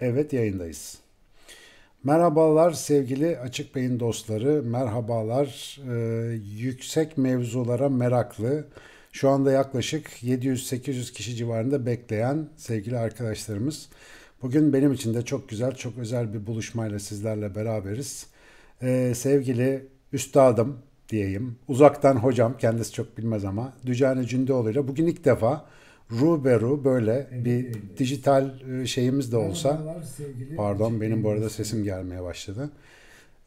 Evet yayındayız. Merhabalar sevgili Açık Beyin dostları. Merhabalar e, yüksek mevzulara meraklı. Şu anda yaklaşık 700-800 kişi civarında bekleyen sevgili arkadaşlarımız. Bugün benim için de çok güzel, çok özel bir buluşmayla sizlerle beraberiz. E, sevgili üstadım diyeyim, uzaktan hocam, kendisi çok bilmez ama Dücane Cündoğlu ile bugün ilk defa ruberu böyle bir dijital e, şeyimiz de olsa pardon benim bu arada sesim gelmeye başladı.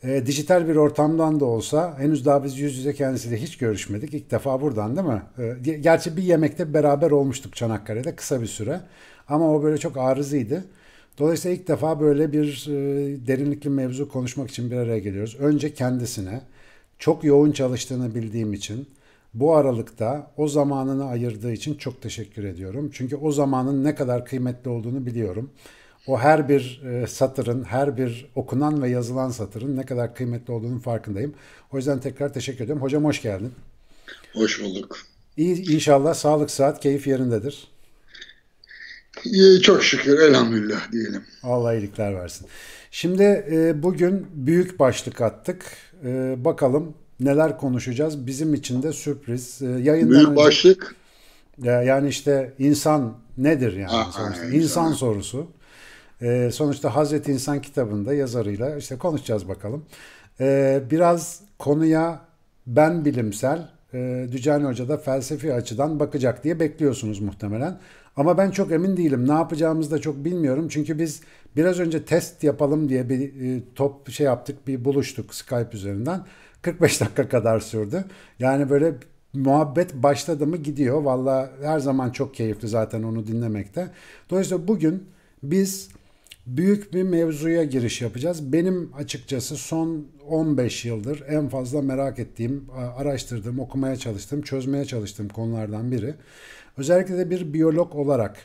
E, dijital bir ortamdan da olsa henüz daha biz yüz yüze kendisiyle hiç görüşmedik. İlk defa buradan değil mi? E, gerçi bir yemekte beraber olmuştuk Çanakkale'de kısa bir süre. Ama o böyle çok arızıydı. Dolayısıyla ilk defa böyle bir e, derinlikli mevzu konuşmak için bir araya geliyoruz. Önce kendisine çok yoğun çalıştığını bildiğim için bu aralıkta o zamanını ayırdığı için çok teşekkür ediyorum. Çünkü o zamanın ne kadar kıymetli olduğunu biliyorum. O her bir e, satırın, her bir okunan ve yazılan satırın ne kadar kıymetli olduğunun farkındayım. O yüzden tekrar teşekkür ediyorum. Hocam hoş geldin. Hoş bulduk. İyi, inşallah sağlık, saat, keyif yerindedir. Çok şükür elhamdülillah diyelim. Allah iyilikler versin. Şimdi e, bugün büyük başlık attık. E, bakalım neler konuşacağız. Bizim için de sürpriz. Yayından Büyük önce, başlık. Yani işte insan nedir yani Aha, sonuçta? İnsan, insan sorusu. Ee, sonuçta Hazreti İnsan kitabında yazarıyla işte konuşacağız bakalım. Ee, biraz konuya ben bilimsel, e, Dücani Hoca da felsefi açıdan bakacak diye bekliyorsunuz muhtemelen. Ama ben çok emin değilim. Ne yapacağımızı da çok bilmiyorum. Çünkü biz biraz önce test yapalım diye bir e, top şey yaptık, bir buluştuk Skype üzerinden. 45 dakika kadar sürdü. Yani böyle muhabbet başladı mı gidiyor. Valla her zaman çok keyifli zaten onu dinlemekte. Dolayısıyla bugün biz büyük bir mevzuya giriş yapacağız. Benim açıkçası son 15 yıldır en fazla merak ettiğim, araştırdığım, okumaya çalıştığım, çözmeye çalıştığım konulardan biri. Özellikle de bir biyolog olarak,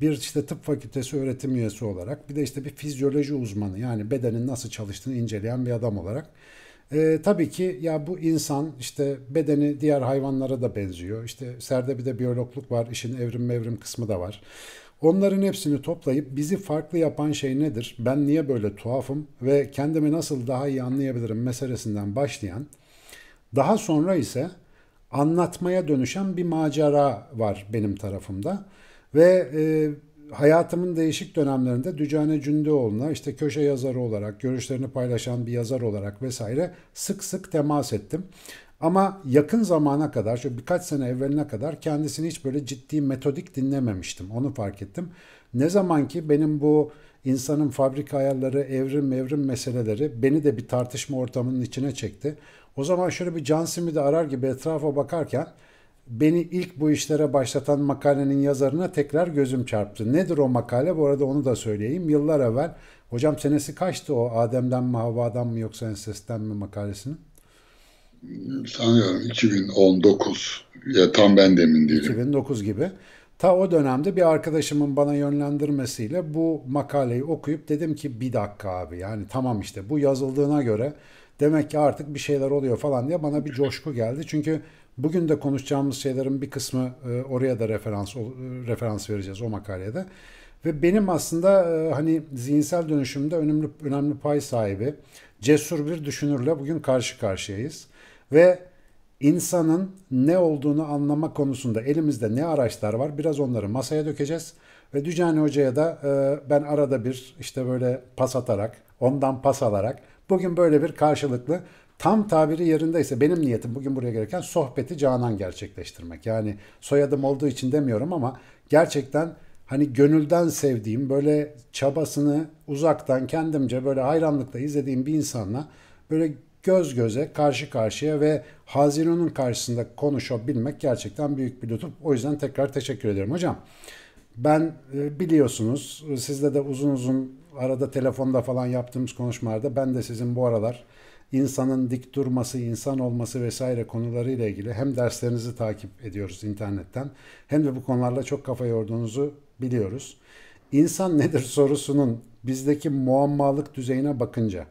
bir işte tıp fakültesi öğretim üyesi olarak, bir de işte bir fizyoloji uzmanı yani bedenin nasıl çalıştığını inceleyen bir adam olarak e, tabii ki ya bu insan işte bedeni diğer hayvanlara da benziyor. İşte serde bir de biyologluk var, işin evrim mevrim kısmı da var. Onların hepsini toplayıp bizi farklı yapan şey nedir? Ben niye böyle tuhafım ve kendimi nasıl daha iyi anlayabilirim meselesinden başlayan, daha sonra ise anlatmaya dönüşen bir macera var benim tarafımda. Ve e, hayatımın değişik dönemlerinde Dücane Cündoğlu'na işte köşe yazarı olarak, görüşlerini paylaşan bir yazar olarak vesaire sık sık temas ettim. Ama yakın zamana kadar, şu birkaç sene evveline kadar kendisini hiç böyle ciddi metodik dinlememiştim. Onu fark ettim. Ne zaman ki benim bu insanın fabrika ayarları, evrim evrim meseleleri beni de bir tartışma ortamının içine çekti. O zaman şöyle bir Can Smith'i arar gibi etrafa bakarken beni ilk bu işlere başlatan makalenin yazarına tekrar gözüm çarptı. Nedir o makale? Bu arada onu da söyleyeyim. Yıllar evvel, hocam senesi kaçtı o Adem'den mi Havva'dan mı yoksa Enses'ten mi makalesinin? Sanıyorum 2019. Ya tam ben de emin değilim. 2009 gibi. Ta o dönemde bir arkadaşımın bana yönlendirmesiyle bu makaleyi okuyup dedim ki bir dakika abi yani tamam işte bu yazıldığına göre demek ki artık bir şeyler oluyor falan diye bana bir coşku geldi. Çünkü Bugün de konuşacağımız şeylerin bir kısmı e, oraya da referans e, referans vereceğiz o makalede. Ve benim aslında e, hani zihinsel dönüşümde önemli önemli pay sahibi cesur bir düşünürle bugün karşı karşıyayız. Ve insanın ne olduğunu anlama konusunda elimizde ne araçlar var biraz onları masaya dökeceğiz. Ve Dücani Hoca'ya da ben arada bir işte böyle pas atarak, ondan pas alarak bugün böyle bir karşılıklı tam tabiri yerindeyse benim niyetim bugün buraya gelirken sohbeti canan gerçekleştirmek. Yani soyadım olduğu için demiyorum ama gerçekten hani gönülden sevdiğim böyle çabasını uzaktan kendimce böyle hayranlıkla izlediğim bir insanla böyle göz göze karşı karşıya ve Haziran'ın karşısında konuşabilmek gerçekten büyük bir lütuf. O yüzden tekrar teşekkür ederim hocam. Ben e, biliyorsunuz sizle de uzun uzun arada telefonda falan yaptığımız konuşmalarda ben de sizin bu aralar insanın dik durması, insan olması vesaire konularıyla ilgili hem derslerinizi takip ediyoruz internetten hem de bu konularla çok kafa yorduğunuzu biliyoruz. İnsan nedir sorusunun bizdeki muammalık düzeyine bakınca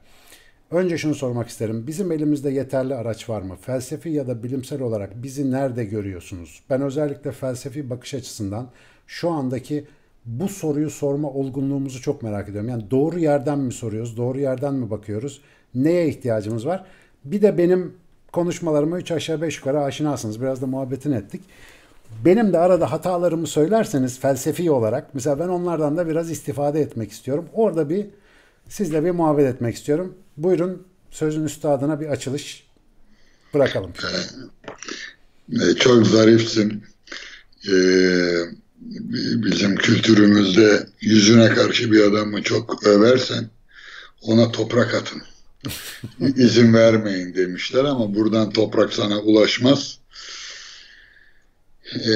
önce şunu sormak isterim. Bizim elimizde yeterli araç var mı? Felsefi ya da bilimsel olarak bizi nerede görüyorsunuz? Ben özellikle felsefi bakış açısından şu andaki bu soruyu sorma olgunluğumuzu çok merak ediyorum. Yani doğru yerden mi soruyoruz, doğru yerden mi bakıyoruz, neye ihtiyacımız var? Bir de benim konuşmalarıma 3 aşağı 5 yukarı aşinasınız. Biraz da muhabbetin ettik. Benim de arada hatalarımı söylerseniz felsefi olarak mesela ben onlardan da biraz istifade etmek istiyorum. Orada bir sizle bir muhabbet etmek istiyorum. Buyurun sözün üstadına bir açılış bırakalım. Şöyle. Çok zarifsin. Ee, bizim kültürümüzde yüzüne karşı bir adamı çok översen ona toprak atın. İzin vermeyin demişler ama buradan toprak sana ulaşmaz. E,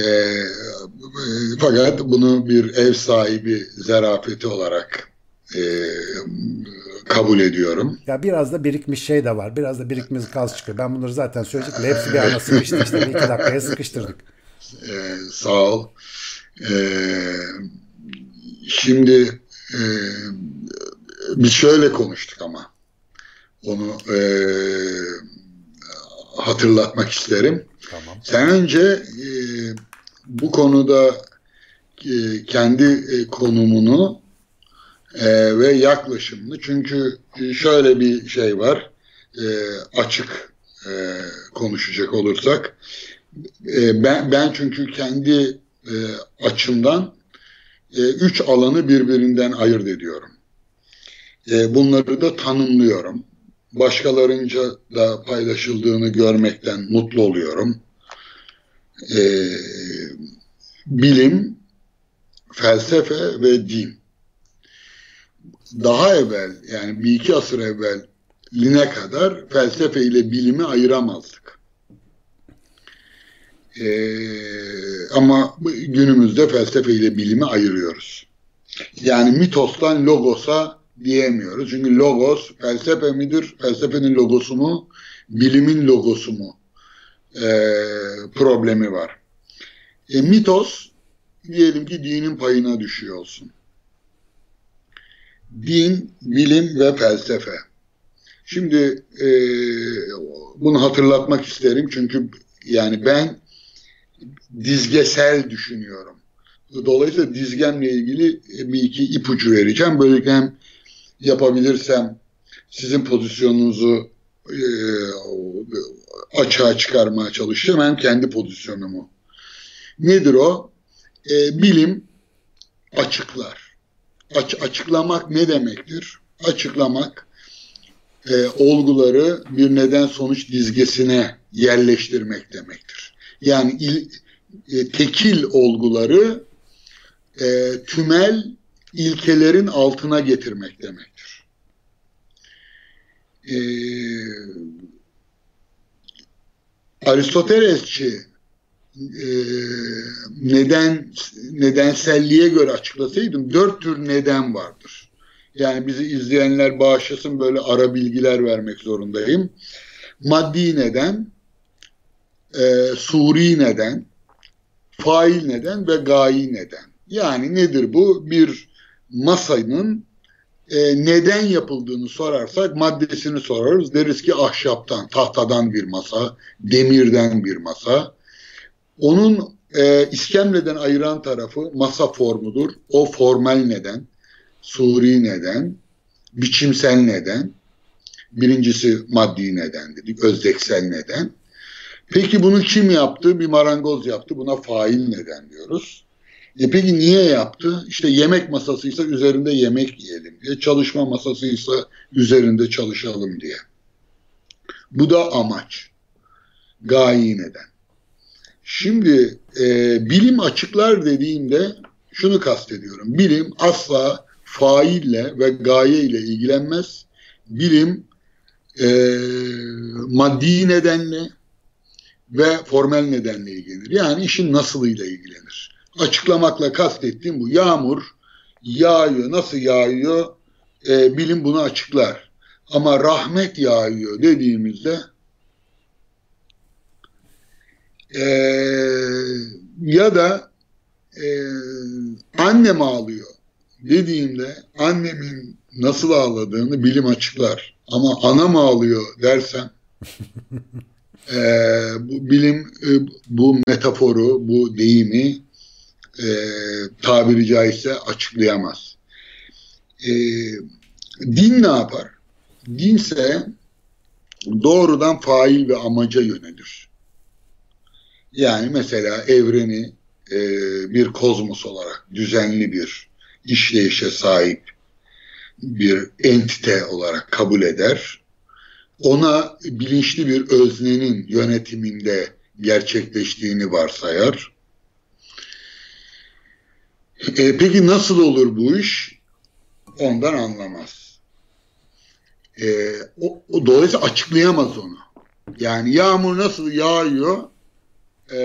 fakat bunu bir ev sahibi zerafeti olarak e, kabul ediyorum. Ya biraz da birikmiş şey de var. Biraz da birikmiş kaz çıkıyor. Ben bunları zaten söyledik. Hepsi bir ana sıkıştı işte. Bir iki dakikaya sıkıştırdık. E, sağ ol. E, şimdi e, biz şöyle konuştuk ama onu e, hatırlatmak isterim. Tamam. Sen önce e, bu konuda e, kendi e, konumunu e, ve yaklaşımını çünkü şöyle bir şey var e, açık e, konuşacak olursak e, ben, ben çünkü kendi e, açımdan e, üç alanı birbirinden ayırt ediyorum. E, bunları da tanımlıyorum başkalarınca da paylaşıldığını görmekten mutlu oluyorum. Ee, bilim, felsefe ve din. Daha evvel yani bir iki asır evvel line kadar felsefe ile bilimi ayıramazdık. Ee, ama günümüzde felsefe ile bilimi ayırıyoruz. Yani mitostan logosa diyemiyoruz. Çünkü logos felsefe midir? Felsefenin logosu mu? Bilimin logosu mu? E, problemi var. E, mitos diyelim ki dinin payına düşüyor olsun. Din, bilim ve felsefe. Şimdi e, bunu hatırlatmak isterim çünkü yani ben dizgesel düşünüyorum. Dolayısıyla dizgemle ilgili bir iki ipucu vereceğim. Böylelikle hem yapabilirsem sizin pozisyonunuzu e, açığa çıkarmaya çalışacağım. Hem kendi pozisyonumu. Nedir o? E, bilim açıklar. Aç, açıklamak ne demektir? Açıklamak e, olguları bir neden sonuç dizgesine yerleştirmek demektir. Yani il, e, tekil olguları e, tümel ilkelerin altına getirmek demektir. Ee, Aristotelesçi e, neden nedenselliğe göre açıklasaydım dört tür neden vardır. Yani bizi izleyenler bağışlasın böyle ara bilgiler vermek zorundayım. Maddi neden, e, suri neden, fail neden ve gayi neden. Yani nedir bu? Bir masanın e, neden yapıldığını sorarsak maddesini sorarız. Deriz ki ahşaptan, tahtadan bir masa, demirden bir masa. Onun e, iskemleden ayıran tarafı masa formudur. O formel neden, suri neden, biçimsel neden. Birincisi maddi neden dedik, özdeksel neden. Peki bunu kim yaptı? Bir marangoz yaptı. Buna fail neden diyoruz. E peki niye yaptı? İşte yemek masasıysa üzerinde yemek yiyelim diye, çalışma masasıysa üzerinde çalışalım diye. Bu da amaç. Gayi neden. Şimdi e, bilim açıklar dediğimde şunu kastediyorum. Bilim asla faille ve gaye ile ilgilenmez. Bilim e, maddi nedenle ve formel nedenle ilgilenir. Yani işin nasılıyla ilgilenir açıklamakla kastettiğim bu. Yağmur yağıyor. Nasıl yağıyor? E, bilim bunu açıklar. Ama rahmet yağıyor dediğimizde e, ya da e, annem ağlıyor dediğimde annemin nasıl ağladığını bilim açıklar. Ama anam ağlıyor dersem e, bu bilim e, bu metaforu, bu deyimi e, tabiri caizse açıklayamaz. E, din ne yapar? Dinse doğrudan fail ve amaca yönelir. Yani mesela evreni e, bir kozmos olarak düzenli bir işleyişe sahip bir entite olarak kabul eder. Ona bilinçli bir öznenin yönetiminde gerçekleştiğini varsayar. E, peki nasıl olur bu iş? Ondan anlamaz. E, o, o dolayısıyla açıklayamaz onu. Yani yağmur nasıl yağıyor? E,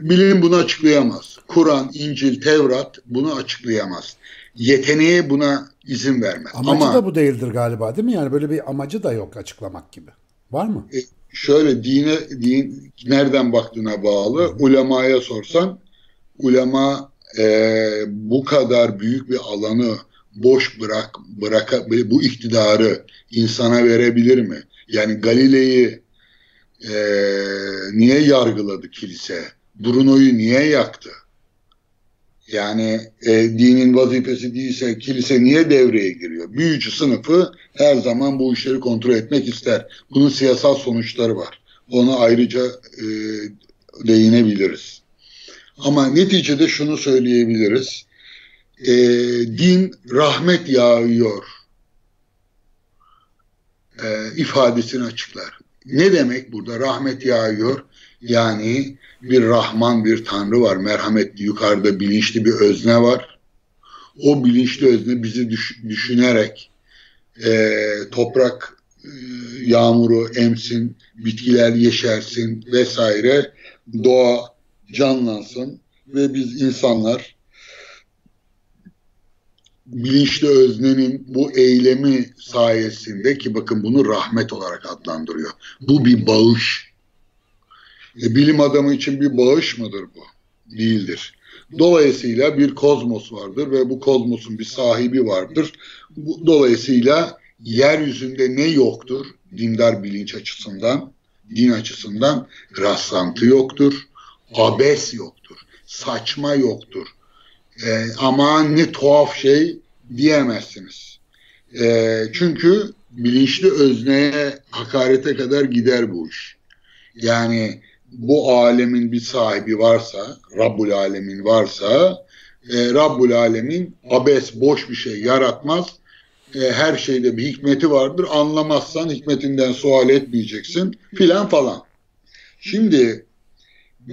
bilim bunu açıklayamaz. Kur'an, İncil, Tevrat bunu açıklayamaz. Yeteneği buna izin vermez. Amacı Ama, da bu değildir galiba değil mi? Yani böyle bir amacı da yok açıklamak gibi. Var mı? E, şöyle dine din nereden baktığına bağlı. Ulemaya sorsan ulema e, bu kadar büyük bir alanı boş bırak bıraka bu iktidarı insana verebilir mi? Yani Galile'yi e, niye yargıladı kilise? Bruno'yu niye yaktı? Yani e, dinin vazifesi değilse kilise niye devreye giriyor? Büyücü sınıfı her zaman bu işleri kontrol etmek ister. Bunun siyasal sonuçları var. Ona ayrıca e, değinebiliriz. Ama neticede şunu söyleyebiliriz. E, din rahmet yağıyor e, ifadesini açıklar. Ne demek burada rahmet yağıyor? Yani bir Rahman, bir Tanrı var. Merhametli, yukarıda bilinçli bir özne var. O bilinçli özne bizi düş, düşünerek e, toprak e, yağmuru emsin, bitkiler yeşersin vesaire, doğa canlansın ve biz insanlar bilinçli öznenin bu eylemi sayesinde ki bakın bunu rahmet olarak adlandırıyor. Bu bir bağış. E, bilim adamı için bir bağış mıdır bu? Değildir. Dolayısıyla bir kozmos vardır ve bu kozmosun bir sahibi vardır. Bu, dolayısıyla yeryüzünde ne yoktur dindar bilinç açısından, din açısından rastlantı yoktur, abes yoktur, saçma yoktur. E, ama ne tuhaf şey diyemezsiniz. E, çünkü bilinçli özneye hakarete kadar gider bu iş. Yani bu alemin bir sahibi varsa, Rabbul Alemin varsa, e, Rabbul Alemin abes, boş bir şey yaratmaz. E, her şeyde bir hikmeti vardır. Anlamazsan hikmetinden sual etmeyeceksin filan falan. Şimdi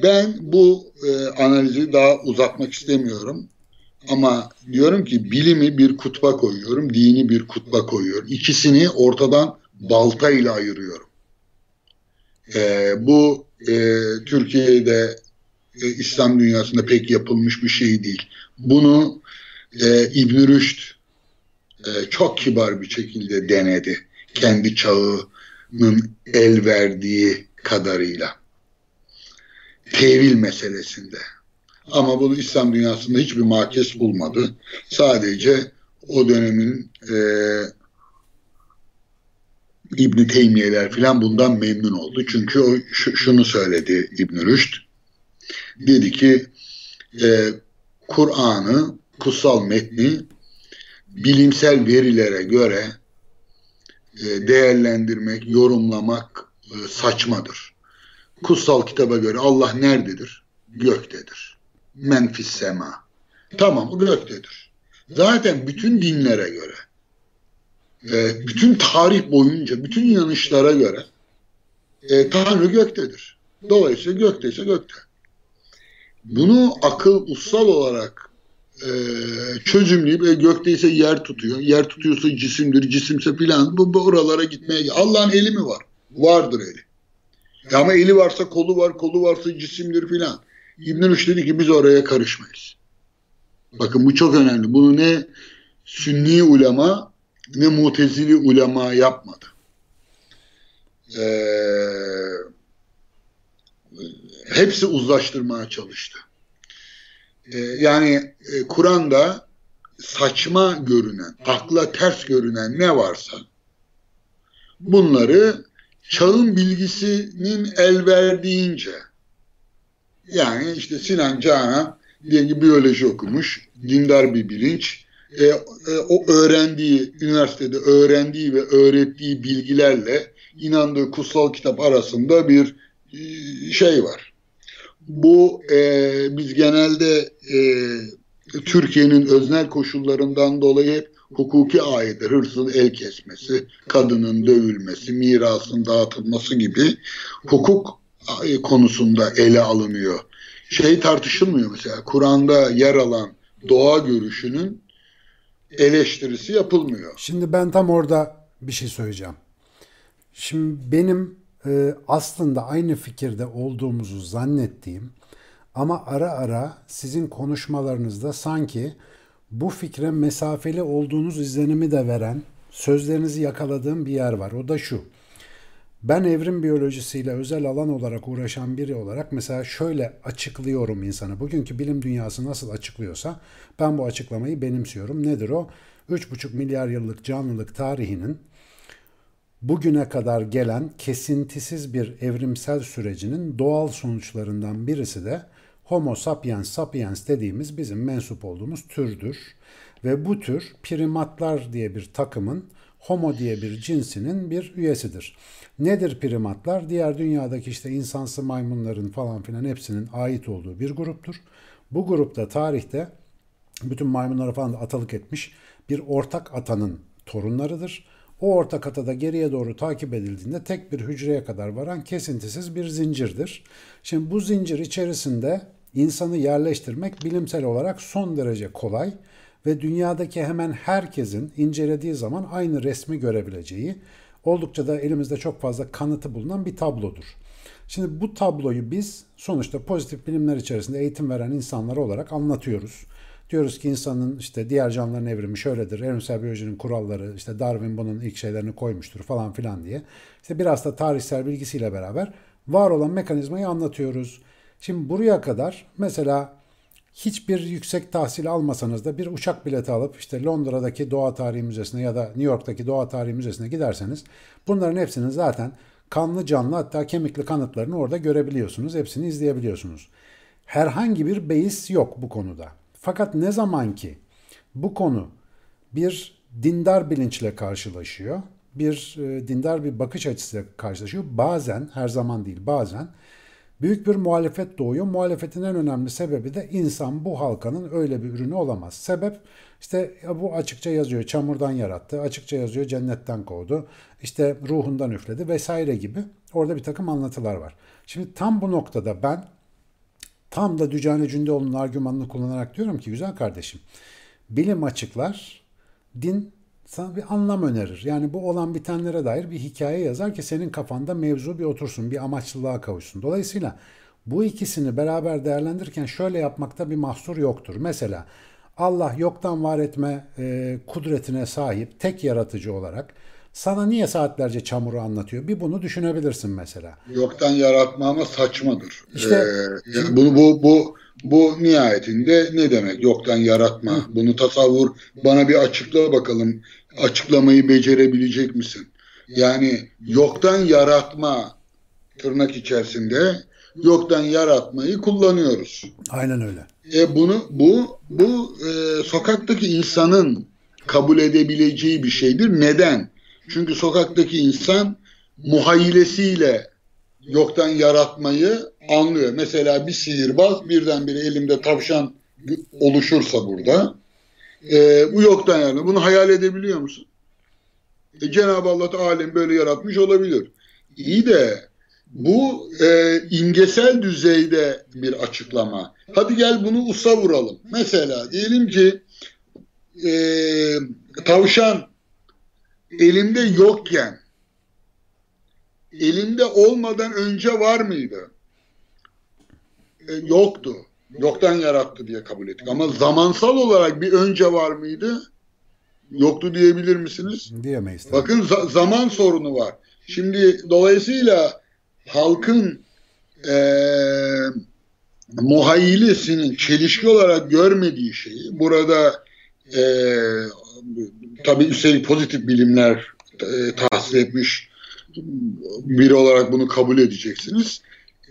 ben bu e, analizi daha uzatmak istemiyorum. Ama diyorum ki bilimi bir kutba koyuyorum, dini bir kutba koyuyorum. İkisini ortadan balta ile ayırıyorum. E, bu e, Türkiye'de e, İslam dünyasında pek yapılmış bir şey değil. Bunu e, İbn Rüşd e, çok kibar bir şekilde denedi. Kendi çağının el verdiği kadarıyla. Tevil meselesinde. Ama bunu İslam dünyasında hiçbir makes bulmadı. Sadece o dönemin e, İbn Teymiyeler filan bundan memnun oldu. Çünkü o şunu söyledi İbn Rüşd. Dedi ki e, Kur'an'ı, kutsal metni bilimsel verilere göre e, değerlendirmek, yorumlamak e, saçmadır. Kutsal kitaba göre Allah nerededir? Göktedir. Menfis sema. Tamam o göktedir. Zaten bütün dinlere göre e, bütün tarih boyunca, bütün inanışlara göre e, Tanrı göktedir. Dolayısıyla gökteyse gökte. Bunu akıl ussal olarak e, çözümleyip e, gökteyse yer tutuyor. Yer tutuyorsa cisimdir, cisimse filan. Bu, bu oralara gitmeye Allah'ın eli mi var? Vardır eli. Ya ama eli varsa kolu var, kolu varsa cisimdir filan. İbn-i Rüşd dedi ki biz oraya karışmayız. Bakın bu çok önemli. Bunu ne sünni ulema ne mutezili ulema yapmadı. Ee, hepsi uzlaştırmaya çalıştı. Ee, yani e, Kur'an'da saçma görünen, akla ters görünen ne varsa bunları çağın bilgisinin el verdiğince yani işte Sinan Canan diyelim ki biyoloji okumuş, dindar bir bilinç. E, e, o öğrendiği, üniversitede öğrendiği ve öğrettiği bilgilerle inandığı kutsal kitap arasında bir e, şey var. Bu e, biz genelde e, Türkiye'nin öznel koşullarından dolayı hep hukuki ayetler, hırsızın el kesmesi, kadının dövülmesi, mirasın dağıtılması gibi hukuk konusunda ele alınıyor. Şey tartışılmıyor mesela Kur'an'da yer alan doğa görüşünün eleştirisi yapılmıyor. Şimdi ben tam orada bir şey söyleyeceğim. Şimdi benim e, aslında aynı fikirde olduğumuzu zannettiğim ama ara ara sizin konuşmalarınızda sanki bu fikre mesafeli olduğunuz izlenimi de veren sözlerinizi yakaladığım bir yer var. O da şu. Ben evrim biyolojisiyle özel alan olarak uğraşan biri olarak mesela şöyle açıklıyorum insanı. Bugünkü bilim dünyası nasıl açıklıyorsa ben bu açıklamayı benimsiyorum. Nedir o? 3,5 milyar yıllık canlılık tarihinin bugüne kadar gelen kesintisiz bir evrimsel sürecinin doğal sonuçlarından birisi de Homo sapiens sapiens dediğimiz bizim mensup olduğumuz türdür. Ve bu tür primatlar diye bir takımın Homo diye bir cinsinin bir üyesidir. Nedir primatlar? Diğer dünyadaki işte insansı maymunların falan filan hepsinin ait olduğu bir gruptur. Bu grupta tarihte bütün maymunlara falan da atalık etmiş bir ortak atanın torunlarıdır. O ortak atada geriye doğru takip edildiğinde tek bir hücreye kadar varan kesintisiz bir zincirdir. Şimdi bu zincir içerisinde insanı yerleştirmek bilimsel olarak son derece kolay ve dünyadaki hemen herkesin incelediği zaman aynı resmi görebileceği, oldukça da elimizde çok fazla kanıtı bulunan bir tablodur. Şimdi bu tabloyu biz sonuçta pozitif bilimler içerisinde eğitim veren insanlar olarak anlatıyoruz. Diyoruz ki insanın işte diğer canlıların evrimi şöyledir, evrimsel biyolojinin kuralları, işte Darwin bunun ilk şeylerini koymuştur falan filan diye. İşte biraz da tarihsel bilgisiyle beraber var olan mekanizmayı anlatıyoruz. Şimdi buraya kadar mesela hiçbir yüksek tahsil almasanız da bir uçak bileti alıp işte Londra'daki Doğa Tarihi Müzesi'ne ya da New York'taki Doğa Tarihi Müzesi'ne giderseniz bunların hepsinin zaten kanlı canlı hatta kemikli kanıtlarını orada görebiliyorsunuz. Hepsini izleyebiliyorsunuz. Herhangi bir beis yok bu konuda. Fakat ne zaman ki bu konu bir dindar bilinçle karşılaşıyor, bir e, dindar bir bakış açısıyla karşılaşıyor, bazen, her zaman değil bazen Büyük bir muhalefet doğuyor. Muhalefetin en önemli sebebi de insan bu halkanın öyle bir ürünü olamaz. Sebep işte bu açıkça yazıyor çamurdan yarattı, açıkça yazıyor cennetten kovdu, işte ruhundan üfledi vesaire gibi orada bir takım anlatılar var. Şimdi tam bu noktada ben tam da Dücane Cündoğlu'nun argümanını kullanarak diyorum ki güzel kardeşim bilim açıklar, din sana bir anlam önerir. Yani bu olan bitenlere dair bir hikaye yazar ki senin kafanda mevzu bir otursun, bir amaçlılığa kavuşsun. Dolayısıyla bu ikisini beraber değerlendirirken şöyle yapmakta bir mahsur yoktur. Mesela Allah yoktan var etme e, kudretine sahip tek yaratıcı olarak sana niye saatlerce çamuru anlatıyor? Bir bunu düşünebilirsin mesela. Yoktan yaratma ama saçmadır. İşte ee, bu bu bu bu nihayetinde ne demek yoktan yaratma? Bunu tasavvur bana bir açıkla bakalım. Açıklamayı becerebilecek misin? Yani yoktan yaratma tırnak içerisinde yoktan yaratmayı kullanıyoruz. Aynen öyle. E bunu bu bu e, sokaktaki insanın kabul edebileceği bir şeydir. Neden? Çünkü sokaktaki insan muhayyilesiyle yoktan yaratmayı anlıyor. Mesela bir sihirbaz birdenbire elimde tavşan oluşursa burada e, bu yoktan yani bunu hayal edebiliyor musun? E, Cenab-ı Allah alem böyle yaratmış olabilir. İyi de bu e, imgesel düzeyde bir açıklama. Hadi gel bunu usa vuralım. Mesela diyelim ki e, tavşan elimde yokken elimde olmadan önce var mıydı? E, yoktu. Yoktan yarattı diye kabul ettik. Ama zamansal olarak bir önce var mıydı? Yoktu diyebilir misiniz? Diyemeyiz. Bakın za- zaman sorunu var. Şimdi dolayısıyla halkın e, muhayyilesinin çelişki olarak görmediği şeyi burada e, tabii üstelik pozitif bilimler e, tahsil etmiş biri olarak bunu kabul edeceksiniz.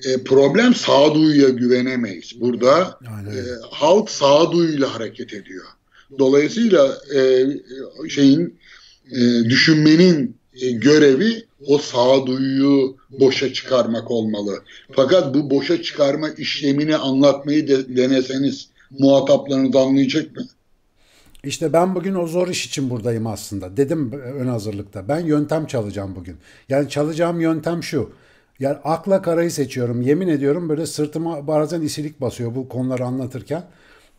E, problem sağduyuya güvenemeyiz. Burada e, halk sağduyuyla hareket ediyor. Dolayısıyla e, şeyin e, düşünmenin e, görevi o sağduyuyu boşa çıkarmak olmalı. Fakat bu boşa çıkarma işlemini anlatmayı de, deneseniz muhataplarınız anlayacak mı? İşte ben bugün o zor iş için buradayım aslında. Dedim ön hazırlıkta. Ben yöntem çalacağım bugün. Yani çalacağım yöntem şu. Yani akla karayı seçiyorum. Yemin ediyorum böyle sırtıma bazen isilik basıyor bu konuları anlatırken.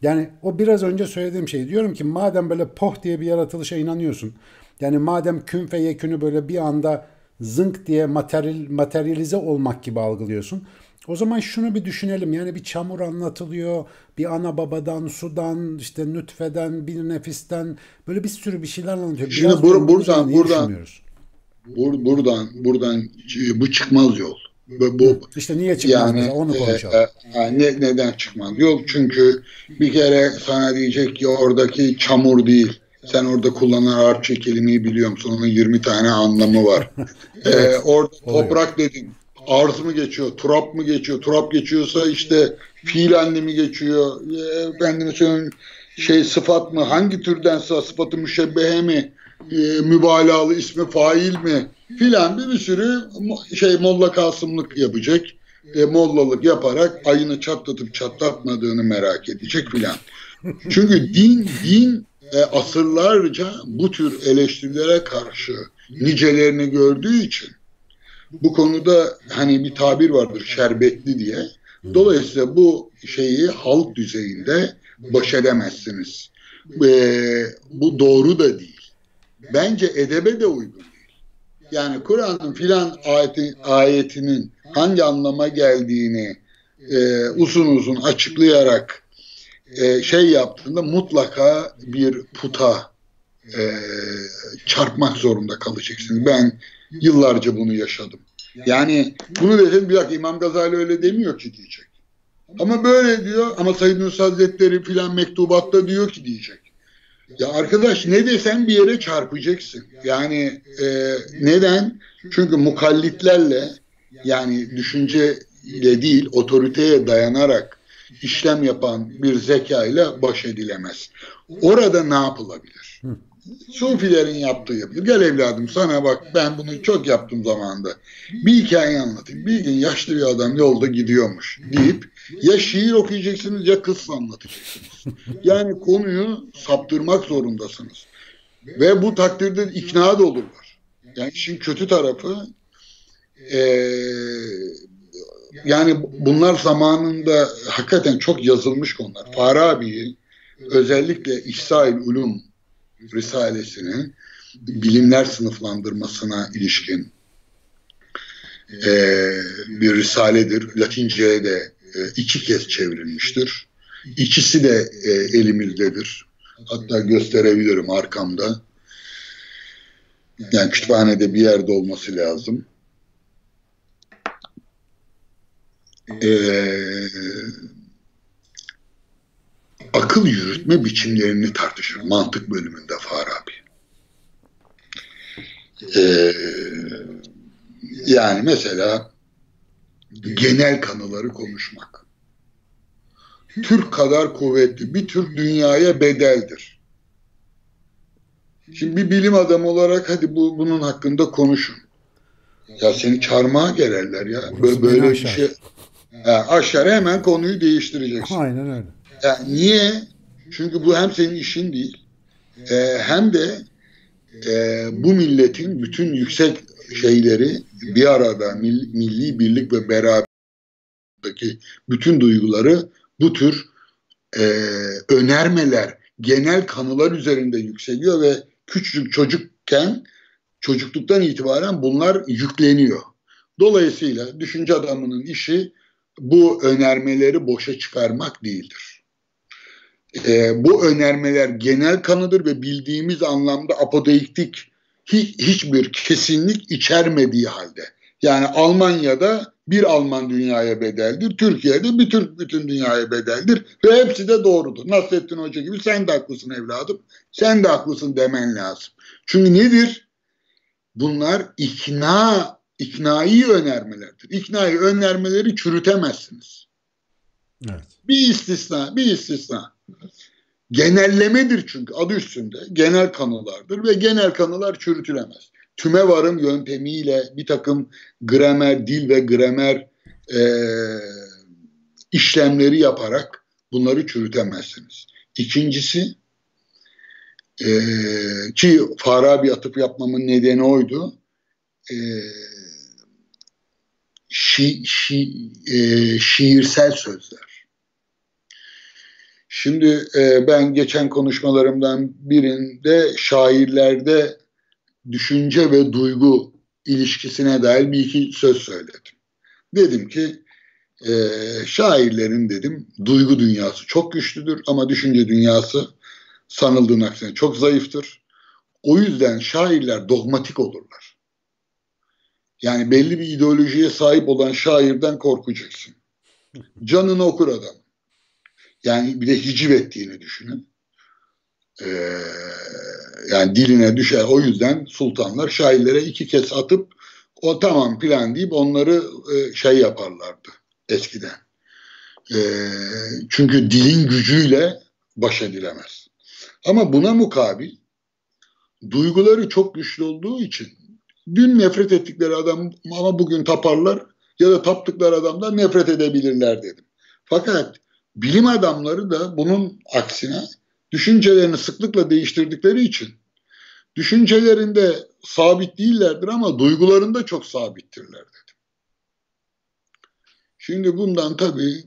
Yani o biraz önce söylediğim şey. Diyorum ki madem böyle poh diye bir yaratılışa inanıyorsun. Yani madem kün fe yekünü böyle bir anda zınk diye materyal, materyalize olmak gibi algılıyorsun. O zaman şunu bir düşünelim. Yani bir çamur anlatılıyor. Bir ana babadan, sudan, işte nütfeden, bir nefisten böyle bir sürü bir şeyler anlatıyor. Şimdi Biraz bur buradan buradan bur buradan buradan bu çıkmaz yol. Bu, bu işte niye çıkmaz yani, mesela onu konuşalım. E, e, ne, neden çıkmaz yol? Çünkü bir kere sana diyecek ki oradaki çamur değil. Sen orada kullanılan Arapça kelimeyi biliyor musun? Onun 20 tane anlamı var. evet, ee, orada toprak dedin arz mı geçiyor, turap mı geçiyor, turap geçiyorsa işte fiil anlamı geçiyor, efendim söyleyeyim şey sıfat mı, hangi türdense sıfatı müşebbehe mi, e, mübalağalı ismi fail mi filan bir, bir sürü şey molla kasımlık yapacak. E, mollalık yaparak ayını çatlatıp çatlatmadığını merak edecek filan. Çünkü din din e, asırlarca bu tür eleştirilere karşı nicelerini gördüğü için bu konuda hani bir tabir vardır şerbetli diye. Dolayısıyla bu şeyi halk düzeyinde baş edemezsiniz. Ee, bu doğru da değil. Bence edebe de uygun değil. Yani Kur'an'ın filan ayeti, ayetinin hangi anlama geldiğini e, uzun uzun açıklayarak e, şey yaptığında mutlaka bir puta e, çarpmak zorunda kalacaksınız. Ben Yıllarca bunu yaşadım. Yani bunu dedim bir dakika İmam Gazali öyle demiyor ki diyecek. Ama böyle diyor ama Said Nursi Hazretleri filan mektubatta diyor ki diyecek. Ya arkadaş ne desen bir yere çarpacaksın. Yani e, neden? Çünkü mukallitlerle yani düşünce ile değil otoriteye dayanarak işlem yapan bir zeka ile baş edilemez. Orada ne yapılabilir? Hı. Sufilerin yaptığı yapılır. Gel evladım sana bak ben bunu çok yaptım zamanında. Bir hikaye anlatayım. Bir gün yaşlı bir adam yolda gidiyormuş deyip ya şiir okuyacaksınız ya kıssa anlatacaksınız. Yani konuyu saptırmak zorundasınız. Ve bu takdirde ikna da olurlar. Yani işin kötü tarafı ee, yani bunlar zamanında hakikaten çok yazılmış konular. Farabi'yi özellikle İhsa-i Ulum Risalesini bilimler sınıflandırmasına ilişkin e, bir risaledir. Latince'ye de e, iki kez çevrilmiştir. İkisi de e, elimizdedir. Hatta gösterebilirim arkamda. Yani kütüphanede bir yerde olması lazım. Eee akıl yürütme biçimlerini tartışır mantık bölümünde Farabi. Ee, yani mesela genel kanıları konuşmak. Türk kadar kuvvetli bir Türk dünyaya bedeldir. Şimdi bir bilim adamı olarak hadi bu bunun hakkında konuşun. Ya seni çarmıha gelirler ya. Böyle, böyle bir şey. Ya aşağı hemen konuyu değiştireceksin. Aynen öyle. Yani niye? Çünkü bu hem senin işin değil e, hem de e, bu milletin bütün yüksek şeyleri bir arada milli, milli birlik ve beraberlikteki bütün duyguları bu tür e, önermeler, genel kanılar üzerinde yükseliyor ve küçücük çocukken çocukluktan itibaren bunlar yükleniyor. Dolayısıyla düşünce adamının işi bu önermeleri boşa çıkarmak değildir e, bu önermeler genel kanıdır ve bildiğimiz anlamda apodeiktik hiç, hiçbir kesinlik içermediği halde. Yani Almanya'da bir Alman dünyaya bedeldir, Türkiye'de bir Türk bütün dünyaya bedeldir ve hepsi de doğrudur. Nasrettin Hoca gibi sen de haklısın evladım, sen de haklısın demen lazım. Çünkü nedir? Bunlar ikna iknai önermelerdir. İknai önermeleri çürütemezsiniz. Evet. Bir istisna, bir istisna. Genellemedir çünkü adı üstünde. Genel kanılardır ve genel kanılar çürütülemez. Tüme varım yöntemiyle bir takım gramer, dil ve gramer e, işlemleri yaparak bunları çürütemezsiniz. İkincisi e, ki Farabi atıp yapmamın nedeni oydu. E, şi, şi, e, şiirsel sözler. Şimdi e, ben geçen konuşmalarımdan birinde şairlerde düşünce ve duygu ilişkisine dair bir iki söz söyledim. Dedim ki e, şairlerin dedim duygu dünyası çok güçlüdür ama düşünce dünyası sanıldığın aksine çok zayıftır. O yüzden şairler dogmatik olurlar. Yani belli bir ideolojiye sahip olan şairden korkacaksın. Canını okur adam. Yani bir de hiciv ettiğini düşünün. Ee, yani diline düşer. O yüzden sultanlar şairlere iki kez atıp o tamam plan deyip onları e, şey yaparlardı eskiden. E, çünkü dilin gücüyle baş edilemez. Ama buna mukabil duyguları çok güçlü olduğu için dün nefret ettikleri adam ama bugün taparlar ya da taptıkları adamdan nefret edebilirler dedim. Fakat bilim adamları da bunun aksine düşüncelerini sıklıkla değiştirdikleri için düşüncelerinde sabit değillerdir ama duygularında çok sabittirler dedim. Şimdi bundan tabii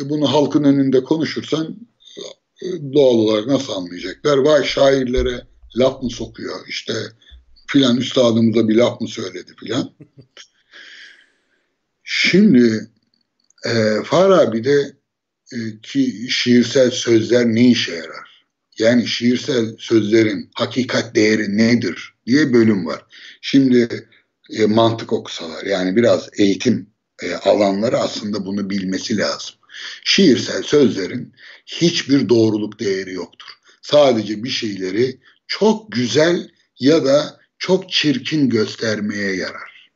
e, bunu halkın önünde konuşursan e, doğal olarak nasıl anlayacaklar? Vay şairlere laf mı sokuyor işte filan üstadımıza bir laf mı söyledi filan. Şimdi e, Farabi'de e, ki şiirsel sözler ne işe yarar? Yani şiirsel sözlerin hakikat değeri nedir diye bölüm var. Şimdi e, mantık okusalar yani biraz eğitim e, alanları aslında bunu bilmesi lazım. Şiirsel sözlerin hiçbir doğruluk değeri yoktur. Sadece bir şeyleri çok güzel ya da çok çirkin göstermeye yarar.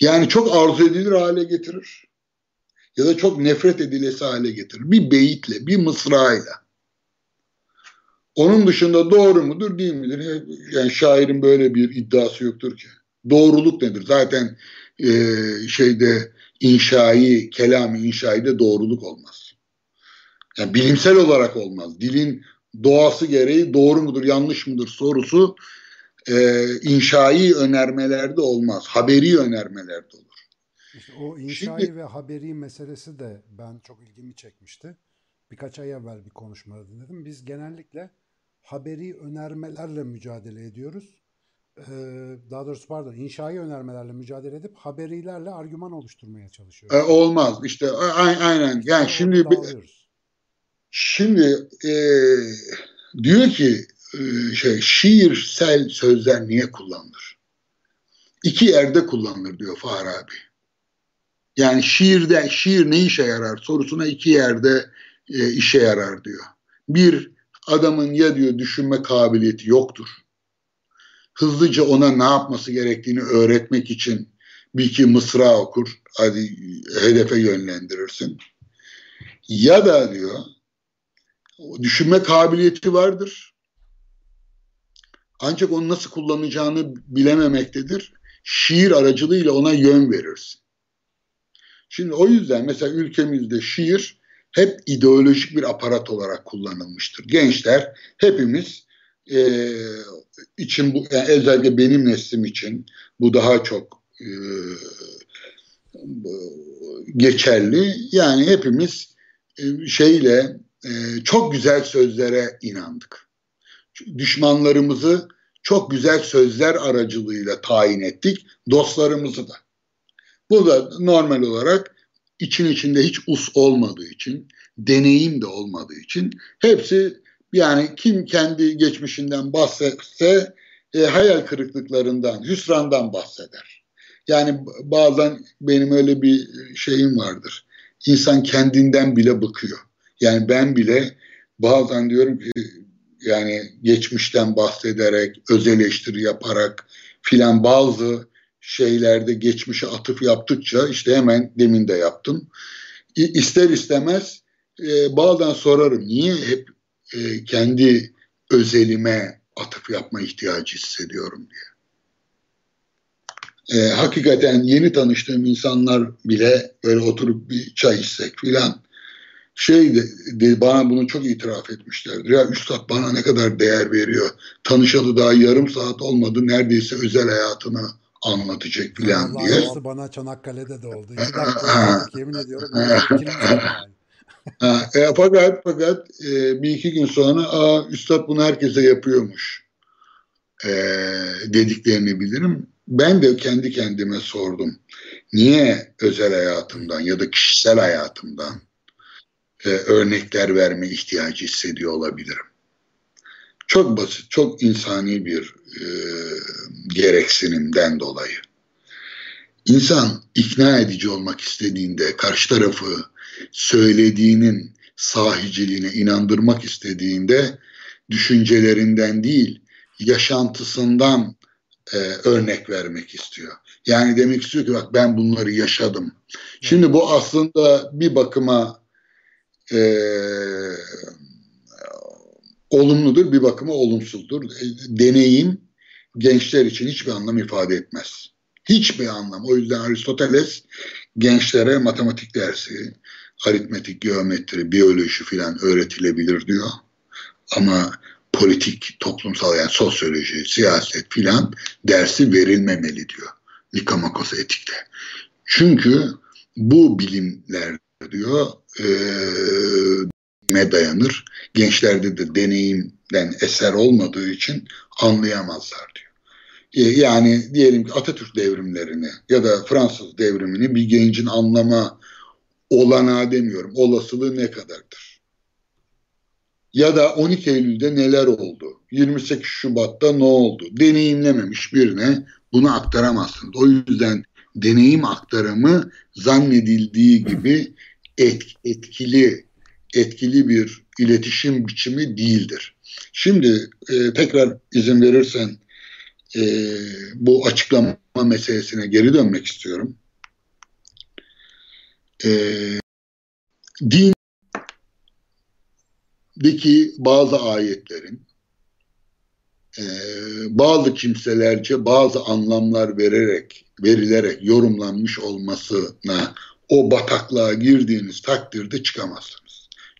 Yani çok arzu edilir hale getirir ya da çok nefret edilesi hale getirir. Bir beyitle, bir mısrayla. Onun dışında doğru mudur değil midir? Yani şairin böyle bir iddiası yoktur ki. Doğruluk nedir? Zaten e, şeyde inşai, kelam inşaide doğruluk olmaz. Yani bilimsel olarak olmaz. Dilin doğası gereği doğru mudur, yanlış mıdır sorusu e, inşai önermelerde olmaz. Haberi önermelerde olur. İşte o inşai Şimdi, ve haberi meselesi de ben çok ilgimi çekmişti. Birkaç ay evvel bir konuşmada dinledim. Biz genellikle haberi önermelerle mücadele ediyoruz. Ee, daha doğrusu pardon inşai önermelerle mücadele edip haberilerle argüman oluşturmaya çalışıyoruz. E, olmaz işte aynen yani şimdi şimdi e, diyor ki e, şey şiirsel sözler niye kullanılır? İki yerde kullanılır diyor Farabi. Yani şiirde şiir ne işe yarar sorusuna iki yerde e, işe yarar diyor. Bir adamın ya diyor düşünme kabiliyeti yoktur. Hızlıca ona ne yapması gerektiğini öğretmek için bir iki mısra okur, hadi hedefe yönlendirirsin. Ya da diyor düşünme kabiliyeti vardır. Ancak onu nasıl kullanacağını bilememektedir. Şiir aracılığıyla ona yön verirsin. Şimdi o yüzden mesela ülkemizde şiir hep ideolojik bir aparat olarak kullanılmıştır. Gençler hepimiz e, için bu yani özellikle benim neslim için bu daha çok e, geçerli. Yani hepimiz e, şeyle e, çok güzel sözlere inandık. Düşmanlarımızı çok güzel sözler aracılığıyla tayin ettik. Dostlarımızı da. Bu da normal olarak için içinde hiç us olmadığı için, deneyim de olmadığı için hepsi yani kim kendi geçmişinden bahsetse e, hayal kırıklıklarından, hüsrandan bahseder. Yani bazen benim öyle bir şeyim vardır. İnsan kendinden bile bıkıyor. Yani ben bile bazen diyorum ki yani geçmişten bahsederek, öz eleştiri yaparak filan bazı şeylerde geçmişe atıf yaptıkça işte hemen demin de yaptım. İster istemez e, bazen sorarım niye hep e, kendi özelime atıf yapma ihtiyacı hissediyorum diye. E, hakikaten yeni tanıştığım insanlar bile böyle oturup bir çay içsek filan şey de, de, bana bunu çok itiraf etmişlerdir. Ya üstad bana ne kadar değer veriyor. Tanışalı daha yarım saat olmadı. Neredeyse özel hayatını anlatacak filan diye. Allah bana Çanakkale'de de oldu. İki dakika yemin ediyorum. ha, e, fakat fakat e, bir iki gün sonra Aa, üstad bunu herkese yapıyormuş e, dediklerini bilirim. Ben de kendi kendime sordum. Niye özel hayatımdan ya da kişisel hayatımdan e, örnekler verme ihtiyacı hissediyor olabilirim. Çok basit, çok insani bir e, gereksinimden dolayı. İnsan ikna edici olmak istediğinde karşı tarafı söylediğinin sahiciliğine inandırmak istediğinde düşüncelerinden değil yaşantısından e, örnek vermek istiyor. Yani demek istiyor ki bak ben bunları yaşadım. Şimdi bu aslında bir bakıma e, olumludur, bir bakıma olumsuzdur. E, deneyim gençler için hiçbir anlam ifade etmez. Hiçbir anlam. O yüzden Aristoteles gençlere matematik dersi, aritmetik, geometri, biyoloji filan öğretilebilir diyor. Ama politik, toplumsal yani sosyoloji, siyaset filan dersi verilmemeli diyor. Nikomakos etikte. Çünkü bu bilimler diyor e, dayanır. Gençlerde de deneyimden eser olmadığı için anlayamazlar diyor. E, yani diyelim ki Atatürk devrimlerini ya da Fransız devrimini bir gencin anlama olanağı demiyorum. Olasılığı ne kadardır? Ya da 12 Eylül'de neler oldu? 28 Şubat'ta ne oldu? Deneyimlememiş birine bunu aktaramazsınız. O yüzden deneyim aktarımı zannedildiği gibi et, etkili etkili bir iletişim biçimi değildir. Şimdi e, tekrar izin verirsen e, bu açıklama meselesine geri dönmek istiyorum. E, dindeki bazı ayetlerin e, bazı kimselerce bazı anlamlar vererek verilerek yorumlanmış olmasına o bataklığa girdiğiniz takdirde çıkamazsınız.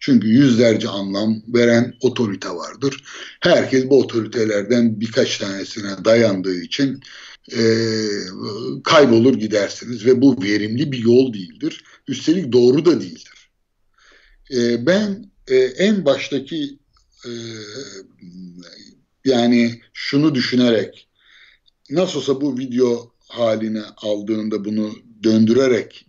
Çünkü yüzlerce anlam veren otorite vardır. Herkes bu otoritelerden birkaç tanesine dayandığı için e, kaybolur gidersiniz ve bu verimli bir yol değildir. Üstelik doğru da değildir. E, ben e, en baştaki e, yani şunu düşünerek nasıl olsa bu video haline aldığında bunu döndürerek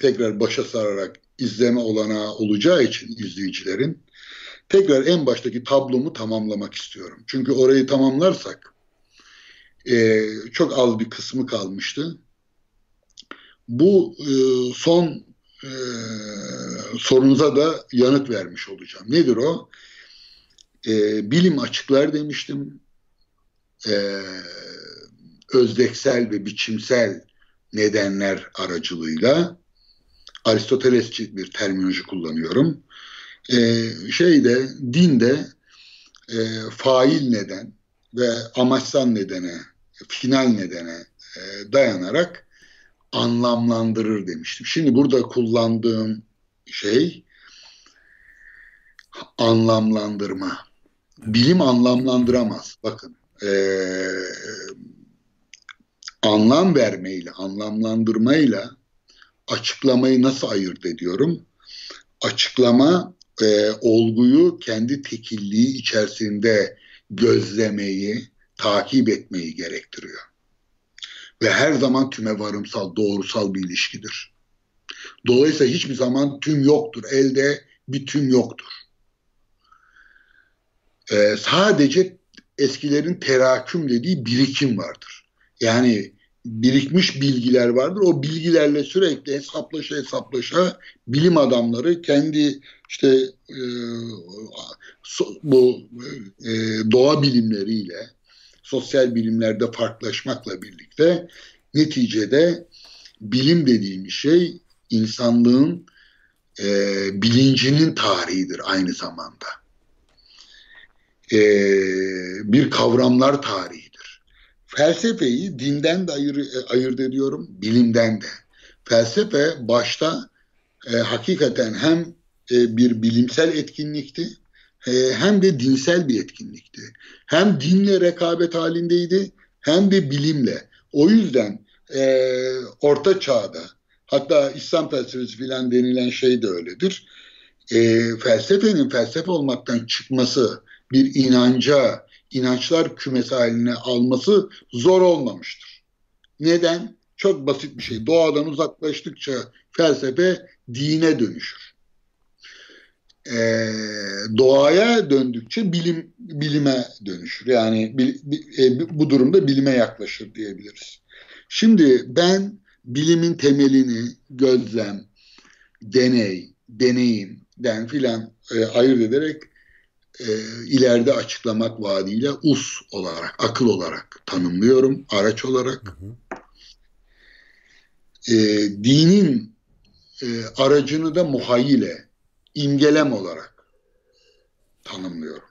tekrar başa sararak izleme olanağı olacağı için izleyicilerin tekrar en baştaki tablomu tamamlamak istiyorum. Çünkü orayı tamamlarsak e, çok az bir kısmı kalmıştı. Bu e, son e, sorunuza da yanıt vermiş olacağım. Nedir o? E, bilim açıklar demiştim. E, özdeksel ve biçimsel nedenler aracılığıyla Aristotelesçi bir terminoloji kullanıyorum. E, şeyde dinde e, fail neden ve amaçsal nedene, final nedene e, dayanarak anlamlandırır demiştim. Şimdi burada kullandığım şey anlamlandırma. Bilim anlamlandıramaz. Bakın e, anlam vermeyle, anlamlandırmayla açıklamayı nasıl ayırt ediyorum? Açıklama e, olguyu kendi tekilliği içerisinde gözlemeyi, takip etmeyi gerektiriyor. Ve her zaman tüme varımsal, doğrusal bir ilişkidir. Dolayısıyla hiçbir zaman tüm yoktur. Elde bir tüm yoktur. Ee, sadece eskilerin teraküm dediği birikim vardır. Yani birikmiş bilgiler vardır. O bilgilerle sürekli hesaplaşa hesaplaşa bilim adamları kendi işte e, bu e, doğa bilimleriyle sosyal bilimlerde farklılaşmakla birlikte Neticede bilim dediğimiz şey insanlığın e, bilincinin tarihidir aynı zamanda. E, bir kavramlar tarihidir. Felsefeyi dinden de ayır, ayırt ediyorum, bilimden de. Felsefe başta e, hakikaten hem e, bir bilimsel etkinlikti e, hem de dinsel bir etkinlikti. Hem dinle rekabet halindeydi hem de bilimle. O yüzden e, Orta Çağ'da hatta İslam felsefesi filan denilen şey de öyledir. E, felsefenin felsefe olmaktan çıkması, bir inanca, inançlar kümesi haline alması zor olmamıştır. Neden? Çok basit bir şey. Doğadan uzaklaştıkça felsefe dine dönüşür. Ee, doğaya döndükçe bilim bilime dönüşür. Yani bil, e, bu durumda bilime yaklaşır diyebiliriz. Şimdi ben bilimin temelini gözlem, deney, deneyimden filan e, ayırt ederek e, ileride açıklamak vaadiyle us olarak, akıl olarak tanımlıyorum, araç olarak. Hı hı. E, dinin e, aracını da muhayyile, imgelem olarak tanımlıyorum.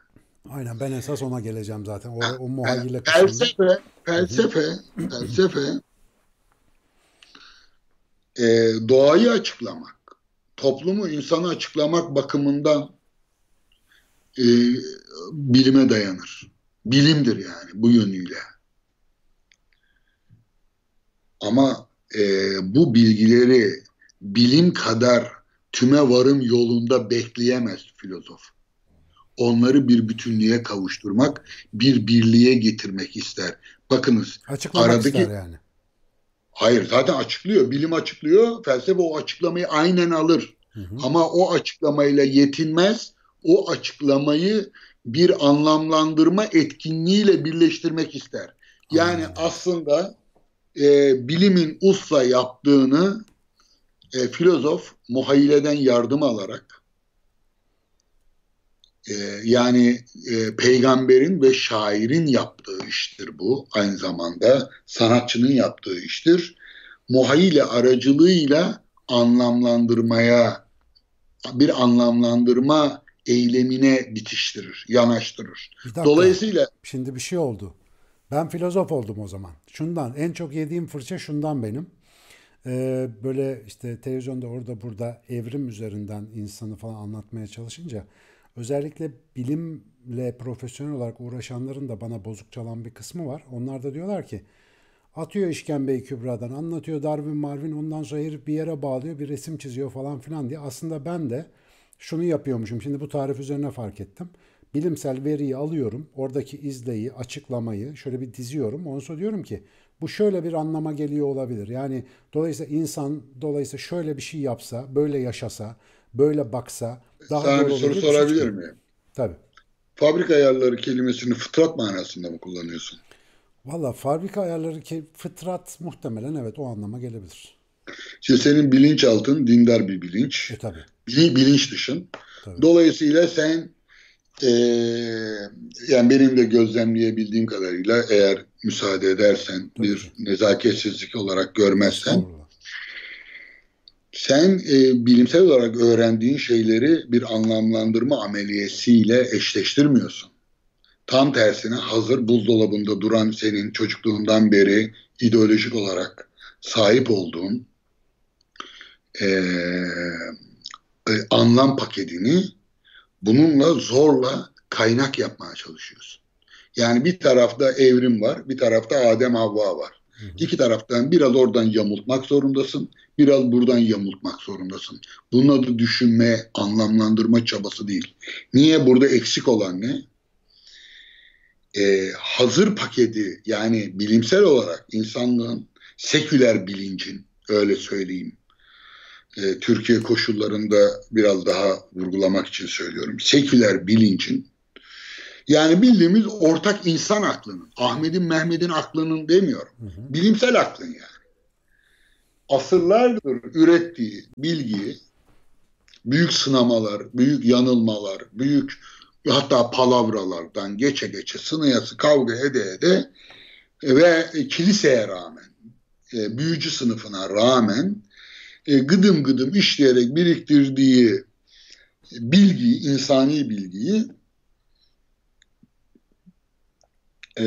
Aynen ben esas ona geleceğim zaten. O, o muhayyile Felsefe, felsefe, felsefe e, doğayı açıklamak, toplumu, insanı açıklamak bakımından e, bilime dayanır. Bilimdir yani bu yönüyle. Ama e, bu bilgileri bilim kadar tüme varım yolunda bekleyemez filozof. Onları bir bütünlüğe kavuşturmak, bir birliğe getirmek ister. Bakınız Açıklamak aradaki ister yani. Hayır zaten açıklıyor. Bilim açıklıyor. Felsefe o açıklamayı aynen alır. Hı hı. Ama o açıklamayla yetinmez. O açıklamayı bir anlamlandırma etkinliğiyle birleştirmek ister. Yani Aynen. aslında e, bilimin usla yaptığını e, filozof muhayyileden yardım alarak e, yani e, peygamberin ve şairin yaptığı iştir bu. Aynı zamanda sanatçının yaptığı iştir. Muhayyile aracılığıyla anlamlandırmaya bir anlamlandırma eylemine bitiştirir, yanaştırır. Dolayısıyla şimdi bir şey oldu. Ben filozof oldum o zaman. Şundan en çok yediğim fırça şundan benim. Ee, böyle işte televizyonda orada burada evrim üzerinden insanı falan anlatmaya çalışınca özellikle bilimle profesyonel olarak uğraşanların da bana bozuk çalan bir kısmı var. Onlar da diyorlar ki atıyor işkembeyi kübradan anlatıyor Darwin Marvin ondan sonra herif bir yere bağlıyor bir resim çiziyor falan filan diye. Aslında ben de şunu yapıyormuşum. Şimdi bu tarif üzerine fark ettim. Bilimsel veriyi alıyorum. Oradaki izleyi, açıklamayı şöyle bir diziyorum. Ondan sonra diyorum ki bu şöyle bir anlama geliyor olabilir. Yani dolayısıyla insan dolayısıyla şöyle bir şey yapsa, böyle yaşasa, böyle baksa daha Sana bir soru sorabilir miyim? Tabii. Fabrika ayarları kelimesini fıtrat manasında mı kullanıyorsun? Valla fabrika ayarları ki fıtrat muhtemelen evet o anlama gelebilir. Şimdi senin bilinçaltın dindar bir bilinç. E tabii. Bilinç dışın. Tabii. Dolayısıyla sen e, yani benim de gözlemleyebildiğim kadarıyla eğer müsaade edersen tabii. bir nezaketsizlik olarak görmezsen sen e, bilimsel olarak öğrendiğin şeyleri bir anlamlandırma ameliyesiyle eşleştirmiyorsun. Tam tersine hazır buzdolabında duran senin çocukluğundan beri ideolojik olarak sahip olduğun e, e, anlam paketini bununla zorla kaynak yapmaya çalışıyorsun. Yani bir tarafta evrim var, bir tarafta Adem Havva var. Hı hı. İki taraftan biraz oradan yamultmak zorundasın, biraz buradan yamultmak zorundasın. Bunun adı düşünme, anlamlandırma çabası değil. Niye burada eksik olan ne? Ee, hazır paketi yani bilimsel olarak insanlığın seküler bilincin öyle söyleyeyim e, Türkiye koşullarında biraz daha vurgulamak için söylüyorum. Seküler bilincin yani bildiğimiz ortak insan aklının, Ahmet'in Mehmet'in aklının demiyorum. Hı hı. Bilimsel aklın yani. Asırlardır ürettiği bilgiyi büyük sınamalar, büyük yanılmalar, büyük hatta palavralardan geçe geçe sınayası kavga ede ede ve kiliseye rağmen e, büyücü sınıfına rağmen e, gıdım gıdım işleyerek biriktirdiği bilgiyi, insani bilgiyi e,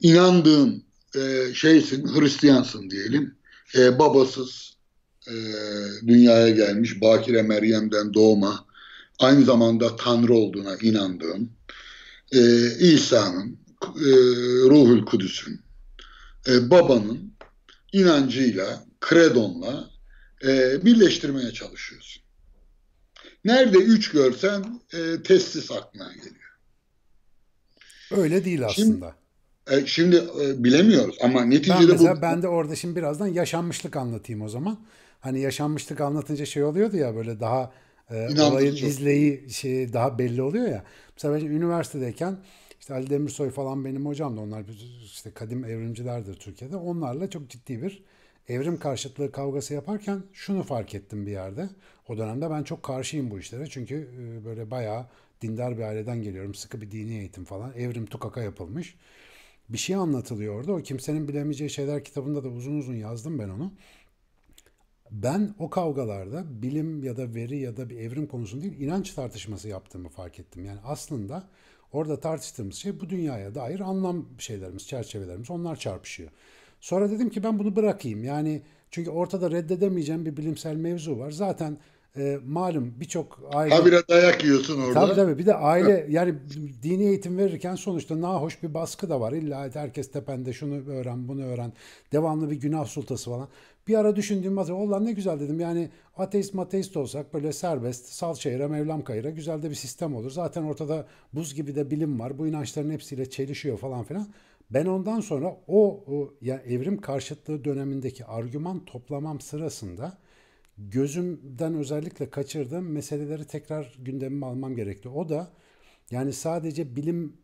inandığın e, şeysin, Hristiyansın diyelim. E, babasız e, dünyaya gelmiş, Bakire Meryem'den doğma, aynı zamanda Tanrı olduğuna inandığın, e, İsa'nın, e, Ruhul Kudüs'ün, e, babanın inancıyla, kredonla e, birleştirmeye çalışıyorsun. Nerede üç görsen e, testis aklına geliyor. Öyle değil aslında. Şimdi, e, şimdi e, bilemiyoruz ama neticede ben mesela bu... Ben de orada şimdi birazdan yaşanmışlık anlatayım o zaman. Hani yaşanmışlık anlatınca şey oluyordu ya böyle daha e, olayın izleyi şey daha belli oluyor ya. Mesela ben üniversitedeyken işte Ali Demirsoy falan benim hocam da onlar işte kadim evrimcilerdir Türkiye'de. Onlarla çok ciddi bir evrim karşıtlığı kavgası yaparken şunu fark ettim bir yerde. O dönemde ben çok karşıyım bu işlere. Çünkü e, böyle bayağı dindar bir aileden geliyorum. Sıkı bir dini eğitim falan. Evrim tukaka yapılmış. Bir şey anlatılıyor orada. O kimsenin bilemeyeceği şeyler kitabında da uzun uzun yazdım ben onu. Ben o kavgalarda bilim ya da veri ya da bir evrim konusunda değil inanç tartışması yaptığımı fark ettim. Yani aslında orada tartıştığımız şey bu dünyaya dair anlam şeylerimiz, çerçevelerimiz onlar çarpışıyor. Sonra dedim ki ben bunu bırakayım. Yani çünkü ortada reddedemeyeceğim bir bilimsel mevzu var. Zaten e, malum birçok aile... Habire dayak yiyorsun orada. Tabii tabii bir de aile yani dini eğitim verirken sonuçta nahoş bir baskı da var. İlla herkes tepende şunu öğren bunu öğren. Devamlı bir günah sultası falan. Bir ara düşündüğüm bazı Allah ne güzel dedim yani ateist mateist olsak böyle serbest sal çayıra mevlam kayıra güzel de bir sistem olur. Zaten ortada buz gibi de bilim var. Bu inançların hepsiyle çelişiyor falan filan. Ben ondan sonra o, o yani evrim karşıtlığı dönemindeki argüman toplamam sırasında gözümden özellikle kaçırdığım meseleleri tekrar gündemime almam gerekti. O da yani sadece bilim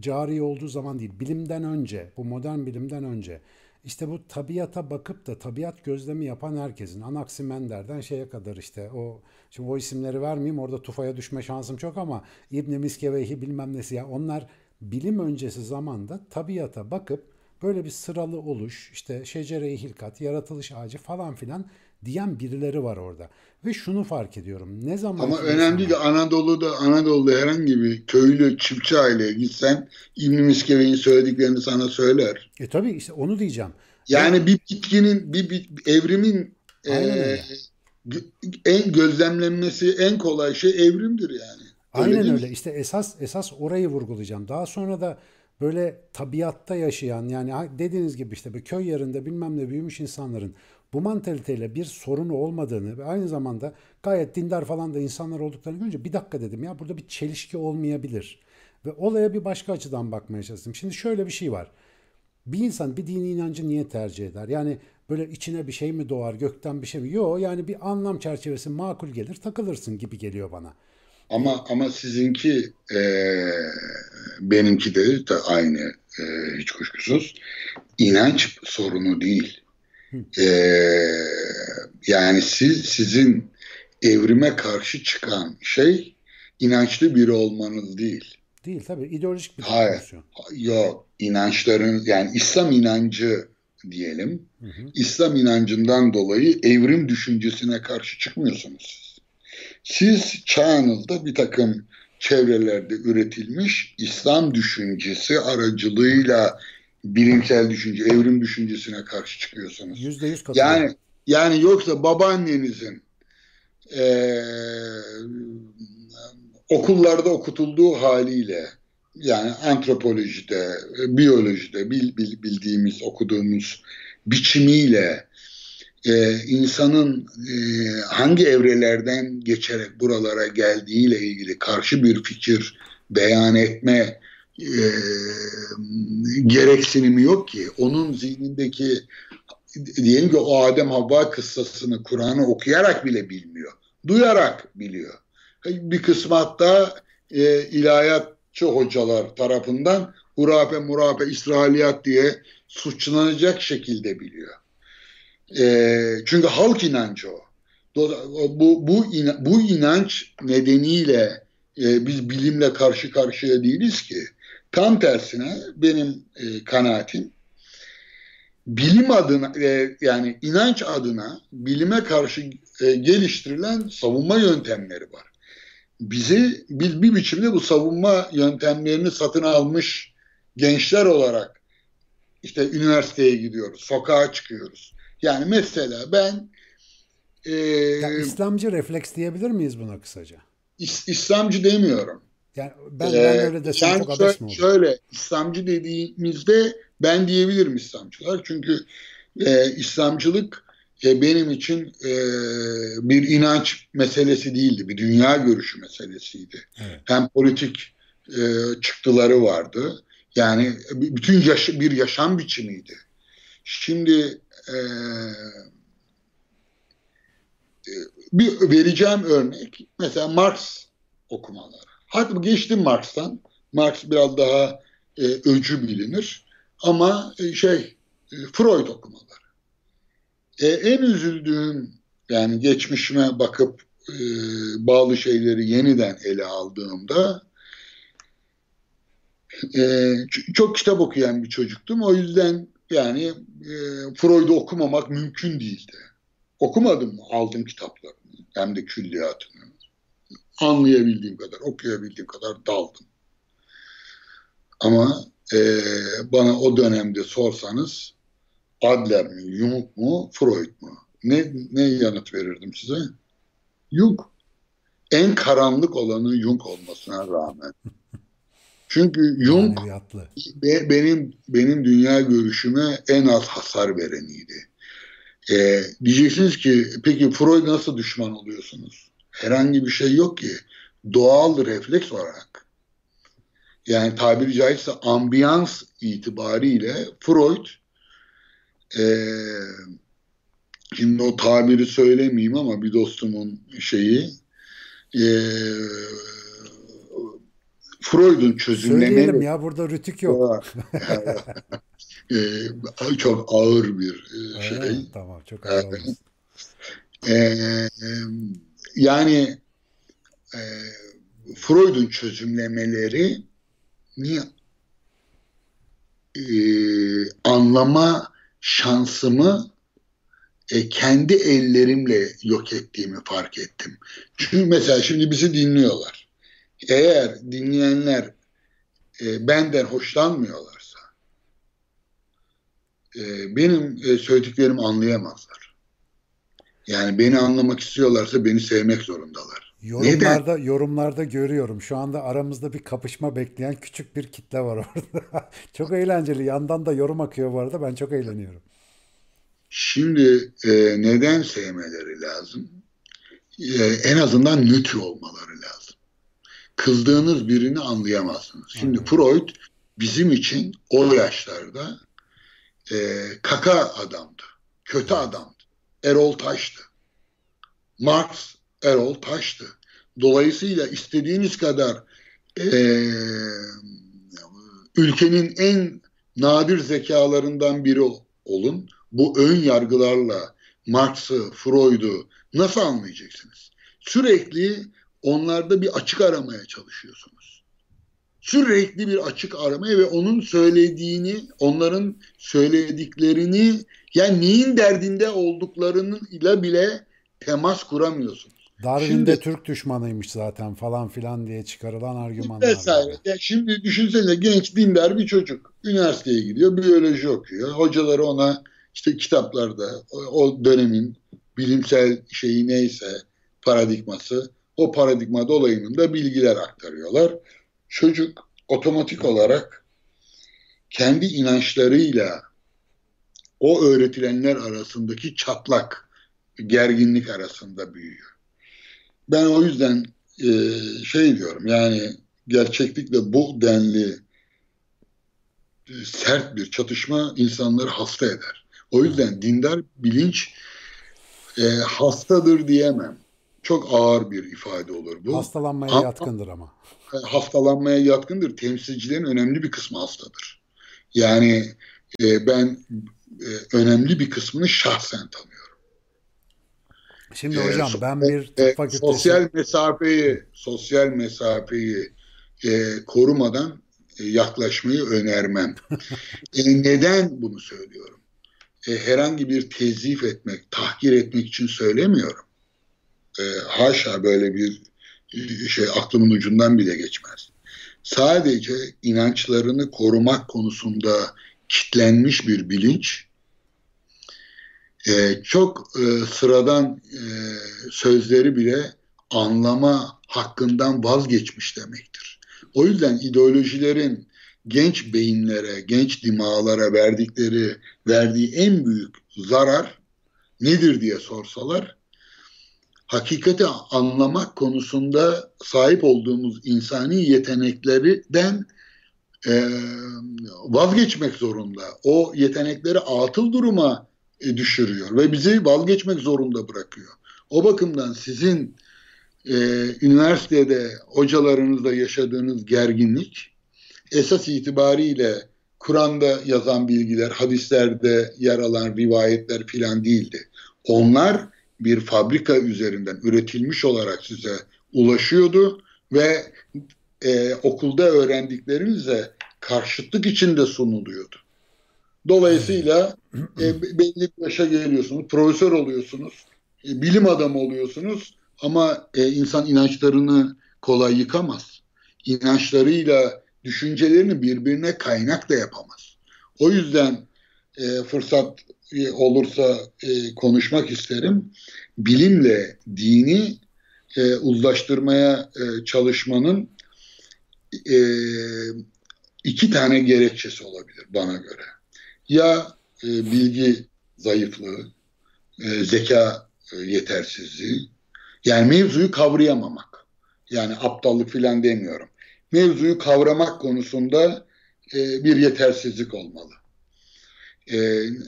cari olduğu zaman değil, bilimden önce, bu modern bilimden önce işte bu tabiata bakıp da tabiat gözlemi yapan herkesin Anaximender'den şeye kadar işte o şimdi o isimleri vermeyeyim orada tufaya düşme şansım çok ama İbn Miskevehi bilmem nesi ya onlar bilim öncesi zamanda tabiata bakıp böyle bir sıralı oluş, işte şecere-i hilkat, yaratılış ağacı falan filan diyen birileri var orada. Ve şunu fark ediyorum. Ne zaman Ama önemli değil Anadolu'da Anadolu'da herhangi bir köylü çiftçi aileye gitsen İbn Miskeve'nin söylediklerini sana söyler. E tabii işte onu diyeceğim. Yani ya, bir bitkinin bir, bir evrimin e, en gözlemlenmesi en kolay şey evrimdir yani. Aynen öyle. Mi? İşte esas esas orayı vurgulayacağım. Daha sonra da böyle tabiatta yaşayan yani dediğiniz gibi işte bir köy yerinde bilmem ne büyümüş insanların bu mantaliteyle bir sorunu olmadığını ve aynı zamanda gayet dindar falan da insanlar olduklarını görünce bir dakika dedim ya burada bir çelişki olmayabilir. Ve olaya bir başka açıdan bakmaya çalıştım. Şimdi şöyle bir şey var. Bir insan bir dini inancı niye tercih eder? Yani böyle içine bir şey mi doğar, gökten bir şey mi? Yok yani bir anlam çerçevesi makul gelir, takılırsın gibi geliyor bana. Ama ama sizinki e, benimki de, de aynı e, hiç kuşkusuz. İnanç sorunu değil. E, yani siz sizin evrime karşı çıkan şey inançlı biri olmanız değil. Değil tabii ideolojik bir Hayır. Pozisyon. Yok inançların yani İslam inancı diyelim. Hı hı. İslam inancından dolayı evrim düşüncesine karşı çıkmıyorsunuz. Siz çağınızda bir takım çevrelerde üretilmiş İslam düşüncesi aracılığıyla bilimsel düşünce, evrim düşüncesine karşı çıkıyorsunuz. Yüzde yüz Yani yani yoksa babaannenizin e, okullarda okutulduğu haliyle yani antropolojide, biyolojide bil, bil, bildiğimiz, okuduğumuz biçimiyle e, insanın e, hangi evrelerden geçerek buralara geldiğiyle ilgili karşı bir fikir beyan etme e, gereksinimi yok ki. Onun zihnindeki diyelim ki o Adem Havva kıssasını Kur'an'ı okuyarak bile bilmiyor. Duyarak biliyor. Bir kısmı hatta e, ilahiyatçı hocalar tarafından hurafe murafe İsrailiyat diye suçlanacak şekilde biliyor. E, çünkü halk inancı o. Bu, bu, bu inanç nedeniyle e, biz bilimle karşı karşıya değiliz ki. Tam tersine benim e, kanaatim bilim adına e, yani inanç adına bilime karşı e, geliştirilen savunma yöntemleri var. Bizi biz bir biçimde bu savunma yöntemlerini satın almış gençler olarak işte üniversiteye gidiyoruz, sokağa çıkıyoruz. Yani mesela ben e, ya İslamcı refleks diyebilir miyiz buna kısaca? İs, İslamcı demiyorum. Yani ben, ben öyle desem yani çok abes mi olur? Şöyle İslamcı dediğimizde ben diyebilirim İslamcılar. Çünkü e, İslamcılık e, benim için e, bir inanç meselesi değildi. Bir dünya görüşü meselesiydi. Evet. Hem politik e, çıktıları vardı. Yani bütün yaş bir yaşam biçimiydi. Şimdi e, e bir vereceğim örnek mesela Marx okumaları. Hadi geçtim Marx'tan. Marx biraz daha e, öcü bilinir. Ama e, şey e, Freud okumaları. E, en üzüldüğüm yani geçmişime bakıp e, bağlı şeyleri yeniden ele aldığımda e, çok kitap okuyan bir çocuktum. O yüzden yani e, Freud'u okumamak mümkün değildi. Okumadım aldım kitaplarını hem de külliyatını. Anlayabildiğim kadar, okuyabildiğim kadar daldım. Ama e, bana o dönemde sorsanız Adler mi, Jung mu, Freud mu? Ne, ne yanıt verirdim size? Jung. En karanlık olanı Jung olmasına rağmen. Çünkü Jung be, benim benim dünya görüşüme en az hasar vereniydi. Ee, diyeceksiniz ki peki Freud nasıl düşman oluyorsunuz? Herhangi bir şey yok ki. Doğal refleks olarak yani tabiri caizse ambiyans itibariyle Freud e, şimdi o tabiri söylemeyeyim ama bir dostumun şeyi e, Freud'un çözümlemeli... Söyleyelim ya burada rütük yok. e, çok ağır bir e, şey. Evet, tamam çok ağır e, e, yani e, Freud'un çözümlemeleri ni e, anlama şansımı e, kendi ellerimle yok ettiğimi fark ettim. Çünkü mesela şimdi bizi dinliyorlar. Eğer dinleyenler e, benden hoşlanmıyorlarsa e, benim e, söylediklerimi anlayamazlar. Yani beni anlamak istiyorlarsa beni sevmek zorundalar. Yorumlarda Neden? yorumlarda görüyorum. Şu anda aramızda bir kapışma bekleyen küçük bir kitle var orada. çok eğlenceli. Yandan da yorum akıyor bu arada. Ben çok eğleniyorum. Şimdi e, neden sevmeleri lazım? E, en azından nötr olmaları lazım. Kızdığınız birini anlayamazsınız. Şimdi. Freud bizim için o yaşlarda e, kaka adamdı. Kötü adamdı. Erol Taş'tı. Marx Erol Taş'tı. Dolayısıyla istediğiniz kadar e, ülkenin en nadir zekalarından biri olun. Bu ön yargılarla Marx'ı, Freud'u nasıl anlayacaksınız? Sürekli onlarda bir açık aramaya çalışıyorsunuz. Sürekli bir açık aramaya ve onun söylediğini, onların söylediklerini yani neyin derdinde olduklarının ile bile temas kuramıyorsunuz. Darwin de Türk düşmanıymış zaten falan filan diye çıkarılan argümanlar. Vesaire. Ya şimdi düşünsene genç dindar bir çocuk üniversiteye gidiyor, biyoloji okuyor. Hocaları ona işte kitaplarda o, o dönemin bilimsel şeyi neyse paradigması o paradigma dolayımında bilgiler aktarıyorlar. Çocuk otomatik olarak kendi inançlarıyla o öğretilenler arasındaki çatlak, gerginlik arasında büyüyor. Ben o yüzden e, şey diyorum yani gerçeklikle bu denli e, sert bir çatışma insanları hasta eder. O yüzden dindar bilinç e, hastadır diyemem. Çok ağır bir ifade olur bu. Hastalanmaya ama, yatkındır ama. E, hastalanmaya yatkındır. Temsilcilerin önemli bir kısmı hastadır. Yani e, ben e, önemli bir kısmını şahsen tanıyorum. Şimdi e, hocam ben bir tıp e, fakültesi... Sosyal mesafeyi, sosyal mesafeyi e, korumadan e, yaklaşmayı önermem. e, neden bunu söylüyorum? e, herhangi bir tezif etmek, tahkir etmek için söylemiyorum. E, haşa böyle bir e, şey aklımın ucundan bile geçmez. Sadece inançlarını korumak konusunda kitlenmiş bir bilinç e, çok e, sıradan e, sözleri bile anlama hakkından vazgeçmiş demektir. O yüzden ideolojilerin genç beyinlere, genç dimağlara verdikleri, verdiği en büyük zarar nedir diye sorsalar, hakikati anlamak konusunda sahip olduğumuz insani yeteneklerden e, vazgeçmek zorunda. O yetenekleri atıl duruma e, düşürüyor ve bizi vazgeçmek zorunda bırakıyor. O bakımdan sizin e, üniversitede hocalarınızla yaşadığınız gerginlik esas itibariyle Kur'an'da yazan bilgiler, hadislerde yer alan rivayetler filan değildi. Onlar bir fabrika üzerinden üretilmiş olarak size ulaşıyordu ve e, okulda öğrendiklerinizle karşıtlık içinde sunuluyordu. Dolayısıyla e, belli bir yaşa geliyorsunuz, profesör oluyorsunuz, e, bilim adamı oluyorsunuz ama e, insan inançlarını kolay yıkamaz. İnançlarıyla düşüncelerini birbirine kaynak da yapamaz. O yüzden e, fırsat e, olursa e, konuşmak isterim. Bilimle dini e, uzlaştırmaya e, çalışmanın e, iki tane gerekçesi olabilir bana göre. Ya e, bilgi zayıflığı, e, zeka e, yetersizliği, yani mevzuyu kavrayamamak. Yani aptallık filan demiyorum. Mevzuyu kavramak konusunda e, bir yetersizlik olmalı. E,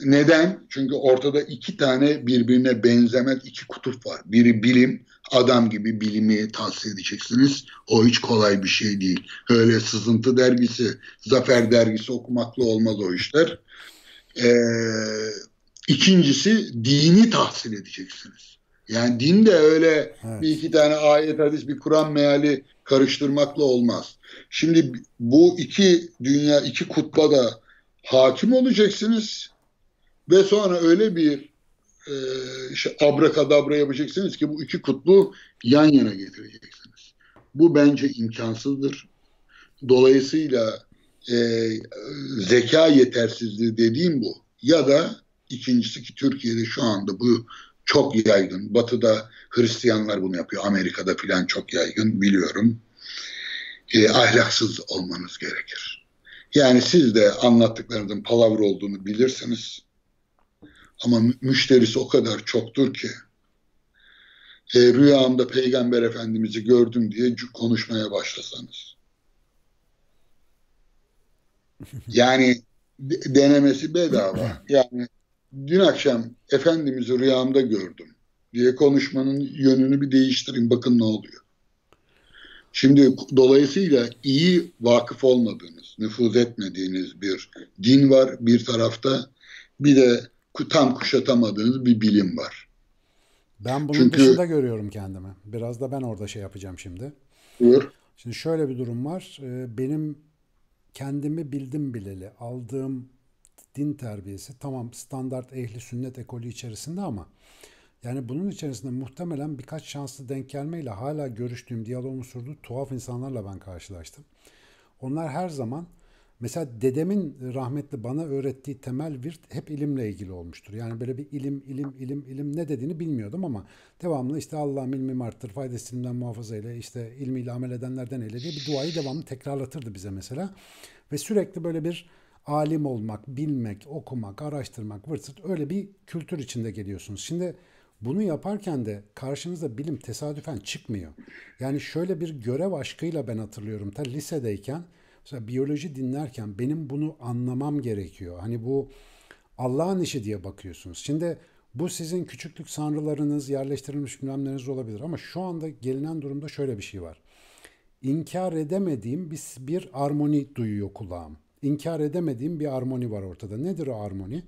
neden? Çünkü ortada iki tane birbirine benzemez iki kutup var. Biri bilim, adam gibi bilimi tahsil edeceksiniz. O hiç kolay bir şey değil. Öyle sızıntı dergisi, zafer dergisi okumakla olmaz o işler. E, ikincisi dini tahsil edeceksiniz. Yani din de öyle evet. bir iki tane ayet hadis bir Kur'an meali karıştırmakla olmaz. Şimdi bu iki dünya iki kutba da hakim olacaksınız ve sonra öyle bir e, işte abrakadabra yapacaksınız ki bu iki kutbu yan yana getireceksiniz. Bu bence imkansızdır. Dolayısıyla e, zeka yetersizliği dediğim bu. Ya da ikincisi ki Türkiye'de şu anda bu çok yaygın. Batı'da Hristiyanlar bunu yapıyor. Amerika'da filan çok yaygın biliyorum. E, ahlaksız olmanız gerekir. Yani siz de anlattıklarınızın palavra olduğunu bilirsiniz. Ama müşterisi o kadar çoktur ki e, rüyamda Peygamber Efendimiz'i gördüm diye konuşmaya başlasanız. Yani denemesi bedava. Yani dün akşam Efendimiz'i rüyamda gördüm diye konuşmanın yönünü bir değiştirin bakın ne oluyor. Şimdi dolayısıyla iyi vakıf olmadığınız, nüfuz etmediğiniz bir din var bir tarafta. Bir de tam kuşatamadığınız bir bilim var. Ben bunun Çünkü, dışında görüyorum kendimi. Biraz da ben orada şey yapacağım şimdi. Buyur. Şimdi şöyle bir durum var. Ee, benim kendimi bildim bileli aldığım din terbiyesi tamam standart ehli sünnet ekolü içerisinde ama yani bunun içerisinde muhtemelen birkaç şanslı denk gelmeyle hala görüştüğüm, diyaloğumun sürdüğü tuhaf insanlarla ben karşılaştım. Onlar her zaman mesela dedemin rahmetli bana öğrettiği temel bir hep ilimle ilgili olmuştur. Yani böyle bir ilim, ilim, ilim, ilim ne dediğini bilmiyordum ama devamlı işte Allah'ım ilmimi arttır, faydası ilimden muhafaza eyle, işte ilmiyle amel edenlerden eyle diye bir duayı devamlı tekrarlatırdı bize mesela. Ve sürekli böyle bir alim olmak, bilmek, okumak, araştırmak, vırsıt öyle bir kültür içinde geliyorsunuz. Şimdi bunu yaparken de karşınıza bilim tesadüfen çıkmıyor. Yani şöyle bir görev aşkıyla ben hatırlıyorum. Ta lisedeyken mesela biyoloji dinlerken benim bunu anlamam gerekiyor. Hani bu Allah'ın işi diye bakıyorsunuz. Şimdi bu sizin küçüklük sanrılarınız, yerleştirilmiş bilmemleriniz olabilir. Ama şu anda gelinen durumda şöyle bir şey var. İnkar edemediğim bir, bir armoni duyuyor kulağım. İnkar edemediğim bir armoni var ortada. Nedir o armoni?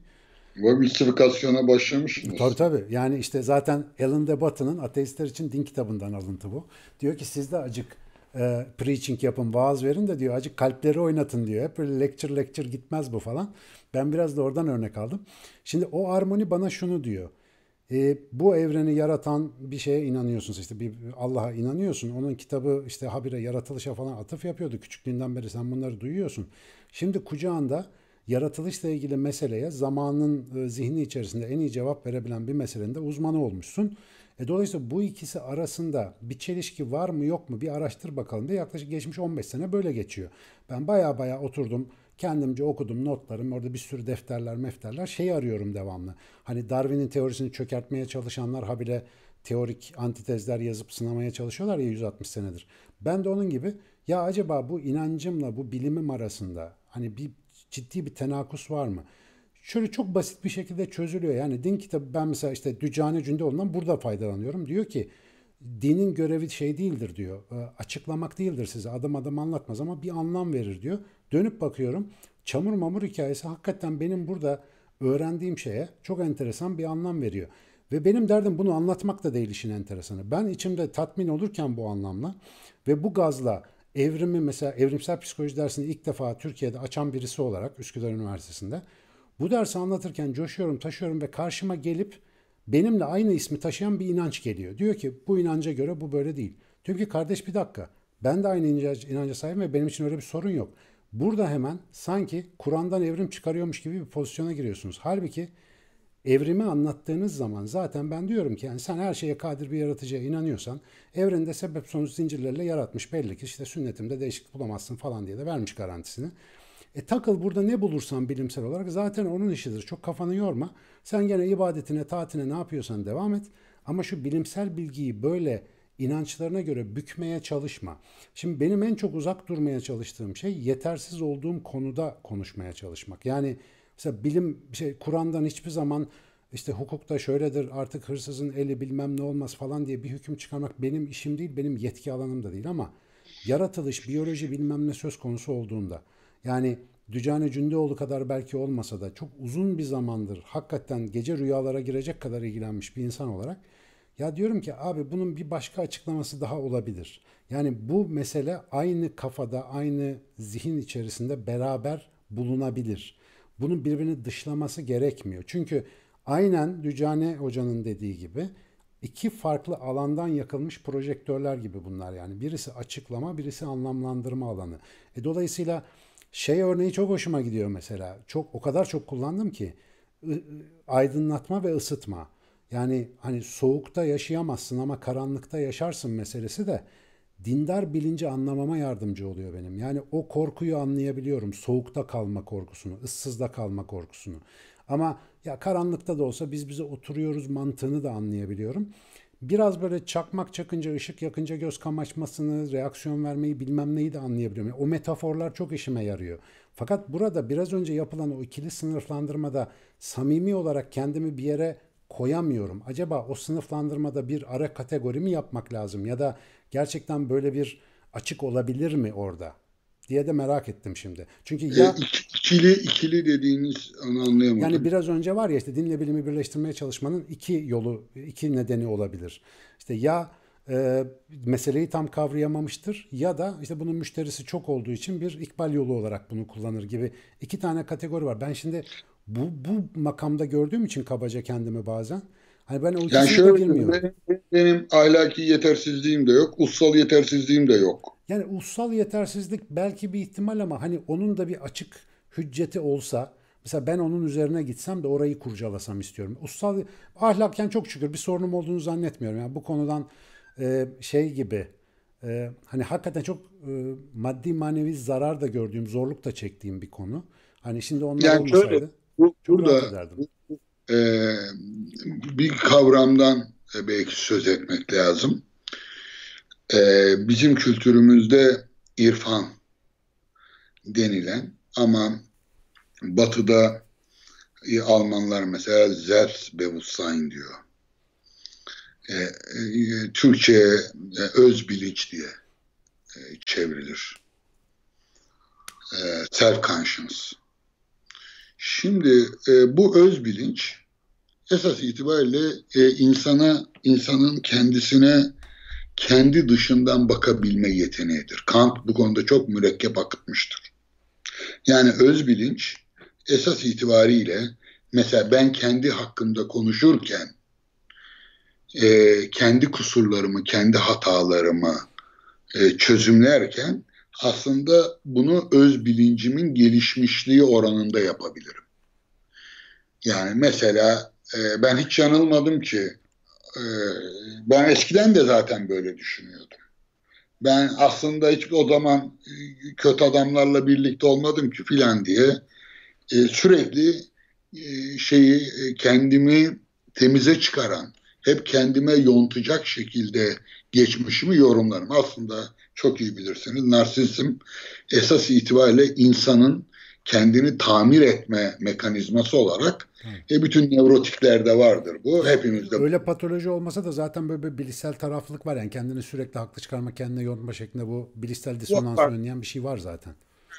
Bu mistifikasyona başlamışsınız. Tabii tabii. Yani işte zaten Alan de Botton'ın Ateistler için Din kitabından alıntı bu. Diyor ki sizde acık e, preaching yapın, vaaz verin de diyor acık kalpleri oynatın diyor. Hep böyle lecture lecture gitmez bu falan. Ben biraz da oradan örnek aldım. Şimdi o armoni bana şunu diyor. E, bu evreni yaratan bir şeye inanıyorsunuz işte bir Allah'a inanıyorsun. Onun kitabı işte habire yaratılışa falan atıf yapıyordu. Küçüklüğünden beri sen bunları duyuyorsun. Şimdi kucağında yaratılışla ilgili meseleye zamanın e, zihni içerisinde en iyi cevap verebilen bir meselenin uzmanı olmuşsun. E, dolayısıyla bu ikisi arasında bir çelişki var mı yok mu bir araştır bakalım diye yaklaşık geçmiş 15 sene böyle geçiyor. Ben baya baya oturdum kendimce okudum notlarım orada bir sürü defterler mefterler şeyi arıyorum devamlı. Hani Darwin'in teorisini çökertmeye çalışanlar habire teorik antitezler yazıp sınamaya çalışıyorlar ya 160 senedir. Ben de onun gibi ya acaba bu inancımla bu bilimim arasında hani bir ciddi bir tenakus var mı? Şöyle çok basit bir şekilde çözülüyor. Yani din kitabı ben mesela işte Dücane Cündeoğlu'ndan burada faydalanıyorum. Diyor ki dinin görevi şey değildir diyor. E, açıklamak değildir size. Adım adım anlatmaz ama bir anlam verir diyor. Dönüp bakıyorum. Çamur mamur hikayesi hakikaten benim burada öğrendiğim şeye çok enteresan bir anlam veriyor. Ve benim derdim bunu anlatmak da değil işin enteresanı. Ben içimde tatmin olurken bu anlamla ve bu gazla evrimi mesela evrimsel psikoloji dersini ilk defa Türkiye'de açan birisi olarak Üsküdar Üniversitesi'nde bu dersi anlatırken coşuyorum, taşıyorum ve karşıma gelip benimle aynı ismi taşıyan bir inanç geliyor. Diyor ki bu inanca göre bu böyle değil. Diyor ki kardeş bir dakika ben de aynı inanca, sahibim ve benim için öyle bir sorun yok. Burada hemen sanki Kur'an'dan evrim çıkarıyormuş gibi bir pozisyona giriyorsunuz. Halbuki evrimi anlattığınız zaman zaten ben diyorum ki yani sen her şeye kadir bir yaratıcıya inanıyorsan evrende sebep sonuç zincirleriyle yaratmış belli ki işte sünnetimde değişiklik bulamazsın falan diye de vermiş garantisini. E takıl burada ne bulursan bilimsel olarak zaten onun işidir. Çok kafanı yorma. Sen gene ibadetine, taatine ne yapıyorsan devam et. Ama şu bilimsel bilgiyi böyle inançlarına göre bükmeye çalışma. Şimdi benim en çok uzak durmaya çalıştığım şey yetersiz olduğum konuda konuşmaya çalışmak. Yani mesela bilim şey Kur'an'dan hiçbir zaman işte hukukta şöyledir artık hırsızın eli bilmem ne olmaz falan diye bir hüküm çıkarmak benim işim değil, benim yetki alanım da değil ama yaratılış, biyoloji bilmem ne söz konusu olduğunda yani Dücane Cündeoğlu kadar belki olmasa da çok uzun bir zamandır hakikaten gece rüyalara girecek kadar ilgilenmiş bir insan olarak ya diyorum ki abi bunun bir başka açıklaması daha olabilir. Yani bu mesele aynı kafada, aynı zihin içerisinde beraber bulunabilir. Bunun birbirini dışlaması gerekmiyor. Çünkü aynen Dücane Hoca'nın dediği gibi iki farklı alandan yakılmış projektörler gibi bunlar yani. Birisi açıklama, birisi anlamlandırma alanı. E dolayısıyla şey örneği çok hoşuma gidiyor mesela. Çok o kadar çok kullandım ki aydınlatma ve ısıtma. Yani hani soğukta yaşayamazsın ama karanlıkta yaşarsın meselesi de dindar bilinci anlamama yardımcı oluyor benim. Yani o korkuyu anlayabiliyorum. Soğukta kalma korkusunu, ıssızda kalma korkusunu. Ama ya karanlıkta da olsa biz bize oturuyoruz mantığını da anlayabiliyorum biraz böyle çakmak çakınca, ışık yakınca göz kamaşmasını, reaksiyon vermeyi bilmem neyi de anlayabiliyorum. Yani o metaforlar çok işime yarıyor. Fakat burada biraz önce yapılan o ikili sınıflandırmada samimi olarak kendimi bir yere koyamıyorum. Acaba o sınıflandırmada bir ara kategori mi yapmak lazım ya da gerçekten böyle bir açık olabilir mi orada? diye de merak ettim şimdi. Çünkü ya e, ikili ikili dediğiniz onu anlayamadım. Yani biraz önce var ya işte dinle bilimi birleştirmeye çalışmanın iki yolu, iki nedeni olabilir. İşte ya e, meseleyi tam kavrayamamıştır ya da işte bunun müşterisi çok olduğu için bir ikbal yolu olarak bunu kullanır gibi iki tane kategori var. Ben şimdi bu bu makamda gördüğüm için kabaca kendimi bazen Hani ben o yani şöyle bilmiyorum. Benim, benim ahlaki yetersizliğim de yok, ussal yetersizliğim de yok. Yani ussal yetersizlik belki bir ihtimal ama hani onun da bir açık hücceti olsa mesela ben onun üzerine gitsem de orayı kurcalasam istiyorum. Ussal ahlakken çok şükür bir sorunum olduğunu zannetmiyorum. Yani bu konudan e, şey gibi e, hani hakikaten çok e, maddi manevi zarar da gördüğüm, zorluk da çektiğim bir konu. Hani şimdi onlar yani olmasaydı şöyle, bu, burada e, bir kavramdan belki söz etmek lazım. E, bizim kültürümüzde irfan denilen ama batıda e, Almanlar mesela Selbstbewusstsein diyor. E, e, Türkçe e, öz bilinç diye e, çevrilir. E, self conscience. Şimdi e, bu öz bilinç esas itibariyle e, insana insanın kendisine kendi dışından bakabilme yeteneğidir. Kant bu konuda çok mürekkep akıtmıştır. Yani öz bilinç esas itibariyle mesela ben kendi hakkımda konuşurken e, kendi kusurlarımı, kendi hatalarımı e, çözümlerken aslında bunu öz bilincimin gelişmişliği oranında yapabilirim. Yani mesela e, ben hiç yanılmadım ki e, ben eskiden de zaten böyle düşünüyordum. Ben aslında hiç o zaman e, kötü adamlarla birlikte olmadım ki filan diye e, sürekli e, şeyi e, kendimi temize çıkaran, hep kendime yontacak şekilde geçmişimi yorumlarım. Aslında çok iyi bilirsiniz. Narsizm esas itibariyle insanın kendini tamir etme mekanizması olarak e, bütün nevrotiklerde vardır bu. Hepimizde. Öyle patoloji olmasa da zaten böyle bir bilişsel taraflılık var. Yani kendini sürekli haklı çıkarma, kendine yontma şeklinde bu bilişsel disonans oynayan bir şey var zaten.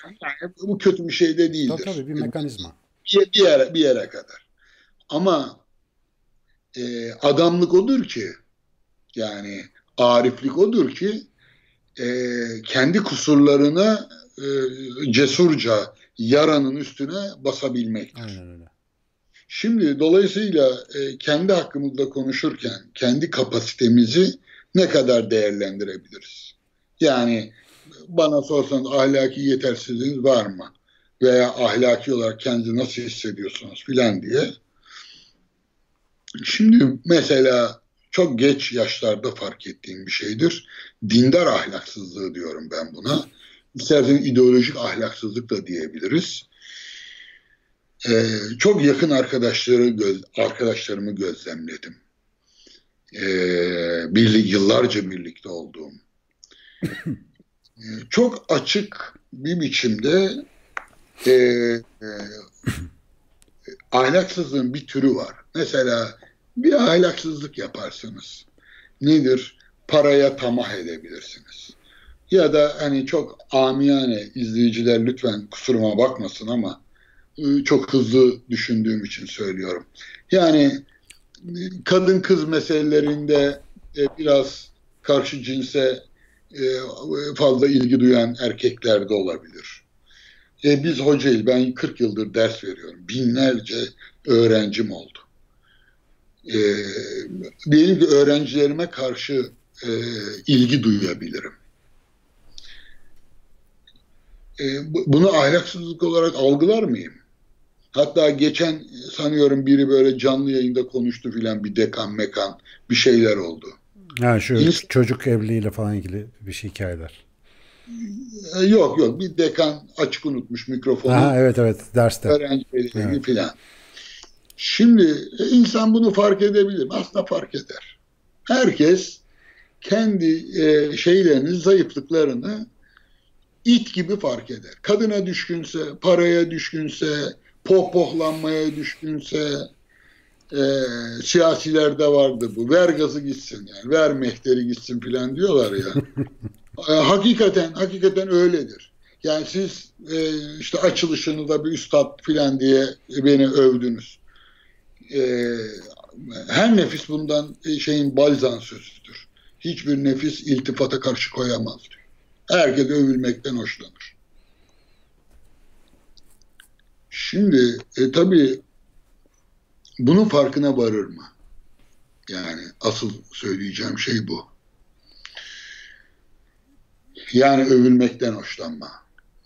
Yani bu kötü bir şey de değildir. Tabii tabii bir mekanizma. Bir, bir, yere, bir yere kadar. Ama e, adamlık odur ki yani ariflik odur ki e, kendi kusurlarına e, cesurca yaranın üstüne basabilmektir. Aynen öyle. Şimdi dolayısıyla e, kendi hakkımızda konuşurken kendi kapasitemizi ne kadar değerlendirebiliriz? Yani bana sorsanız ahlaki yetersizliğiniz var mı? Veya ahlaki olarak kendinizi nasıl hissediyorsunuz filan diye. Şimdi mesela çok geç yaşlarda fark ettiğim bir şeydir. Dindar ahlaksızlığı diyorum ben buna. İsterseniz ideolojik ahlaksızlık da diyebiliriz. Ee, çok yakın arkadaşları göz, arkadaşlarımı gözlemledim. Ee, birlik yıllarca birlikte olduğum. Ee, çok açık bir biçimde e, e, ahlaksızlığın bir türü var. Mesela bir ahlaksızlık yaparsınız. Nedir? Paraya tamah edebilirsiniz. Ya da hani çok amiyane izleyiciler lütfen kusuruma bakmasın ama e, çok hızlı düşündüğüm için söylüyorum. Yani kadın kız meselelerinde e, biraz karşı cinse e, fazla ilgi duyan erkekler de olabilir. E biz hocayız. Ben 40 yıldır ders veriyorum. Binlerce öğrencim oldu. E, diyelim ki öğrencilerime karşı e, ilgi duyabilirim. E, bunu ahlaksızlık olarak algılar mıyım? Hatta geçen sanıyorum biri böyle canlı yayında konuştu filan bir dekan mekan bir şeyler oldu. Ha şu İns- çocuk evliliğiyle falan ilgili bir şey hikayeler. E, yok yok bir dekan açık unutmuş mikrofonu. Ha, evet evet derste. Öğrencileri evet. filan. Şimdi e, insan bunu fark edebilir mi? Aslında fark eder. Herkes kendi e, şeylerini, zayıflıklarını it gibi fark eder. Kadına düşkünse, paraya düşkünse, pohpohlanmaya düşkünse, e, siyasilerde vardı bu. Ver gazı gitsin yani. Ver mehteri gitsin filan diyorlar ya. e, hakikaten, hakikaten öyledir. Yani siz e, işte açılışınızda bir üstad filan diye beni övdünüz. E, her nefis bundan e, şeyin balzan sözüdür. Hiçbir nefis iltifata karşı koyamaz diyor. Herkes övülmekten hoşlanır. Şimdi e, tabii bunun farkına varır mı? Yani asıl söyleyeceğim şey bu. Yani övülmekten hoşlanma.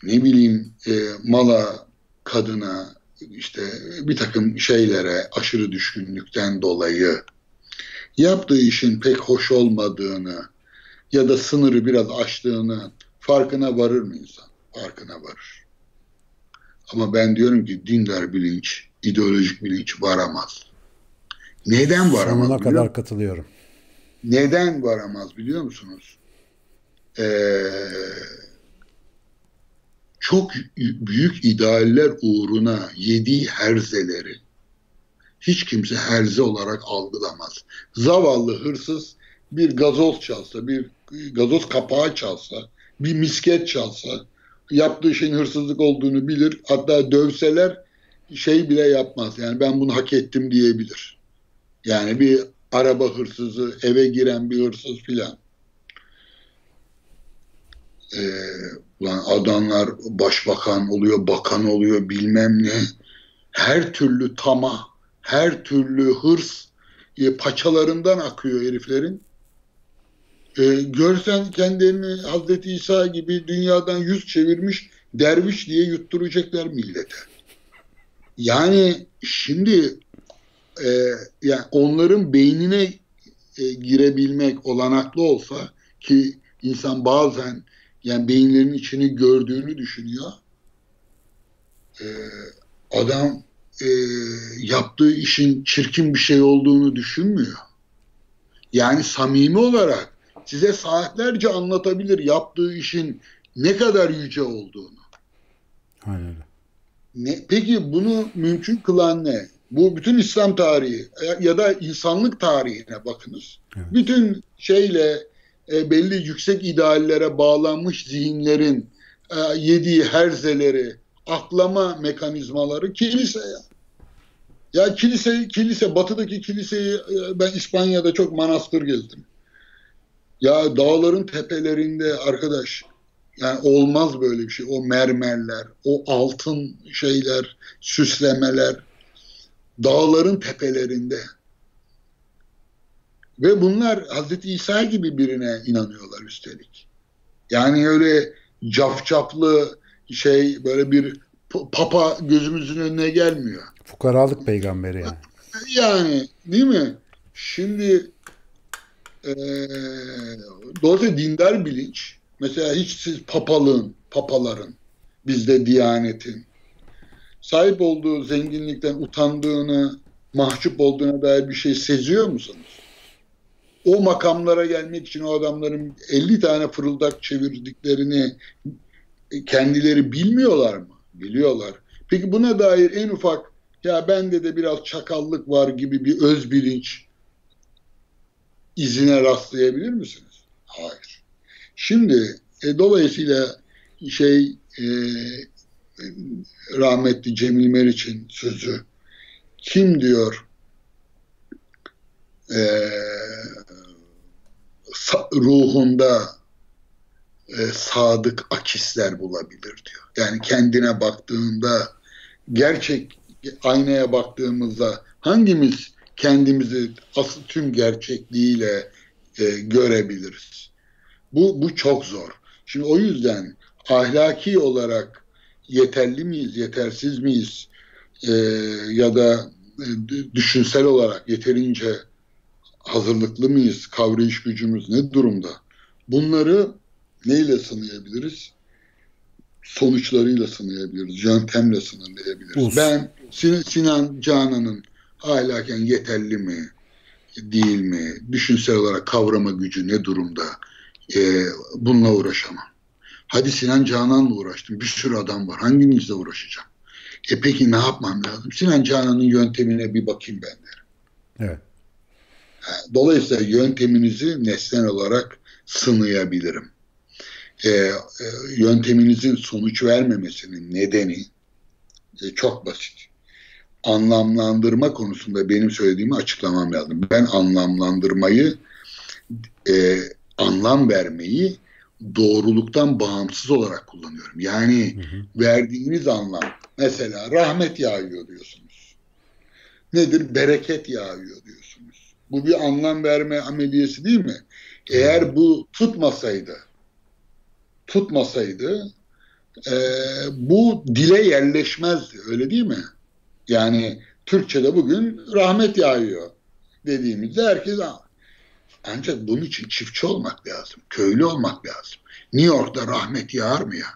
Ne bileyim e, mala, kadına, işte bir takım şeylere aşırı düşkünlükten dolayı yaptığı işin pek hoş olmadığını ya da sınırı biraz aştığını farkına varır mı insan? Farkına varır. Ama ben diyorum ki dindar bilinç, ideolojik bilinç varamaz. Neden varamaz? Sonuna kadar katılıyorum. Neden varamaz biliyor musunuz? Ee, çok büyük idealler uğruna yediği herzeleri hiç kimse herze olarak algılamaz. Zavallı hırsız bir gazoz çalsa, bir gazoz kapağı çalsa, bir misket çalsa yaptığı şeyin hırsızlık olduğunu bilir. Hatta dövseler şey bile yapmaz. Yani ben bunu hak ettim diyebilir. Yani bir araba hırsızı, eve giren bir hırsız filan. E, ulan adamlar başbakan oluyor, bakan oluyor bilmem ne. Her türlü tama, her türlü hırs e, paçalarından akıyor heriflerin. E, görsen kendilerini Hazreti İsa gibi dünyadan yüz çevirmiş derviş diye yutturacaklar millete. Yani şimdi e, yani onların beynine e, girebilmek olanaklı olsa ki insan bazen yani beyinlerin içini gördüğünü düşünüyor. E, adam e, yaptığı işin çirkin bir şey olduğunu düşünmüyor. Yani samimi olarak size saatlerce anlatabilir yaptığı işin ne kadar yüce olduğunu. Aynen Ne, peki bunu mümkün kılan ne? Bu bütün İslam tarihi ya da insanlık tarihine bakınız. Evet. Bütün şeyle e, belli yüksek ideallere bağlanmış zihinlerin e, yediği herzeleri, aklama mekanizmaları kilise ya. Ya kilise, kilise, batıdaki kiliseyi e, ben İspanya'da çok manastır gezdim. Ya dağların tepelerinde arkadaş yani olmaz böyle bir şey. O mermerler, o altın şeyler, süslemeler dağların tepelerinde. Ve bunlar Hazreti İsa gibi birine inanıyorlar üstelik. Yani öyle cafcaflı şey böyle bir papa gözümüzün önüne gelmiyor. Fukaralık peygamberi yani. Yani değil mi? Şimdi e, dolayısıyla dindar bilinç mesela hiç siz papalığın, papaların bizde diyanetin sahip olduğu zenginlikten utandığını, mahcup olduğuna dair bir şey seziyor musunuz? O makamlara gelmek için o adamların 50 tane fırıldak çevirdiklerini kendileri bilmiyorlar mı? Biliyorlar. Peki buna dair en ufak ya bende de biraz çakallık var gibi bir öz bilinç izine rastlayabilir misiniz? Hayır. Şimdi e, dolayısıyla şey e, rahmetli Cemil Meriç'in sözü kim diyor e, ruhunda e, sadık akisler bulabilir diyor. Yani kendine baktığında gerçek aynaya baktığımızda hangimiz kendimizi asıl tüm gerçekliğiyle e, görebiliriz? Bu, bu çok zor. Şimdi o yüzden ahlaki olarak yeterli miyiz, yetersiz miyiz e, ya da e, düşünsel olarak yeterince hazırlıklı mıyız, kavrayış gücümüz ne durumda? Bunları neyle sınayabiliriz? Sonuçlarıyla sınayabiliriz, yöntemle sınırlayabiliriz. Of. Ben Sin Sinan Canan'ın ahlaken yeterli mi, değil mi, düşünsel olarak kavrama gücü ne durumda, e, bununla uğraşamam. Hadi Sinan Canan'la uğraştım. Bir sürü adam var. Hanginizle uğraşacağım? E peki ne yapmam lazım? Sinan Canan'ın yöntemine bir bakayım ben derim. Evet. Dolayısıyla yönteminizi nesnel olarak sınayabilirim. E, e, yönteminizin sonuç vermemesinin nedeni e, çok basit. Anlamlandırma konusunda benim söylediğimi açıklamam lazım. Ben anlamlandırmayı, e, anlam vermeyi doğruluktan bağımsız olarak kullanıyorum. Yani hı hı. verdiğiniz anlam mesela rahmet yağıyor diyorsunuz. Nedir? Bereket yağıyor diyorsunuz. Bu bir anlam verme ameliyesi değil mi? Eğer bu tutmasaydı tutmasaydı e, bu dile yerleşmezdi. Öyle değil mi? Yani Türkçe'de bugün rahmet yağıyor dediğimizde herkes ancak bunun için çiftçi olmak lazım. Köylü olmak lazım. New York'ta rahmet yağar mı ya?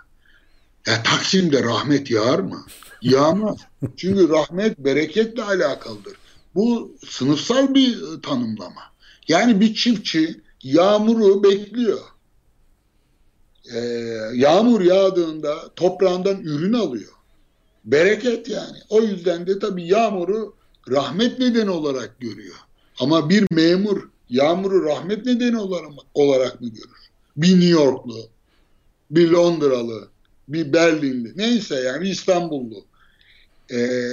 Ya Taksim'de rahmet yağar mı? Yağmaz. Çünkü rahmet bereketle alakalıdır. Bu sınıfsal bir e, tanımlama. Yani bir çiftçi yağmuru bekliyor. Ee, yağmur yağdığında toprağından ürün alıyor. Bereket yani. O yüzden de tabii yağmuru rahmet nedeni olarak görüyor. Ama bir memur yağmuru rahmet nedeni olarak, mı görür? Bir New Yorklu, bir Londralı, bir Berlinli, neyse yani İstanbullu. Ee,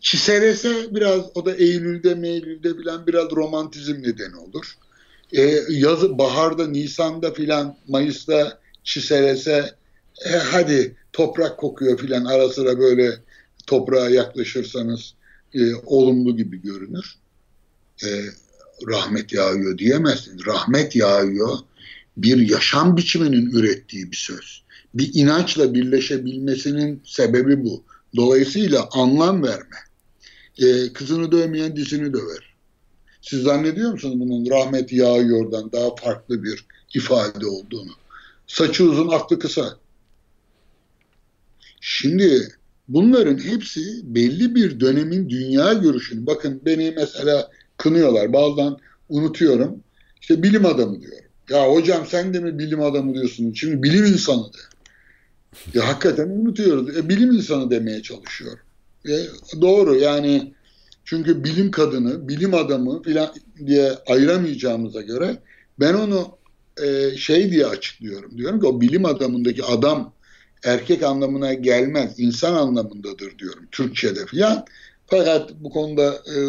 çiselese biraz o da Eylül'de Meylül'de filan biraz romantizm nedeni olur. Ee, yazı baharda, Nisan'da filan Mayıs'ta çiselese e, hadi toprak kokuyor filan ara sıra böyle toprağa yaklaşırsanız e, olumlu gibi görünür. E, rahmet yağıyor diyemezsiniz. Rahmet yağıyor bir yaşam biçiminin ürettiği bir söz. Bir inançla birleşebilmesinin sebebi bu. Dolayısıyla anlam verme. Ee, kızını dövmeyen dizini döver. Siz zannediyor musunuz bunun rahmet yağıyordan daha farklı bir ifade olduğunu? Saçı uzun, aklı kısa. Şimdi bunların hepsi belli bir dönemin dünya görüşünü. Bakın beni mesela kınıyorlar. Bazen unutuyorum. İşte bilim adamı diyorum. Ya hocam sen de mi bilim adamı diyorsun? Şimdi bilim insanı de. Ya hakikaten unutuyoruz. E, bilim insanı demeye çalışıyor. E, doğru yani çünkü bilim kadını, bilim adamı filan diye ayıramayacağımıza göre ben onu e, şey diye açıklıyorum. Diyorum ki o bilim adamındaki adam erkek anlamına gelmez, insan anlamındadır diyorum Türkçe'de filan. Fakat bu konuda e,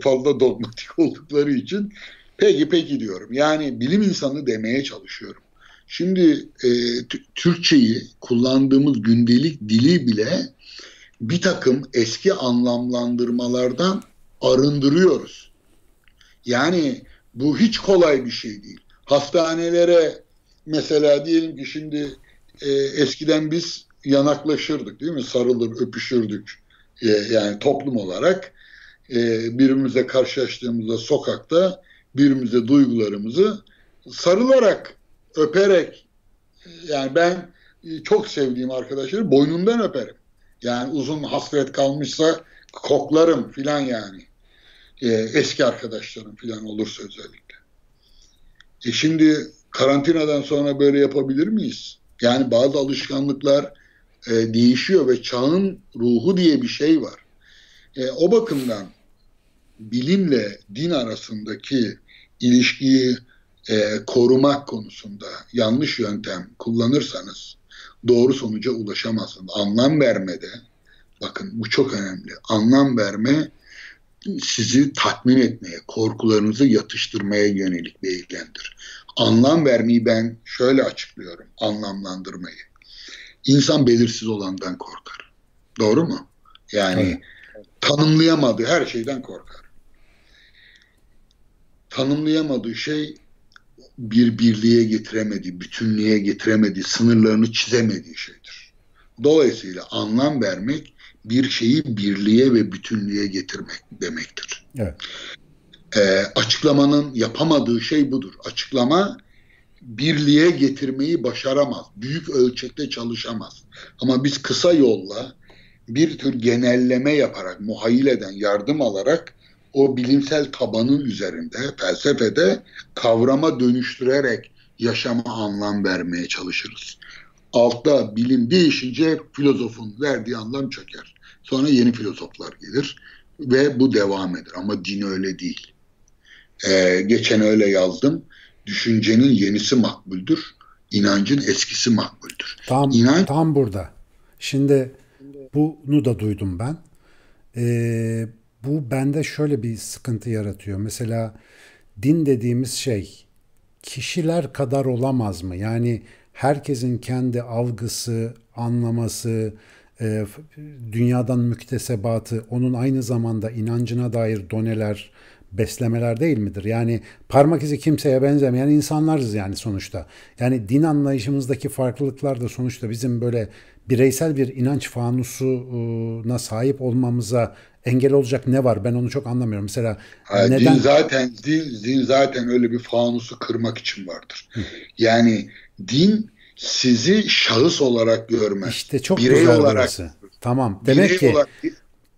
fazla dogmatik oldukları için peki peki diyorum. Yani bilim insanı demeye çalışıyorum. Şimdi e, Türkçeyi kullandığımız gündelik dili bile bir takım eski anlamlandırmalardan arındırıyoruz. Yani bu hiç kolay bir şey değil. Hastanelere mesela diyelim ki şimdi e, eskiden biz yanaklaşırdık değil mi? Sarılır, öpüşürdük. E, yani toplum olarak e, birbirimize karşılaştığımızda sokakta birbirimize duygularımızı sarılarak öperek yani ben çok sevdiğim arkadaşları boynundan öperim. Yani uzun hasret kalmışsa koklarım filan yani. Ee, eski arkadaşlarım filan olursa özellikle. E şimdi karantinadan sonra böyle yapabilir miyiz? Yani bazı alışkanlıklar e, değişiyor ve çağın ruhu diye bir şey var. E, o bakımdan bilimle din arasındaki ilişkiyi e, korumak konusunda yanlış yöntem kullanırsanız doğru sonuca ulaşamazsınız. Anlam vermede, bakın bu çok önemli, anlam verme sizi tatmin etmeye, korkularınızı yatıştırmaya yönelik bir eylemdir. Anlam vermeyi ben şöyle açıklıyorum, anlamlandırmayı. İnsan belirsiz olandan korkar. Doğru mu? Yani evet. tanımlayamadığı her şeyden korkar. Tanımlayamadığı şey bir birliğe getiremediği, bütünlüğe getiremediği, sınırlarını çizemediği şeydir. Dolayısıyla anlam vermek bir şeyi birliğe ve bütünlüğe getirmek demektir. Evet. Ee, açıklamanın yapamadığı şey budur. Açıklama birliğe getirmeyi başaramaz. Büyük ölçekte çalışamaz. Ama biz kısa yolla bir tür genelleme yaparak, muhayyil eden, yardım alarak o bilimsel tabanın üzerinde felsefede kavrama dönüştürerek yaşama anlam vermeye çalışırız. Altta bilim değişince filozofun verdiği anlam çöker. Sonra yeni filozoflar gelir ve bu devam eder. Ama din öyle değil. Ee, geçen öyle yazdım. Düşüncenin yenisi makbuldür. inancın eskisi makbuldür. Tam, İnanç... tam burada. Şimdi bunu da duydum ben. Ee, bu bende şöyle bir sıkıntı yaratıyor. Mesela din dediğimiz şey kişiler kadar olamaz mı? Yani herkesin kendi algısı, anlaması, e, dünyadan müktesebatı, onun aynı zamanda inancına dair doneler, beslemeler değil midir? Yani parmak izi kimseye benzemeyen insanlarız yani sonuçta. Yani din anlayışımızdaki farklılıklar da sonuçta bizim böyle bireysel bir inanç fanusuna sahip olmamıza engel olacak ne var? Ben onu çok anlamıyorum. Mesela Hayır, neden din zaten din, din zaten öyle bir fanusu kırmak için vardır. Hı. Yani din sizi şahıs olarak görmez. İşte çok birey güzel olarak. Burası. Tamam. Demek ki olarak,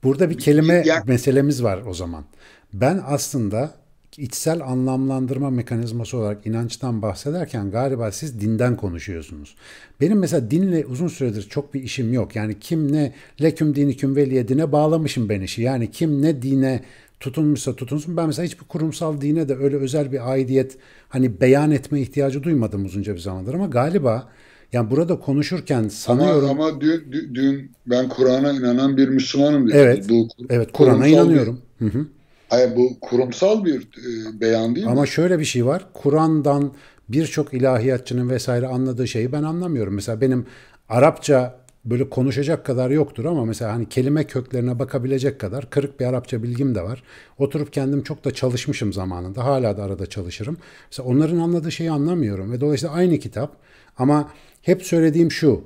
burada bir kelime yani, meselemiz var o zaman. Ben aslında içsel anlamlandırma mekanizması olarak inançtan bahsederken galiba siz dinden konuşuyorsunuz. Benim mesela dinle uzun süredir çok bir işim yok. Yani kim ne leküm diniküm veliye dine bağlamışım ben işi. Yani kim ne dine tutunmuşsa tutunsun. Ben mesela hiçbir kurumsal dine de öyle özel bir aidiyet hani beyan etme ihtiyacı duymadım uzunca bir zamandır ama galiba yani burada konuşurken sanıyorum... Ama, ama dün, dün ben Kur'an'a inanan bir Müslümanım dedim. Evet, bu, evet Kur'an'a inanıyorum. Bir, hı hı. Hayır bu kurumsal bir e, beyan değil Ama mi? şöyle bir şey var. Kur'an'dan birçok ilahiyatçının vesaire anladığı şeyi ben anlamıyorum. Mesela benim Arapça böyle konuşacak kadar yoktur ama mesela hani kelime köklerine bakabilecek kadar kırık bir Arapça bilgim de var. Oturup kendim çok da çalışmışım zamanında. Hala da arada çalışırım. Mesela onların anladığı şeyi anlamıyorum ve dolayısıyla aynı kitap ama hep söylediğim şu.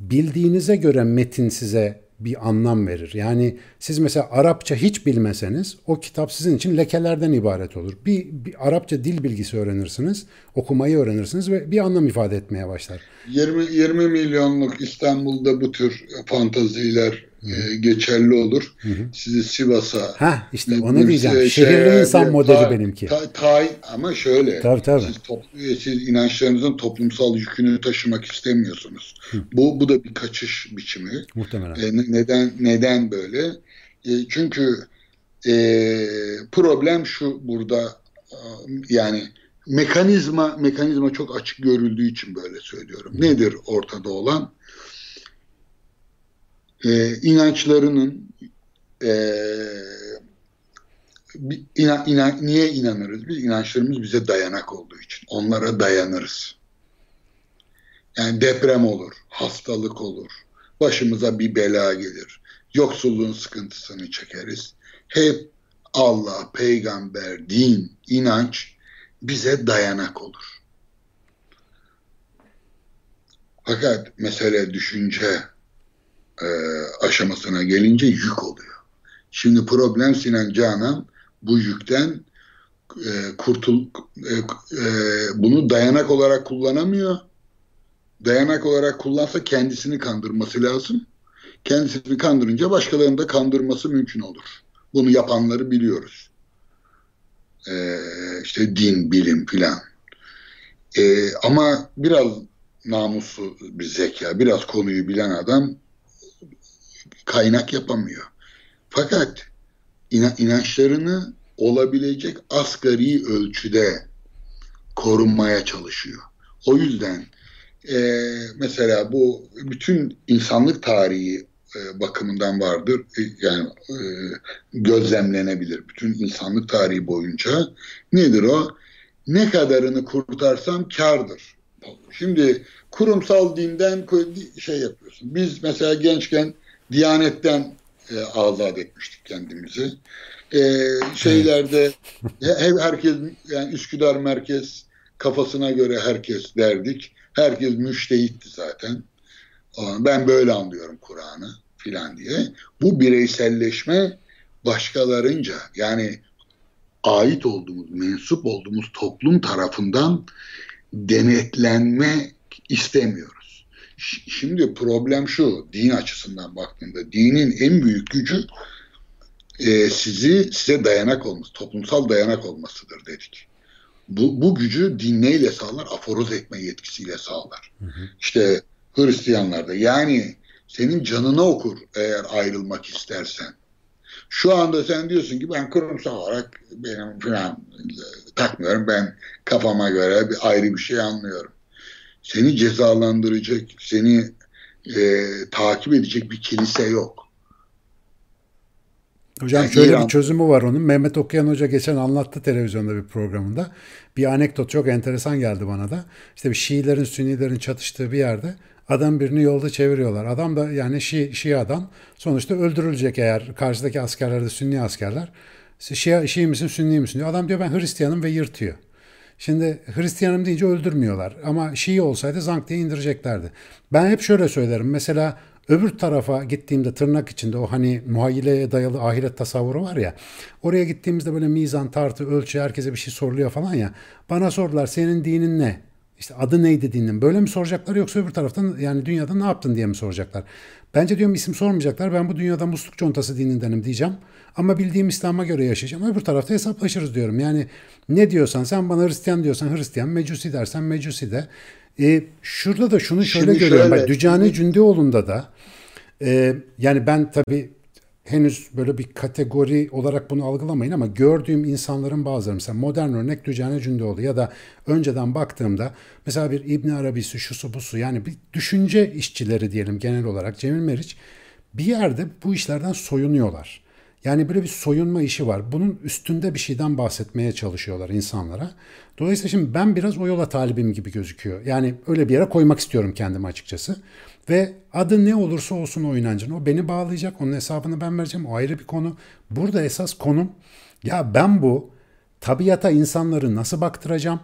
Bildiğinize göre metin size bir anlam verir. Yani siz mesela Arapça hiç bilmeseniz o kitap sizin için lekelerden ibaret olur. Bir, bir Arapça dil bilgisi öğrenirsiniz, okumayı öğrenirsiniz ve bir anlam ifade etmeye başlar. 20 20 milyonluk İstanbul'da bu tür fantaziler e, geçerli olur. Hı hı. Sizi Sivas'a Ha işte onu diyeceğim. Şey, Şehirli insan modeli ta, benimki. Ta, ta, ama şöyle. Tabii, tabii. Siz, toplu, siz inançlarınızın toplumsal yükünü taşımak istemiyorsunuz. Hı. Bu bu da bir kaçış biçimi. Muhtemelen. E, neden neden böyle? E, çünkü e, problem şu burada yani mekanizma mekanizma çok açık görüldüğü için böyle söylüyorum. Nedir ortada olan? e, inançlarının e, inan, inan, niye inanırız? Biz inançlarımız bize dayanak olduğu için. Onlara dayanırız. Yani deprem olur, hastalık olur, başımıza bir bela gelir, yoksulluğun sıkıntısını çekeriz. Hep Allah, peygamber, din, inanç bize dayanak olur. Fakat mesele düşünce, e, aşamasına gelince yük oluyor. Şimdi problem Sinan Canan bu yükten e, kurtul e, e, bunu dayanak olarak kullanamıyor. Dayanak olarak kullansa kendisini kandırması lazım. Kendisini kandırınca başkalarını da kandırması mümkün olur. Bunu yapanları biliyoruz. Ee, işte din, bilim filan. Ee, ama biraz namuslu bir zeka, biraz konuyu bilen adam kaynak yapamıyor. Fakat inançlarını olabilecek asgari ölçüde korunmaya çalışıyor. O yüzden e, mesela bu bütün insanlık tarihi e, bakımından vardır. E, yani e, gözlemlenebilir. Bütün insanlık tarihi boyunca nedir o? Ne kadarını kurtarsam kardır. Şimdi kurumsal dinden şey yapıyorsun. Biz mesela gençken Diyanetten e, azat etmiştik kendimizi. E, şeylerde he, herkes yani Üsküdar merkez kafasına göre herkes derdik. Herkes müştehitti zaten. Ben böyle anlıyorum Kur'an'ı filan diye. Bu bireyselleşme başkalarınca yani ait olduğumuz, mensup olduğumuz toplum tarafından denetlenme istemiyor. Şimdi problem şu, din açısından baktığında dinin en büyük gücü e, sizi size dayanak olması, toplumsal dayanak olmasıdır dedik. Bu, bu gücü din neyle sağlar? Aforoz etme yetkisiyle sağlar. Hı hı. İşte Hristiyanlarda yani senin canına okur eğer ayrılmak istersen. Şu anda sen diyorsun ki ben kurumsal olarak benim falan takmıyorum. Ben kafama göre bir ayrı bir şey anlıyorum seni cezalandıracak, seni e, takip edecek bir kilise yok. Hocam yani şöyle İran... bir çözümü var onun. Mehmet Okuyan Hoca geçen anlattı televizyonda bir programında. Bir anekdot çok enteresan geldi bana da. İşte bir Şiilerin, Sünnilerin çatıştığı bir yerde adam birini yolda çeviriyorlar. Adam da yani Şii, Şii adam sonuçta öldürülecek eğer karşıdaki askerler de Sünni askerler. Şii, Şii misin, Sünni misin diyor. Adam diyor ben Hristiyanım ve yırtıyor. Şimdi Hristiyanım deyince öldürmüyorlar ama Şii olsaydı zank diye indireceklerdi. Ben hep şöyle söylerim. Mesela öbür tarafa gittiğimde tırnak içinde o hani muhayyileye dayalı ahiret tasavvuru var ya. Oraya gittiğimizde böyle mizan, tartı, ölçü herkese bir şey soruluyor falan ya. Bana sordular senin dinin ne? İşte adı neydi dinin? Böyle mi soracaklar yoksa öbür taraftan yani dünyada ne yaptın diye mi soracaklar? Bence diyorum isim sormayacaklar. Ben bu dünyada musluk contası dinindenim diyeceğim. Ama bildiğim İslam'a göre yaşayacağım. Öbür tarafta hesaplaşırız diyorum. Yani ne diyorsan sen bana Hristiyan diyorsan Hristiyan, Mecusi dersen Mecusi de. E, şurada da şunu şöyle Şimdi görüyorum. Şöyle, Bak Dücane Cündioğlu'nda da e, yani ben tabii henüz böyle bir kategori olarak bunu algılamayın ama gördüğüm insanların bazıları mesela modern örnek Dücane Cündioğlu ya da önceden baktığımda mesela bir İbn Arabisi şusu busu yani bir düşünce işçileri diyelim genel olarak Cemil Meriç bir yerde bu işlerden soyunuyorlar. Yani böyle bir soyunma işi var. Bunun üstünde bir şeyden bahsetmeye çalışıyorlar insanlara. Dolayısıyla şimdi ben biraz o yola talibim gibi gözüküyor. Yani öyle bir yere koymak istiyorum kendimi açıkçası. Ve adı ne olursa olsun o inancın. O beni bağlayacak. Onun hesabını ben vereceğim. O ayrı bir konu. Burada esas konum ya ben bu tabiata insanları nasıl baktıracağım?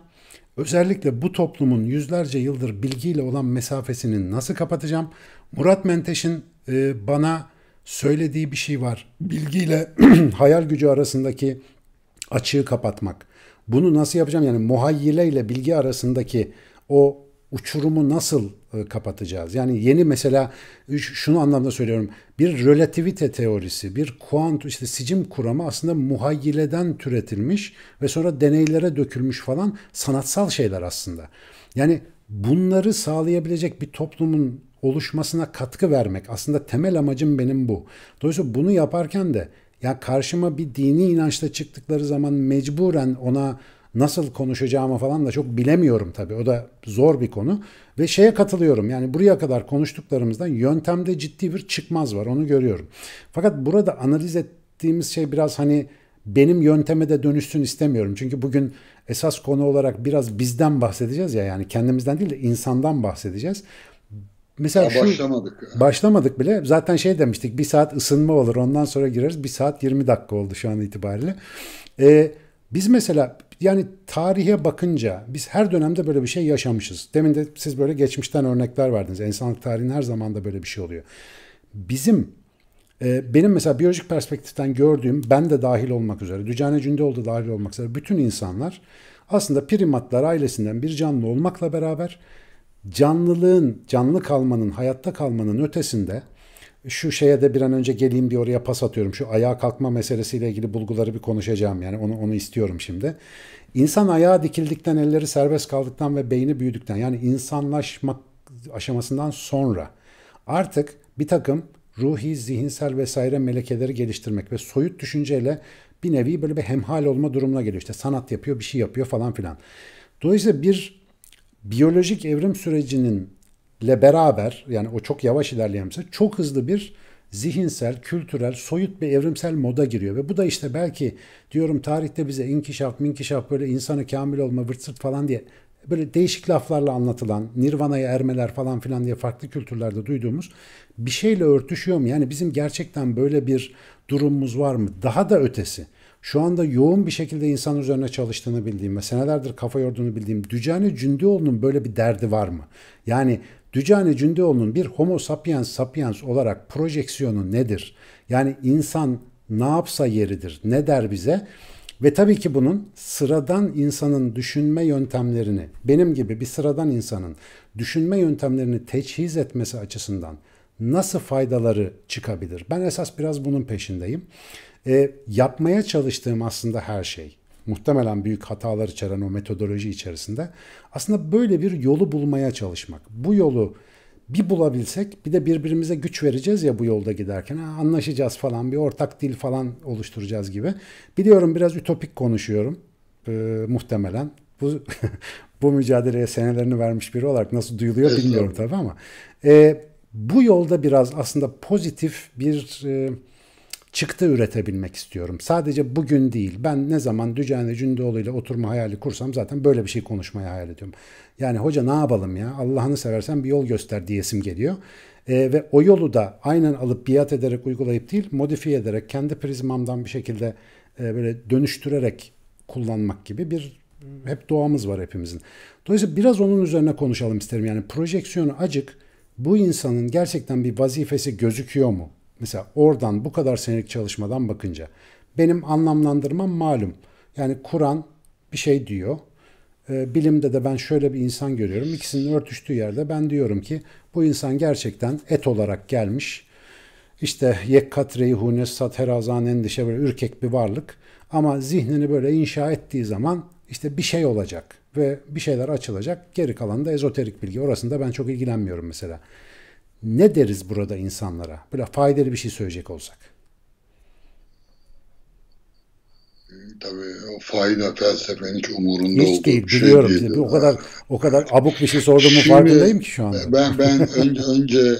Özellikle bu toplumun yüzlerce yıldır bilgiyle olan mesafesini nasıl kapatacağım? Murat Menteş'in e, bana söylediği bir şey var. Bilgiyle hayal gücü arasındaki açığı kapatmak. Bunu nasıl yapacağım? Yani muhayyile ile bilgi arasındaki o uçurumu nasıl e, kapatacağız? Yani yeni mesela şunu anlamda söylüyorum. Bir relativite teorisi, bir kuant işte sicim kuramı aslında muhayyileden türetilmiş ve sonra deneylere dökülmüş falan sanatsal şeyler aslında. Yani bunları sağlayabilecek bir toplumun oluşmasına katkı vermek. Aslında temel amacım benim bu. Dolayısıyla bunu yaparken de ya karşıma bir dini inançla çıktıkları zaman mecburen ona nasıl konuşacağımı falan da çok bilemiyorum tabii. O da zor bir konu. Ve şeye katılıyorum. Yani buraya kadar konuştuklarımızdan yöntemde ciddi bir çıkmaz var. Onu görüyorum. Fakat burada analiz ettiğimiz şey biraz hani benim yönteme de dönüşsün istemiyorum. Çünkü bugün esas konu olarak biraz bizden bahsedeceğiz ya yani kendimizden değil de insandan bahsedeceğiz. Mesela şu, başlamadık. Başlamadık bile. Zaten şey demiştik bir saat ısınma olur ondan sonra gireriz. Bir saat 20 dakika oldu şu an itibariyle. Ee, biz mesela yani tarihe bakınca biz her dönemde böyle bir şey yaşamışız. Demin de siz böyle geçmişten örnekler verdiniz. İnsanlık tarihinin her zaman da böyle bir şey oluyor. Bizim e, benim mesela biyolojik perspektiften gördüğüm ben de dahil olmak üzere, Dücane Cündoğlu da dahil olmak üzere bütün insanlar aslında primatlar ailesinden bir canlı olmakla beraber canlılığın, canlı kalmanın, hayatta kalmanın ötesinde şu şeye de bir an önce geleyim diye oraya pas atıyorum. Şu ayağa kalkma meselesiyle ilgili bulguları bir konuşacağım yani onu onu istiyorum şimdi. İnsan ayağa dikildikten, elleri serbest kaldıktan ve beyni büyüdükten yani insanlaşmak aşamasından sonra artık bir takım ruhi, zihinsel vesaire melekeleri geliştirmek ve soyut düşünceyle bir nevi böyle bir hemhal olma durumuna geliyor. İşte sanat yapıyor, bir şey yapıyor falan filan. Dolayısıyla bir biyolojik evrim sürecinin ile beraber yani o çok yavaş ilerleyen çok hızlı bir zihinsel, kültürel, soyut bir evrimsel moda giriyor. Ve bu da işte belki diyorum tarihte bize inkişaf, minkişaf böyle insanı kamil olma, vırt sırt falan diye böyle değişik laflarla anlatılan, nirvana'ya ermeler falan filan diye farklı kültürlerde duyduğumuz bir şeyle örtüşüyor mu? Yani bizim gerçekten böyle bir durumumuz var mı? Daha da ötesi şu anda yoğun bir şekilde insan üzerine çalıştığını bildiğim ve senelerdir kafa yorduğunu bildiğim Dücane Cündioğlu'nun böyle bir derdi var mı? Yani Dücane Cündioğlu'nun bir homo sapiens sapiens olarak projeksiyonu nedir? Yani insan ne yapsa yeridir, ne der bize? Ve tabii ki bunun sıradan insanın düşünme yöntemlerini, benim gibi bir sıradan insanın düşünme yöntemlerini teçhiz etmesi açısından nasıl faydaları çıkabilir? Ben esas biraz bunun peşindeyim. E, yapmaya çalıştığım aslında her şey, muhtemelen büyük hatalar içeren o metodoloji içerisinde aslında böyle bir yolu bulmaya çalışmak. Bu yolu bir bulabilsek bir de birbirimize güç vereceğiz ya bu yolda giderken ha, anlaşacağız falan bir ortak dil falan oluşturacağız gibi. Biliyorum biraz ütopik konuşuyorum e, muhtemelen. Bu bu mücadeleye senelerini vermiş biri olarak nasıl duyuluyor bilmiyorum tabii ama e, bu yolda biraz aslında pozitif bir e, çıktı üretebilmek istiyorum. Sadece bugün değil. Ben ne zaman Dücane Cündoğlu ile oturma hayali kursam zaten böyle bir şey konuşmayı hayal ediyorum. Yani hoca ne yapalım ya Allah'ını seversen bir yol göster diyesim geliyor. E, ve o yolu da aynen alıp biat ederek uygulayıp değil modifiye ederek kendi prizmamdan bir şekilde e, böyle dönüştürerek kullanmak gibi bir hep doğamız var hepimizin. Dolayısıyla biraz onun üzerine konuşalım isterim. Yani projeksiyonu acık bu insanın gerçekten bir vazifesi gözüküyor mu? Mesela oradan bu kadar senelik çalışmadan bakınca benim anlamlandırmam malum. Yani Kur'an bir şey diyor. E, bilimde de ben şöyle bir insan görüyorum. İkisinin örtüştüğü yerde ben diyorum ki bu insan gerçekten et olarak gelmiş. İşte yekkatreyi hunesat herazan endişe böyle ürkek bir varlık. Ama zihnini böyle inşa ettiği zaman işte bir şey olacak ve bir şeyler açılacak. Geri kalan da ezoterik bilgi. Orasında ben çok ilgilenmiyorum mesela ne deriz burada insanlara? Böyle faydalı bir şey söyleyecek olsak. Tabii o fayda felsefenin hiç umurunda hiç olduğu değil, bir şey biliyorum. değil. O kadar o kadar abuk bir şey sorduğumu farkındayım ki şu anda. Ben ben önce, önce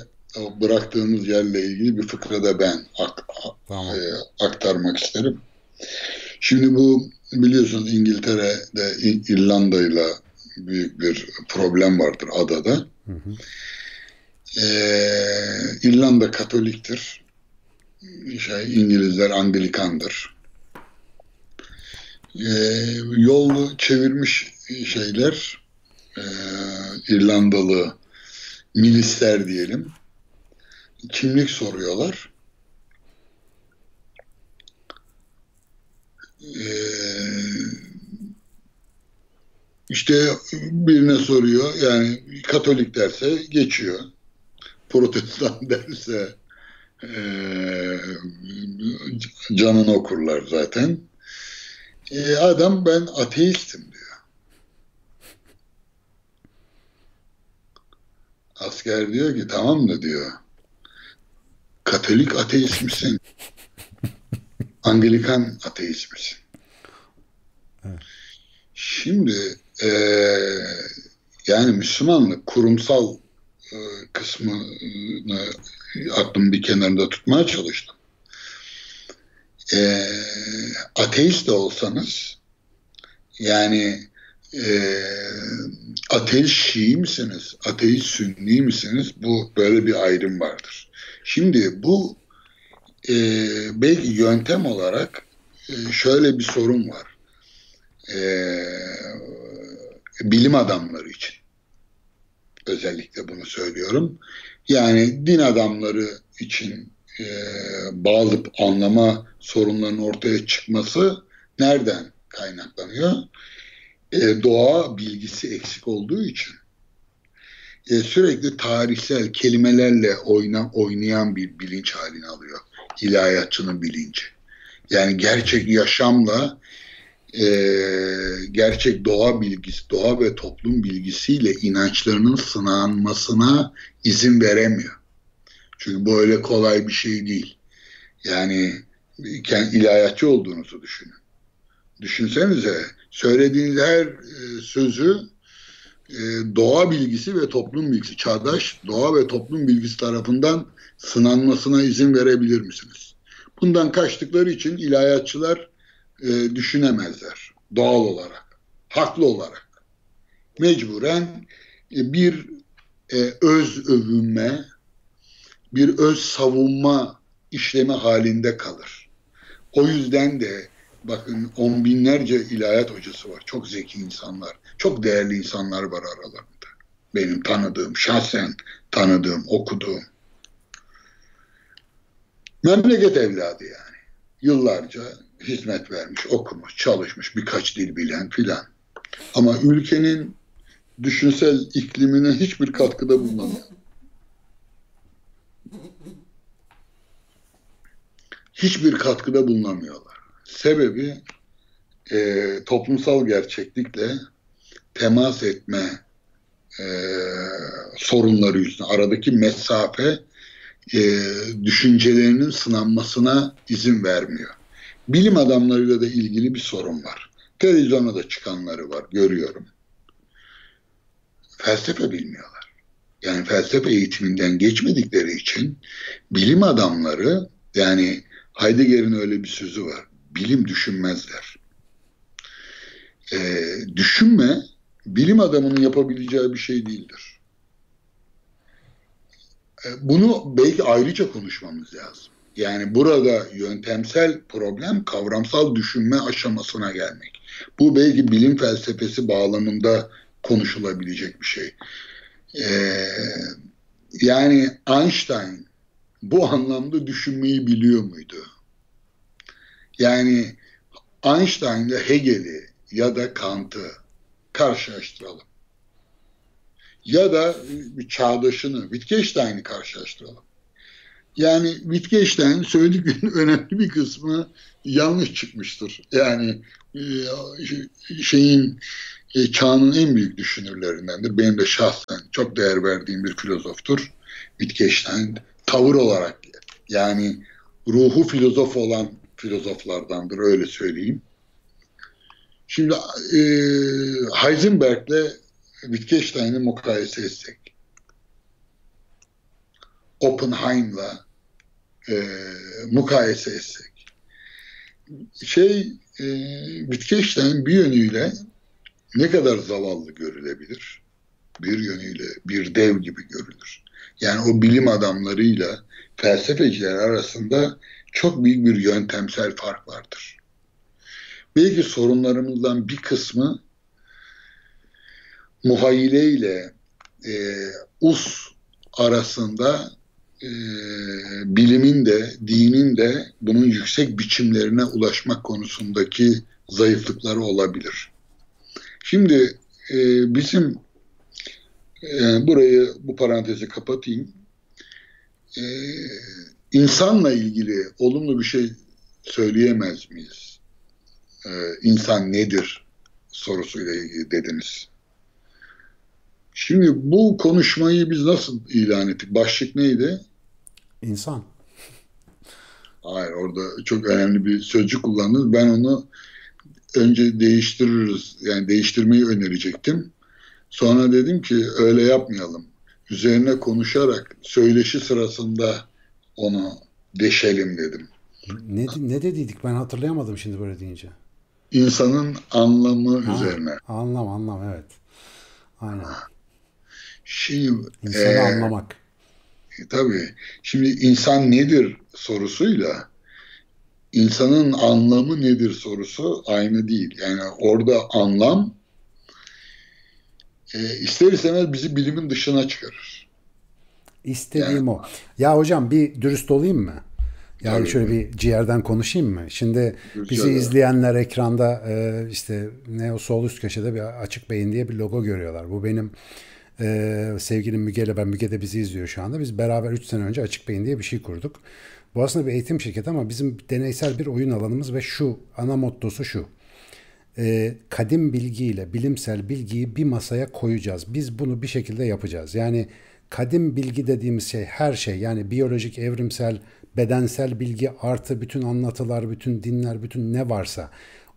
bıraktığımız yerle ilgili bir fıkra da ben ak, tamam. e, aktarmak isterim. Şimdi bu biliyorsunuz İngiltere'de İrlanda ile büyük bir problem vardır adada. Hı hı. Ee, İrlanda Katoliktir. Şey, İngilizler Anglikandır. Ee, yolu çevirmiş şeyler e, İrlandalı milisler diyelim kimlik soruyorlar. Ee, işte birine soruyor yani Katolik derse geçiyor. Protestan derse e, canını okurlar zaten. E, adam ben ateistim diyor. Asker diyor ki tamam da diyor. Katolik ateist misin? Anglikan ateist misin? Şimdi e, yani Müslümanlık kurumsal kısmını aklım bir kenarında tutmaya çalıştım. E, ateist de olsanız yani e, ateist Şii misiniz, ateist Sünni misiniz? Bu böyle bir ayrım vardır. Şimdi bu e, belki yöntem olarak e, şöyle bir sorun var. E, bilim adamları için özellikle bunu söylüyorum. Yani din adamları için e, bazı anlama sorunlarının ortaya çıkması nereden kaynaklanıyor? E, doğa bilgisi eksik olduğu için e, sürekli tarihsel kelimelerle oyna, oynayan bir bilinç halini alıyor. İlahiyatçının bilinci. Yani gerçek yaşamla e, gerçek doğa bilgisi, doğa ve toplum bilgisiyle inançlarının sınanmasına izin veremiyor. Çünkü bu öyle kolay bir şey değil. Yani ilahiyatçı olduğunuzu düşünün. Düşünsenize söylediğiniz her e, sözü e, doğa bilgisi ve toplum bilgisi, çağdaş doğa ve toplum bilgisi tarafından sınanmasına izin verebilir misiniz? Bundan kaçtıkları için ilahiyatçılar e, düşünemezler doğal olarak, haklı olarak. Mecburen e, bir e, öz övünme, bir öz savunma işlemi halinde kalır. O yüzden de bakın on binlerce ilahiyat hocası var. Çok zeki insanlar, çok değerli insanlar var aralarında. Benim tanıdığım, şahsen tanıdığım, okuduğum. Memleket evladı yani. Yıllarca hizmet vermiş, okumuş, çalışmış, birkaç dil bilen filan. Ama ülkenin düşünsel iklimine hiçbir katkıda bulunamıyor. Hiçbir katkıda bulunamıyorlar. Sebebi e, toplumsal gerçeklikle temas etme e, sorunları yüzünden aradaki mesafe e, düşüncelerinin sınanmasına izin vermiyor. Bilim adamlarıyla da ilgili bir sorun var. Televizyona da çıkanları var, görüyorum. Felsefe bilmiyorlar. Yani felsefe eğitiminden geçmedikleri için bilim adamları yani Heidegger'in öyle bir sözü var. Bilim düşünmezler. Ee, düşünme bilim adamının yapabileceği bir şey değildir. Ee, bunu belki ayrıca konuşmamız lazım. Yani burada yöntemsel problem kavramsal düşünme aşamasına gelmek. Bu belki bilim felsefesi bağlamında konuşulabilecek bir şey. Ee, yani Einstein bu anlamda düşünmeyi biliyor muydu? Yani Einstein ile Hegel'i ya da Kant'ı karşılaştıralım. Ya da bir çağdaşını, Wittgenstein'i karşılaştıralım. Yani Wittgenstein söylediklerinin önemli bir kısmı yanlış çıkmıştır. Yani e, şeyin e, çağının en büyük düşünürlerindendir. Benim de şahsen çok değer verdiğim bir filozoftur. Wittgenstein tavır olarak yani ruhu filozof olan filozoflardandır öyle söyleyeyim. Şimdi e, Heisenberg'le Wittgenstein'i mukayese etsek Oppenheim'la e, mukayese etsek. Şey e, Wittgenstein bir yönüyle ne kadar zavallı görülebilir? Bir yönüyle bir dev gibi görülür. Yani o bilim adamlarıyla felsefeciler arasında çok büyük bir yöntemsel fark vardır. Belki sorunlarımızdan bir kısmı muhayyile ile e, us arasında e, bilimin de dinin de bunun yüksek biçimlerine ulaşmak konusundaki zayıflıkları olabilir. Şimdi e, bizim e, burayı bu parantezi kapatayım. E, insanla ilgili olumlu bir şey söyleyemez miyiz? E, insan nedir sorusuyla ilgili dediniz. Şimdi bu konuşmayı biz nasıl ilan ettik? Başlık neydi? İnsan. Hayır orada çok önemli bir sözcük kullandınız. Ben onu önce değiştiririz. Yani değiştirmeyi önerecektim. Sonra dedim ki öyle yapmayalım. Üzerine konuşarak söyleşi sırasında onu deşelim dedim. Ne, ne dediydik ben hatırlayamadım şimdi böyle deyince. İnsanın anlamı ha, üzerine. Anlam anlam evet. Aynen. Şimdi İnsanı e, anlamak. Tabii. Şimdi insan nedir sorusuyla insanın anlamı nedir sorusu aynı değil. Yani orada anlam e, ister istemez bizi bilimin dışına çıkarır. İstediğim yani, o. Ya hocam bir dürüst olayım mı? Yani Tabii şöyle bir ciğerden konuşayım mı? Şimdi Dürüst bizi ya. izleyenler ekranda e, işte ne o sol üst köşede bir açık beyin diye bir logo görüyorlar. Bu benim e, sevgilim Müge ile ben Müge de bizi izliyor şu anda. Biz beraber 3 sene önce Açık Beyin diye bir şey kurduk. Bu aslında bir eğitim şirketi ama bizim deneysel bir oyun alanımız ve şu ana mottosu şu. E, kadim bilgiyle bilimsel bilgiyi bir masaya koyacağız. Biz bunu bir şekilde yapacağız. Yani kadim bilgi dediğimiz şey her şey yani biyolojik, evrimsel, bedensel bilgi artı bütün anlatılar, bütün dinler, bütün ne varsa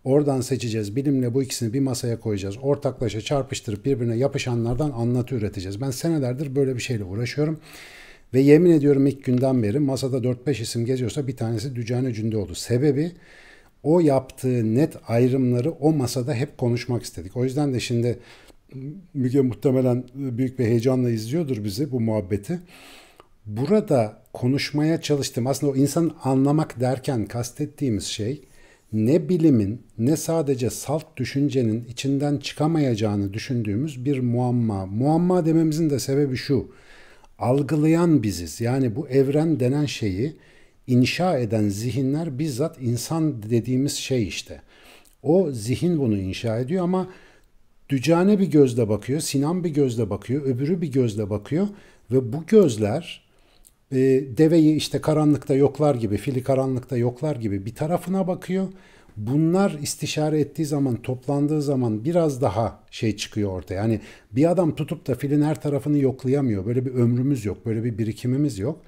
oradan seçeceğiz. Bilimle bu ikisini bir masaya koyacağız. Ortaklaşa çarpıştırıp birbirine yapışanlardan anlatı üreteceğiz. Ben senelerdir böyle bir şeyle uğraşıyorum. Ve yemin ediyorum ilk günden beri masada 4-5 isim geziyorsa bir tanesi Dücane Cündoğdu. Sebebi o yaptığı net ayrımları o masada hep konuşmak istedik. O yüzden de şimdi Müge muhtemelen büyük bir heyecanla izliyordur bizi bu muhabbeti. Burada konuşmaya çalıştım. Aslında o insanı anlamak derken kastettiğimiz şey ne bilimin ne sadece salt düşüncenin içinden çıkamayacağını düşündüğümüz bir muamma. Muamma dememizin de sebebi şu algılayan biziz. Yani bu evren denen şeyi inşa eden zihinler bizzat insan dediğimiz şey işte. O zihin bunu inşa ediyor ama Dücane bir gözle bakıyor, Sinan bir gözle bakıyor, öbürü bir gözle bakıyor ve bu gözler e, deveyi işte karanlıkta yoklar gibi, fili karanlıkta yoklar gibi bir tarafına bakıyor. Bunlar istişare ettiği zaman, toplandığı zaman biraz daha şey çıkıyor ortaya. Yani bir adam tutup da filin her tarafını yoklayamıyor. Böyle bir ömrümüz yok, böyle bir birikimimiz yok.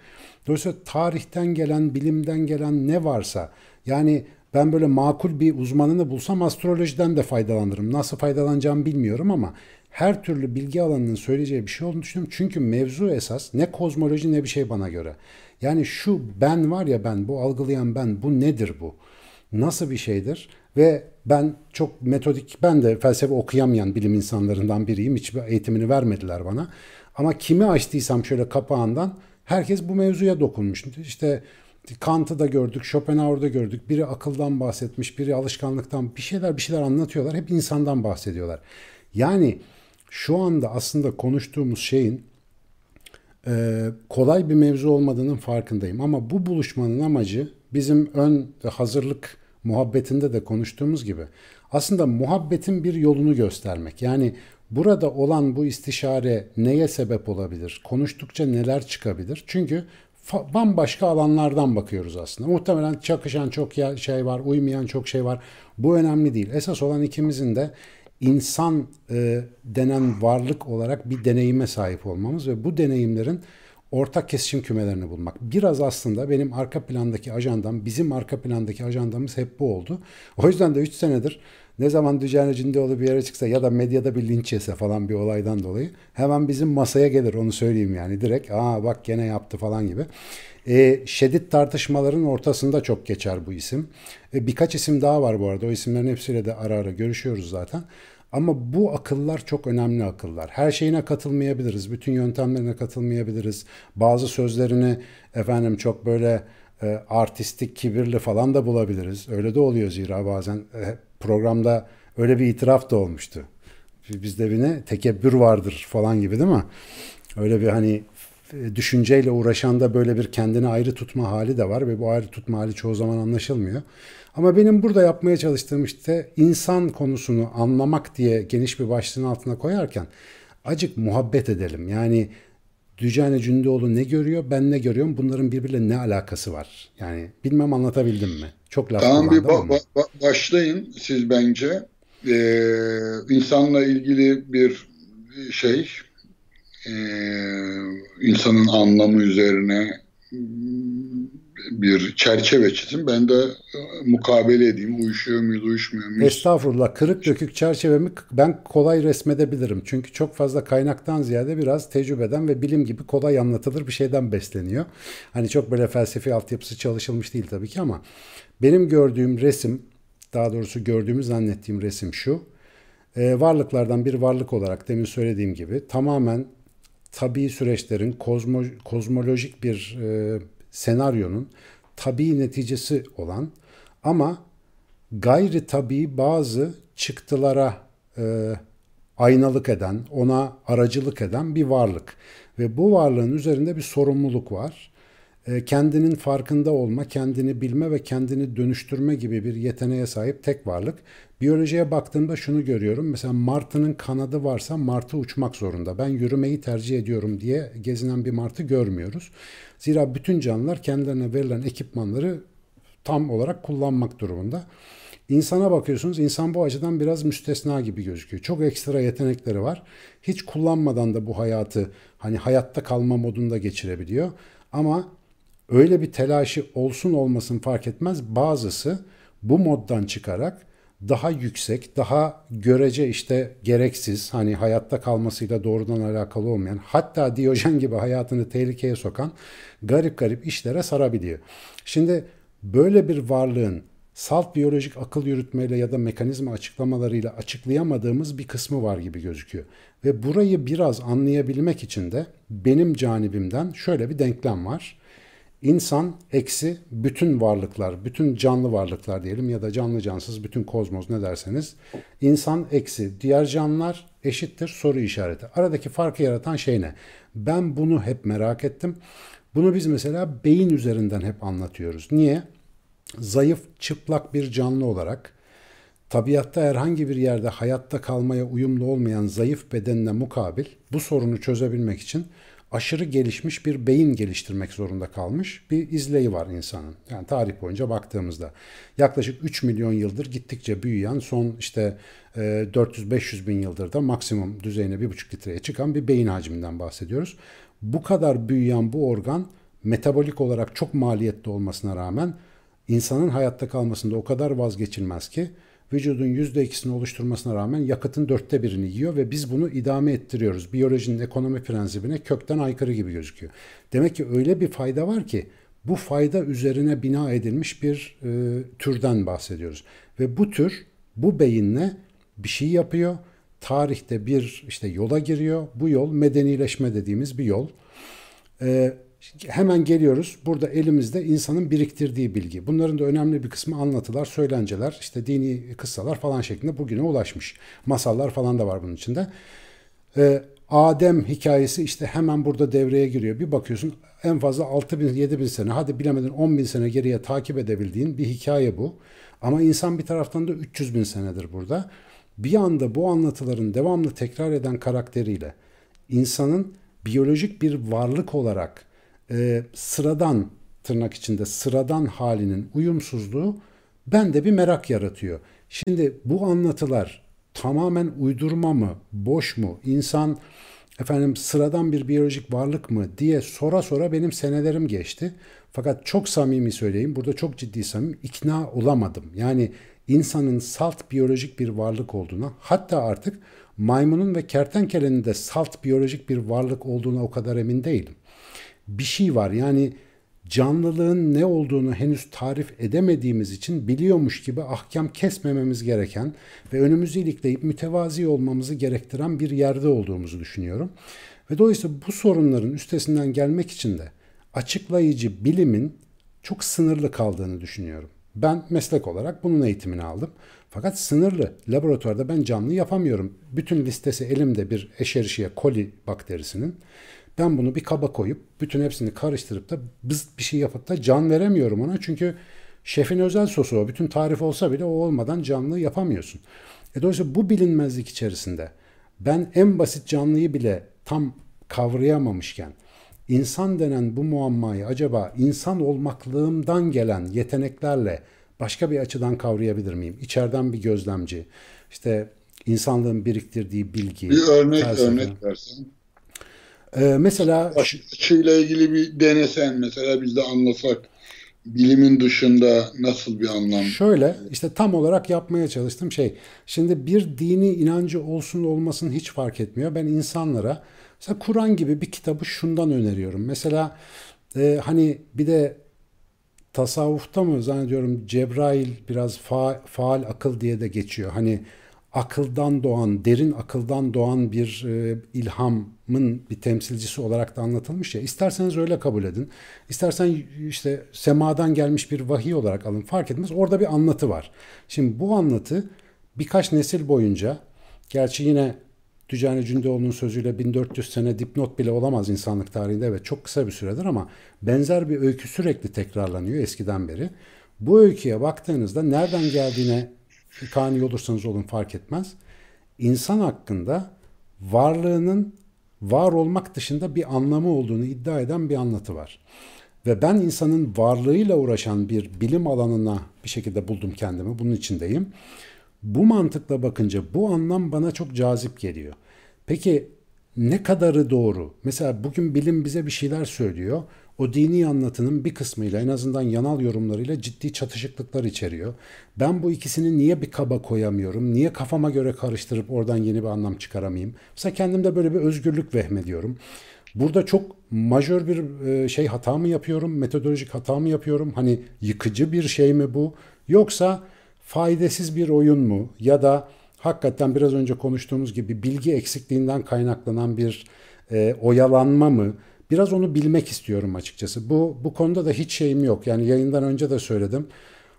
Dolayısıyla tarihten gelen, bilimden gelen ne varsa yani ben böyle makul bir uzmanını bulsam astrolojiden de faydalanırım. Nasıl faydalanacağımı bilmiyorum ama her türlü bilgi alanının söyleyeceği bir şey olduğunu düşünüyorum. Çünkü mevzu esas ne kozmoloji ne bir şey bana göre. Yani şu ben var ya ben, bu algılayan ben, bu nedir bu? Nasıl bir şeydir? Ve ben çok metodik, ben de felsefe okuyamayan bilim insanlarından biriyim. Hiçbir eğitimini vermediler bana. Ama kimi açtıysam şöyle kapağından herkes bu mevzuya dokunmuş. İşte Kant'ı da gördük, Schopenhauer'da gördük. Biri akıldan bahsetmiş, biri alışkanlıktan bir şeyler bir şeyler anlatıyorlar. Hep insandan bahsediyorlar. Yani şu anda aslında konuştuğumuz şeyin e, kolay bir mevzu olmadığının farkındayım. Ama bu buluşmanın amacı bizim ön hazırlık muhabbetinde de konuştuğumuz gibi aslında muhabbetin bir yolunu göstermek. Yani burada olan bu istişare neye sebep olabilir? Konuştukça neler çıkabilir? Çünkü bambaşka alanlardan bakıyoruz aslında. Muhtemelen çakışan çok şey var, uymayan çok şey var. Bu önemli değil. Esas olan ikimizin de insan e, denen varlık olarak bir deneyime sahip olmamız ve bu deneyimlerin ortak kesişim kümelerini bulmak. Biraz aslında benim arka plandaki ajandam, bizim arka plandaki ajandamız hep bu oldu. O yüzden de 3 senedir ne zaman Dücane Cündoğlu bir yere çıksa ya da medyada bir linç yese falan bir olaydan dolayı hemen bizim masaya gelir onu söyleyeyim yani direkt. Aa bak gene yaptı falan gibi. E, şiddet tartışmaların ortasında çok geçer bu isim. E, birkaç isim daha var bu arada. O isimlerin hepsiyle de ara ara görüşüyoruz zaten. Ama bu akıllar çok önemli akıllar. Her şeyine katılmayabiliriz. Bütün yöntemlerine katılmayabiliriz. Bazı sözlerini efendim çok böyle e, artistik, kibirli falan da bulabiliriz. Öyle de oluyor zira bazen e, programda öyle bir itiraf da olmuştu. Bizde bir ne? Tekebbür vardır falan gibi değil mi? Öyle bir hani düşünceyle uğraşan da böyle bir kendini ayrı tutma hali de var ve bu ayrı tutma hali çoğu zaman anlaşılmıyor. Ama benim burada yapmaya çalıştığım işte insan konusunu anlamak diye geniş bir başlığın altına koyarken acık muhabbet edelim. Yani Dücane Cündoğlu ne görüyor, ben ne görüyorum, bunların birbiriyle ne alakası var? Yani bilmem anlatabildim mi? Çok laf Tamam bir ba- ba- başlayın siz bence. Ee, insanla ilgili bir şey, e, insanın anlamı üzerine bir çerçeve çizin. Ben de mukabele edeyim. Uyuşuyor muyuz, uyuşmuyor muyuz? Estağfurullah. Kırık dökük çerçevemi ben kolay resmedebilirim. Çünkü çok fazla kaynaktan ziyade biraz tecrübeden ve bilim gibi kolay anlatılır bir şeyden besleniyor. Hani çok böyle felsefi altyapısı çalışılmış değil tabii ki ama benim gördüğüm resim, daha doğrusu gördüğümü zannettiğim resim şu. Ee, varlıklardan bir varlık olarak demin söylediğim gibi tamamen tabii süreçlerin kozmo, kozmolojik bir e, senaryonun tabii neticesi olan ama gayri tabii bazı çıktılara e, aynalık eden, ona aracılık eden bir varlık. Ve bu varlığın üzerinde bir sorumluluk var. E, kendinin farkında olma, kendini bilme ve kendini dönüştürme gibi bir yeteneğe sahip tek varlık. Biyolojiye baktığımda şunu görüyorum. Mesela martının kanadı varsa martı uçmak zorunda. Ben yürümeyi tercih ediyorum diye gezinen bir martı görmüyoruz. Zira bütün canlılar kendilerine verilen ekipmanları tam olarak kullanmak durumunda. İnsana bakıyorsunuz insan bu açıdan biraz müstesna gibi gözüküyor. Çok ekstra yetenekleri var. Hiç kullanmadan da bu hayatı hani hayatta kalma modunda geçirebiliyor. Ama öyle bir telaşı olsun olmasın fark etmez. Bazısı bu moddan çıkarak daha yüksek, daha görece işte gereksiz, hani hayatta kalmasıyla doğrudan alakalı olmayan, hatta Diyojen gibi hayatını tehlikeye sokan garip garip işlere sarabiliyor. Şimdi böyle bir varlığın salt biyolojik akıl yürütmeyle ya da mekanizma açıklamalarıyla açıklayamadığımız bir kısmı var gibi gözüküyor. Ve burayı biraz anlayabilmek için de benim canibimden şöyle bir denklem var. İnsan eksi bütün varlıklar, bütün canlı varlıklar diyelim ya da canlı cansız bütün kozmos ne derseniz. İnsan eksi diğer canlılar eşittir soru işareti. Aradaki farkı yaratan şey ne? Ben bunu hep merak ettim. Bunu biz mesela beyin üzerinden hep anlatıyoruz. Niye? Zayıf, çıplak bir canlı olarak tabiatta herhangi bir yerde hayatta kalmaya uyumlu olmayan zayıf bedenine mukabil bu sorunu çözebilmek için aşırı gelişmiş bir beyin geliştirmek zorunda kalmış bir izleyi var insanın. Yani tarih boyunca baktığımızda yaklaşık 3 milyon yıldır gittikçe büyüyen son işte 400-500 e, bin yıldır da maksimum düzeyine 1,5 litreye çıkan bir beyin hacminden bahsediyoruz. Bu kadar büyüyen bu organ metabolik olarak çok maliyetli olmasına rağmen insanın hayatta kalmasında o kadar vazgeçilmez ki vücudun %2'sini oluşturmasına rağmen yakıtın dörtte birini yiyor ve biz bunu idame ettiriyoruz. Biyolojinin ekonomi prensibine kökten aykırı gibi gözüküyor. Demek ki öyle bir fayda var ki bu fayda üzerine bina edilmiş bir e, türden bahsediyoruz. Ve bu tür bu beyinle bir şey yapıyor. Tarihte bir işte yola giriyor. Bu yol medenileşme dediğimiz bir yol. E, hemen geliyoruz. Burada elimizde insanın biriktirdiği bilgi. Bunların da önemli bir kısmı anlatılar, söylenceler, işte dini kıssalar falan şeklinde bugüne ulaşmış. Masallar falan da var bunun içinde. Ee, Adem hikayesi işte hemen burada devreye giriyor. Bir bakıyorsun en fazla 6 bin, 7 bin sene, hadi bilemedin 10 bin sene geriye takip edebildiğin bir hikaye bu. Ama insan bir taraftan da 300 bin senedir burada. Bir anda bu anlatıların devamlı tekrar eden karakteriyle insanın biyolojik bir varlık olarak e, sıradan tırnak içinde sıradan halinin uyumsuzluğu bende bir merak yaratıyor. Şimdi bu anlatılar tamamen uydurma mı, boş mu? İnsan efendim sıradan bir biyolojik varlık mı diye sora sora benim senelerim geçti. Fakat çok samimi söyleyeyim, burada çok ciddi samimi ikna olamadım. Yani insanın salt biyolojik bir varlık olduğuna, hatta artık maymunun ve kertenkelenin de salt biyolojik bir varlık olduğuna o kadar emin değilim. Bir şey var yani canlılığın ne olduğunu henüz tarif edemediğimiz için biliyormuş gibi ahkam kesmememiz gereken ve önümüzü ilikleyip mütevazi olmamızı gerektiren bir yerde olduğumuzu düşünüyorum. Ve dolayısıyla bu sorunların üstesinden gelmek için de açıklayıcı bilimin çok sınırlı kaldığını düşünüyorum. Ben meslek olarak bunun eğitimini aldım. Fakat sınırlı. Laboratuvarda ben canlı yapamıyorum. Bütün listesi elimde bir Escherichia coli bakterisinin. Ben bunu bir kaba koyup bütün hepsini karıştırıp da bız bir şey yapıp da can veremiyorum ona. Çünkü şefin özel sosu o. Bütün tarif olsa bile o olmadan canlı yapamıyorsun. E dolayısıyla bu bilinmezlik içerisinde ben en basit canlıyı bile tam kavrayamamışken insan denen bu muammayı acaba insan olmaklığımdan gelen yeteneklerle başka bir açıdan kavrayabilir miyim? İçeriden bir gözlemci, işte insanlığın biriktirdiği bilgi. Bir örnek felsefe. örnek versen. Ee, mesela aşıyla ilgili bir denesen mesela biz de anlasak bilimin dışında nasıl bir anlam? Şöyle işte tam olarak yapmaya çalıştım şey. Şimdi bir dini inancı olsun olmasın hiç fark etmiyor. Ben insanlara mesela Kur'an gibi bir kitabı şundan öneriyorum. Mesela e, hani bir de tasavvufta mı zannediyorum Cebrail biraz fa, faal akıl diye de geçiyor. Hani akıldan doğan, derin akıldan doğan bir e, ilhamın bir temsilcisi olarak da anlatılmış ya. İsterseniz öyle kabul edin. İstersen işte semadan gelmiş bir vahiy olarak alın fark etmez. Orada bir anlatı var. Şimdi bu anlatı birkaç nesil boyunca gerçi yine Dücani Cündoğlu'nun sözüyle 1400 sene dipnot bile olamaz insanlık tarihinde evet çok kısa bir süredir ama benzer bir öykü sürekli tekrarlanıyor eskiden beri. Bu öyküye baktığınızda nereden geldiğine kani olursanız olun fark etmez. İnsan hakkında varlığının var olmak dışında bir anlamı olduğunu iddia eden bir anlatı var. Ve ben insanın varlığıyla uğraşan bir bilim alanına bir şekilde buldum kendimi. Bunun içindeyim. Bu mantıkla bakınca bu anlam bana çok cazip geliyor. Peki ne kadarı doğru? Mesela bugün bilim bize bir şeyler söylüyor. O dini anlatının bir kısmıyla en azından yanal yorumlarıyla ciddi çatışıklıklar içeriyor. Ben bu ikisini niye bir kaba koyamıyorum? Niye kafama göre karıştırıp oradan yeni bir anlam çıkaramayayım? Mesela kendimde böyle bir özgürlük vehmediyorum. Burada çok majör bir e, şey hata mı yapıyorum? Metodolojik hata mı yapıyorum? Hani yıkıcı bir şey mi bu? Yoksa faydasız bir oyun mu? Ya da hakikaten biraz önce konuştuğumuz gibi bilgi eksikliğinden kaynaklanan bir e, oyalanma mı? Biraz onu bilmek istiyorum açıkçası. Bu bu konuda da hiç şeyim yok. Yani yayından önce de söyledim.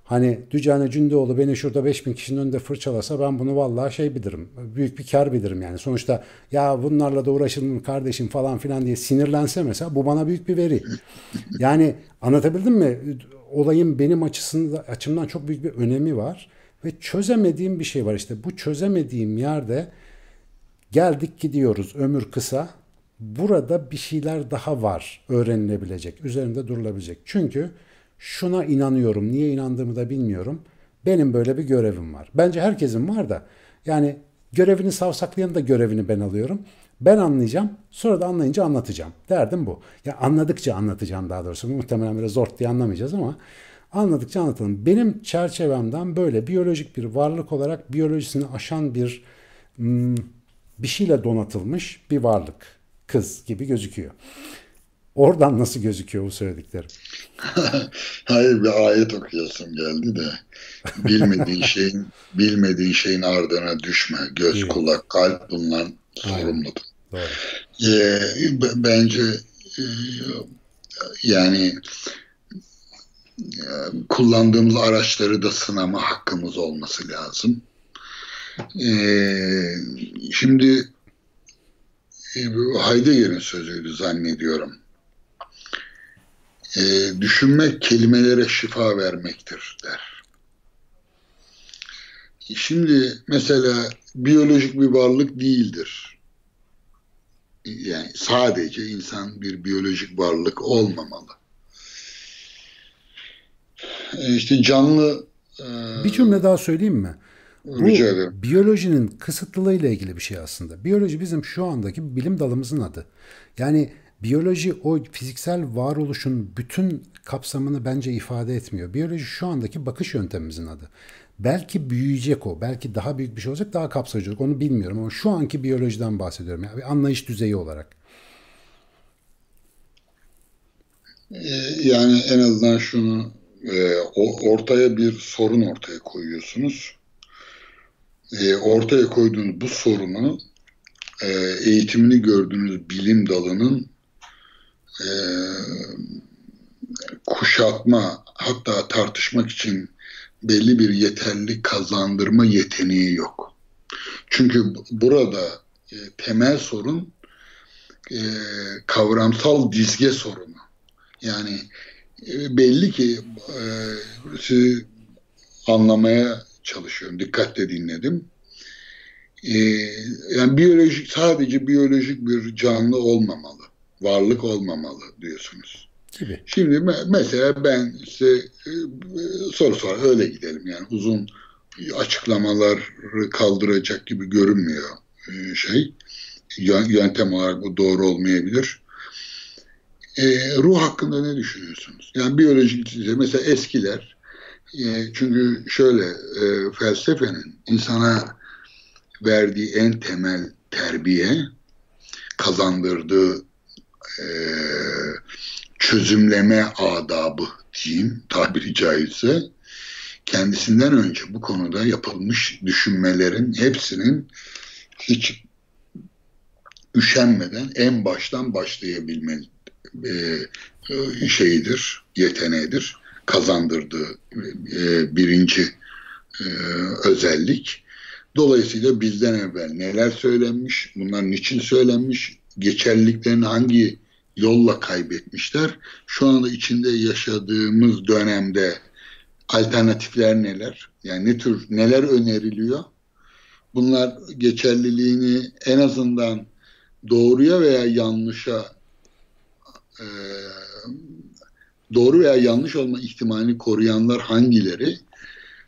Hani Dücane Cündoğlu beni şurada 5000 kişinin önünde fırçalasa ben bunu vallahi şey bilirim. Büyük bir kar bilirim yani. Sonuçta ya bunlarla da uğraşın kardeşim falan filan diye sinirlense mesela bu bana büyük bir veri. Yani anlatabildim mi? Olayın benim açısında, açımdan çok büyük bir önemi var. Ve çözemediğim bir şey var işte. Bu çözemediğim yerde geldik gidiyoruz. Ömür kısa burada bir şeyler daha var öğrenilebilecek, üzerinde durulabilecek. Çünkü şuna inanıyorum, niye inandığımı da bilmiyorum. Benim böyle bir görevim var. Bence herkesin var da yani görevini savsaklayan da görevini ben alıyorum. Ben anlayacağım, sonra da anlayınca anlatacağım. Derdim bu. Ya anladıkça anlatacağım daha doğrusu. Muhtemelen biraz zor diye anlamayacağız ama anladıkça anlatalım. Benim çerçevemden böyle biyolojik bir varlık olarak biyolojisini aşan bir hmm, bir şeyle donatılmış bir varlık kız gibi gözüküyor. Oradan nasıl gözüküyor bu söylediklerim? Hayır bir ayet okuyorsun geldi de bilmediğin şeyin bilmediğin şeyin ardına düşme. Göz, İyi. kulak, kalp bunlar sorumludur. Ee, bence e, yani e, kullandığımız araçları da sınama hakkımız olması lazım. Ee, şimdi Heidegger'in sözüydü zannediyorum. E, düşünmek kelimelere şifa vermektir der. Şimdi mesela biyolojik bir varlık değildir. Yani sadece insan bir biyolojik varlık olmamalı. E işte canlı bir cümle daha söyleyeyim mi? Bu biyolojinin kısıtlılığı ile ilgili bir şey aslında. Biyoloji bizim şu andaki bilim dalımızın adı. Yani biyoloji o fiziksel varoluşun bütün kapsamını bence ifade etmiyor. Biyoloji şu andaki bakış yöntemimizin adı. Belki büyüyecek o. Belki daha büyük bir şey olacak, daha kapsayıcı olacak. Onu bilmiyorum ama şu anki biyolojiden bahsediyorum. Yani bir anlayış düzeyi olarak. Ee, yani en azından şunu e, ortaya bir sorun ortaya koyuyorsunuz. E, ortaya koyduğunuz bu sorunu e, eğitimini gördüğünüz bilim dalının kuşatma hatta tartışmak için belli bir yeterli kazandırma yeteneği yok. Çünkü burada e, temel sorun e, kavramsal dizge sorunu. Yani e, belli ki e, sizi anlamaya çalışıyorum. Dikkatle dinledim. E, yani biyolojik sadece biyolojik bir canlı olmamalı. Varlık olmamalı diyorsunuz gibi. Şimdi mesela ben size e, soru sor öyle gidelim yani uzun açıklamalar kaldıracak gibi görünmüyor e, şey. Yöntem olarak bu doğru olmayabilir. E, ruh hakkında ne düşünüyorsunuz? Yani biyolojik mesela eskiler e, çünkü şöyle e, felsefenin insana verdiği en temel terbiye kazandırdığı e, çözümleme adabı diyeyim tabiri caizse kendisinden önce bu konuda yapılmış düşünmelerin hepsinin hiç üşenmeden en baştan başlayabilme e, şeyidir, yeteneğidir. Kazandırdığı e, birinci e, özellik. Dolayısıyla bizden evvel neler söylenmiş, bunlar niçin söylenmiş, geçerliliklerini hangi yolla kaybetmişler. Şu anda içinde yaşadığımız dönemde alternatifler neler? Yani ne tür neler öneriliyor? Bunlar geçerliliğini en azından doğruya veya yanlışa e, doğru veya yanlış olma ihtimalini koruyanlar hangileri?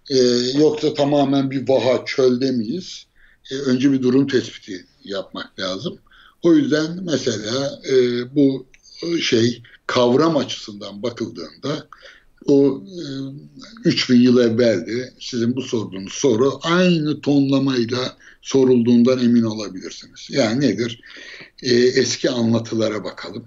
E, yoksa tamamen bir vaha çölde miyiz? E, önce bir durum tespiti yapmak lazım. O yüzden mesela e, bu şey kavram açısından bakıldığında o e, 3000 yıl evveldi sizin bu sorduğunuz soru aynı tonlamayla sorulduğundan emin olabilirsiniz. Yani nedir? E, eski anlatılara bakalım.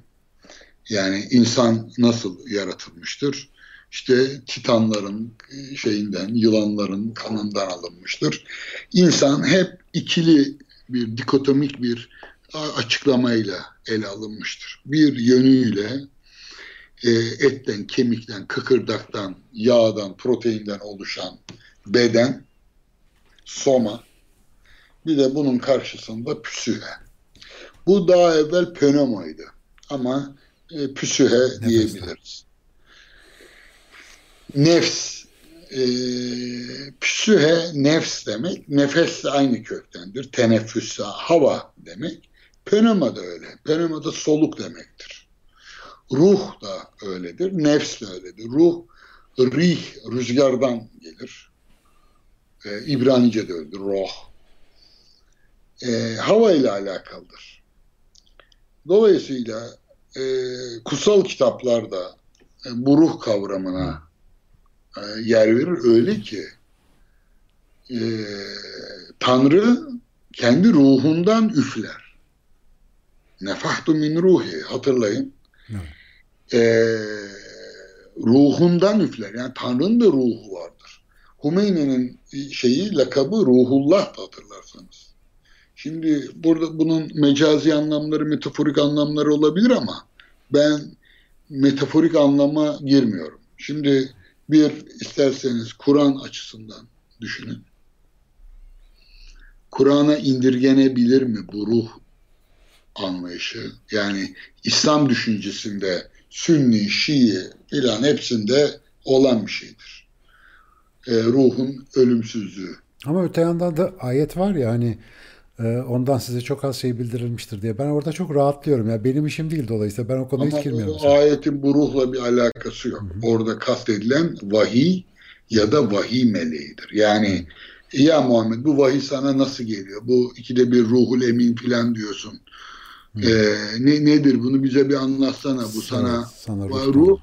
Yani insan nasıl yaratılmıştır? İşte titanların şeyinden, yılanların kanından alınmıştır. İnsan hep ikili bir dikotomik bir açıklamayla ele alınmıştır. Bir yönüyle e, etten, kemikten, kıkırdaktan, yağdan, proteinden oluşan beden, soma, bir de bunun karşısında püsühe. Bu daha evvel pneumoydu ama e, püsühe diyebiliriz. Nefs, e, püsühe nefs demek, nefes de aynı köktendir. Teneffüs, hava demek. Pneuma da öyle. Pneuma da soluk demektir. Ruh da öyledir. Nefs de öyledir. Ruh, rih, rüzgardan gelir. Ee, İbranice de öyledir. Roh. Ee, hava ile alakalıdır. Dolayısıyla e, kutsal kitaplarda e, bu ruh kavramına e, yer verir. Öyle ki e, Tanrı kendi ruhundan üfler. Nefahtu min ruhi hatırlayın. Ee, ruhundan üfler. Yani Tanrı'nın da ruhu vardır. Hümeyni'nin şeyi lakabı ruhullah hatırlarsanız. Şimdi burada bunun mecazi anlamları, metaforik anlamları olabilir ama ben metaforik anlama girmiyorum. Şimdi bir isterseniz Kur'an açısından düşünün. Kur'an'a indirgenebilir mi bu ruh anlayışı yani İslam düşüncesinde Sünni, Şii filan hepsinde olan bir şeydir. E, ruhun ölümsüzlüğü. Ama öte yandan da ayet var ya hani ondan size çok az şey bildirilmiştir diye. Ben orada çok rahatlıyorum. Ya benim işim değil dolayısıyla ben o konuya hiç girmiyorum. Ama ayetin bu ruhla bir alakası yok. Hı hı. Orada kastedilen vahiy ya da vahiy meleğidir. Yani ya Muhammed bu vahiy sana nasıl geliyor? Bu ikide bir ruhul emin filan diyorsun. Ee, ne nedir bunu bize bir anlatsana. Bu sana, sana ruh, ruh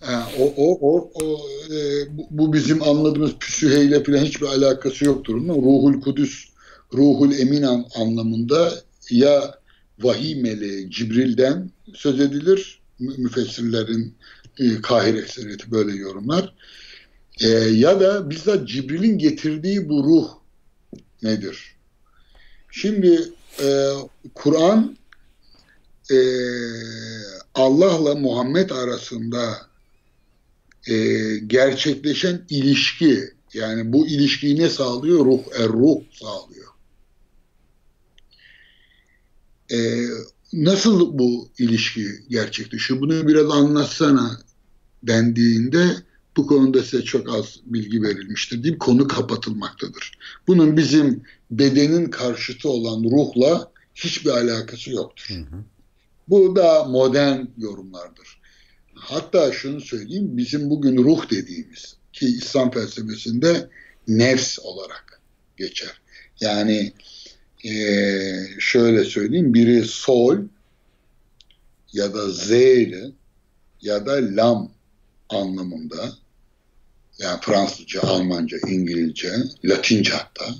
Ha, o, o, o, o e, bu bizim anladığımız püsüheyle falan hiçbir alakası yoktur. Ruhul Kudüs, Ruhul Emin an, anlamında ya vahiy meleği Cibril'den söz edilir. Müfessirlerin e, kahir ekseriyeti böyle yorumlar. E, ya da bizzat Cibril'in getirdiği bu ruh nedir? Şimdi e, Kur'an e, Allah'la Muhammed arasında e, gerçekleşen ilişki yani bu ilişkiyi ne sağlıyor? Ruh, er ruh sağlıyor. E, nasıl bu ilişki gerçekleşiyor? Bunu biraz anlatsana dendiğinde bu konuda size çok az bilgi verilmiştir deyip konu kapatılmaktadır. Bunun bizim bedenin karşıtı olan ruhla hiçbir alakası yoktur. Hı hı. Bu da modern yorumlardır. Hatta şunu söyleyeyim, bizim bugün ruh dediğimiz ki İslam felsefesinde nefs olarak geçer. Yani e, şöyle söyleyeyim, biri sol ya da zeyli ya da lam anlamında yani Fransızca, Almanca, İngilizce, Latince hatta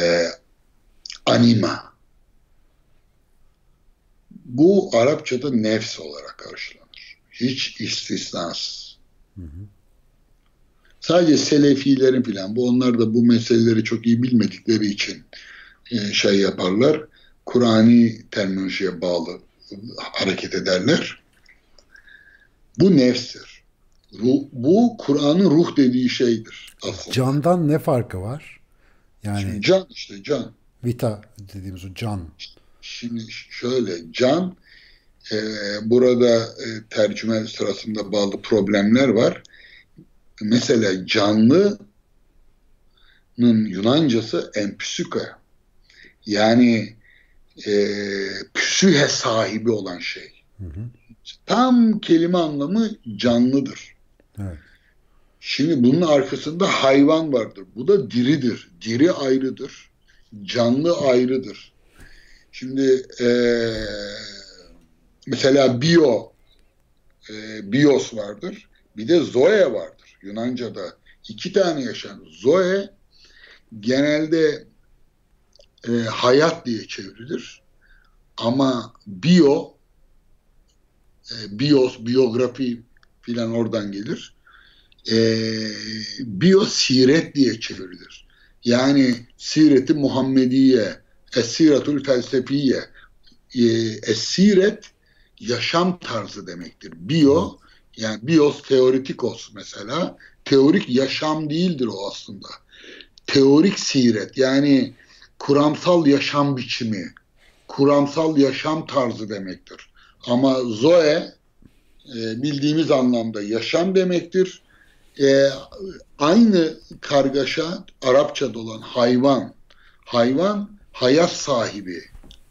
e, anima bu Arapçada nefs olarak karşılanır. Hiç istisnasız. Hı hı. Sadece Selefilerin filan bu onlar da bu meseleleri çok iyi bilmedikleri için e, şey yaparlar. Kur'ani terminolojiye bağlı hareket ederler. Bu nefstir. Ruh, bu Kur'an'ın ruh dediği şeydir. Aslında. Candan ne farkı var? Yani Şimdi can işte can. Vita dediğimiz o can. Şimdi şöyle can e, burada e, tercüme sırasında bazı problemler var. Mesela canlının Yunancası empsüke. Yani e, psühe sahibi olan şey. Hı hı. Tam kelime anlamı canlıdır. Evet. Şimdi bunun arkasında hayvan vardır. Bu da diridir. Diri ayrıdır. Canlı ayrıdır. Şimdi e, mesela bio e, bios vardır. Bir de zoe vardır. Yunanca'da iki tane yaşan. Zoe genelde e, hayat diye çevrilir. Ama bio e, bios, biyografi filan oradan gelir. E, bio siret diye çevrilir. Yani sireti Muhammediye Esiratul felsefiye. E, esiret yaşam tarzı demektir. Bio yani bios teoretikos mesela teorik yaşam değildir o aslında. Teorik siret yani kuramsal yaşam biçimi, kuramsal yaşam tarzı demektir. Ama zoe e, bildiğimiz anlamda yaşam demektir. E, aynı kargaşa Arapçada olan hayvan. Hayvan hayat sahibi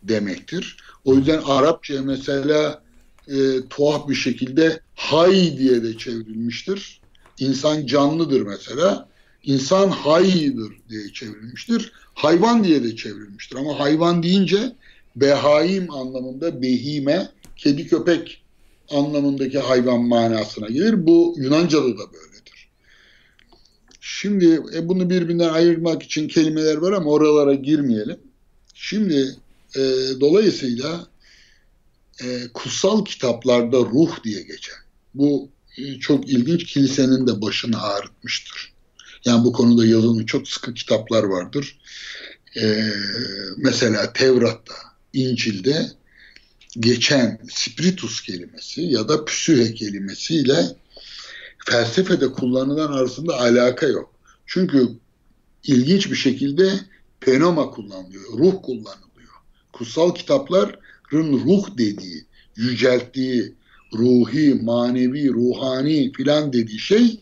demektir. O yüzden Arapça mesela e, tuhaf bir şekilde hay diye de çevrilmiştir. İnsan canlıdır mesela. İnsan haydır diye çevrilmiştir. Hayvan diye de çevrilmiştir. Ama hayvan deyince behaim anlamında behime, kedi köpek anlamındaki hayvan manasına gelir. Bu Yunanca'da da böyledir. Şimdi e, bunu birbirinden ayırmak için kelimeler var ama oralara girmeyelim. Şimdi e, dolayısıyla e, kutsal kitaplarda ruh diye geçer. Bu e, çok ilginç kilisenin de başını ağrıtmıştır. Yani bu konuda yazılmış çok sıkı kitaplar vardır. E, mesela Tevrat'ta, İncil'de geçen spiritus kelimesi ya da psühe kelimesiyle felsefede kullanılan arasında alaka yok. Çünkü ilginç bir şekilde penoma kullanılıyor, ruh kullanılıyor. Kutsal kitapların ruh dediği, yücelttiği, ruhi, manevi, ruhani filan dediği şey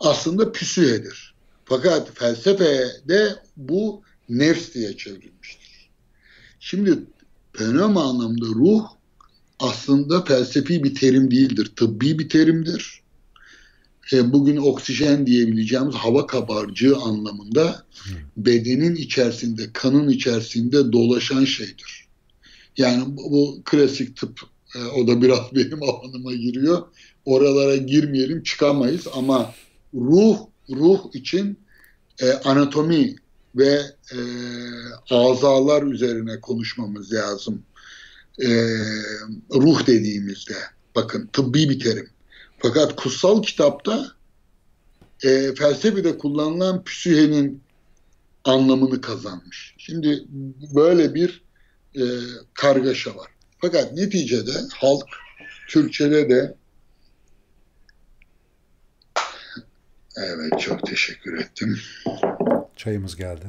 aslında psühedir. Fakat felsefede bu nefs diye çevrilmiştir. Şimdi pneuma anlamda ruh aslında felsefi bir terim değildir. Tıbbi bir terimdir. e, bugün oksijen diyebileceğimiz hava kabarcığı anlamında bedenin içerisinde, kanın içerisinde dolaşan şeydir. Yani bu, bu klasik tıp, e, o da biraz benim alanıma giriyor. Oralara girmeyelim, çıkamayız ama ruh, ruh için e, anatomi ve e, azalar üzerine konuşmamız lazım. E, ruh dediğimizde, bakın tıbbi bir terim. Fakat kutsal kitapta e, felsefede kullanılan psühenin anlamını kazanmış. Şimdi böyle bir e, kargaşa var. Fakat neticede halk Türkçe'de de evet çok teşekkür ettim. Çayımız geldi.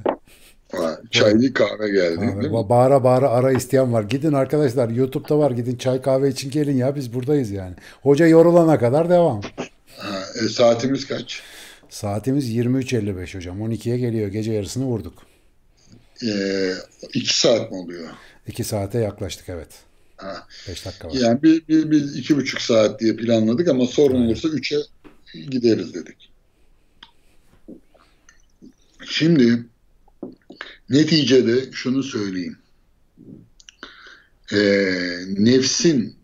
Çaylı kahve geldi. Kahve. Değil mi? Bağıra bağıra ara isteyen var. Gidin arkadaşlar YouTube'da var. Gidin çay kahve için gelin ya biz buradayız yani. Hoca yorulana kadar devam. Ha, e, saatimiz kaç? Saatimiz 23.55 hocam. 12'ye geliyor. Gece yarısını vurduk. Ee, iki saat mi oluyor? İki saate yaklaştık evet. Ha. Beş dakika var. Yani biz, biz, biz iki buçuk saat diye planladık ama sorun olursa üçe gideriz dedik. Şimdi neticede şunu söyleyeyim. Ee, nefsin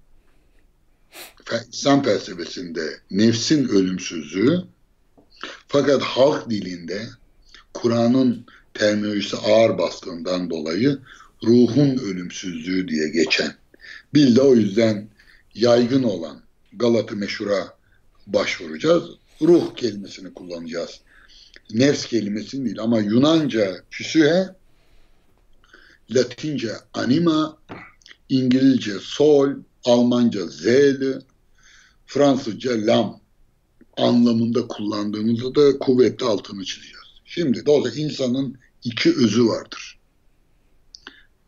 İslam felsefesinde nefsin ölümsüzlüğü fakat halk dilinde Kur'an'ın terminolojisi ağır bastığından dolayı ruhun ölümsüzlüğü diye geçen. Biz de o yüzden yaygın olan Galatı meşhura başvuracağız. Ruh kelimesini kullanacağız. Nefs kelimesini değil ama Yunanca psühe, Latince anima, İngilizce soul, Almanca zeli, Fransızca lam anlamında kullandığımızda da kuvvetli altını çizeceğiz. Şimdi dolayısıyla insanın iki özü vardır.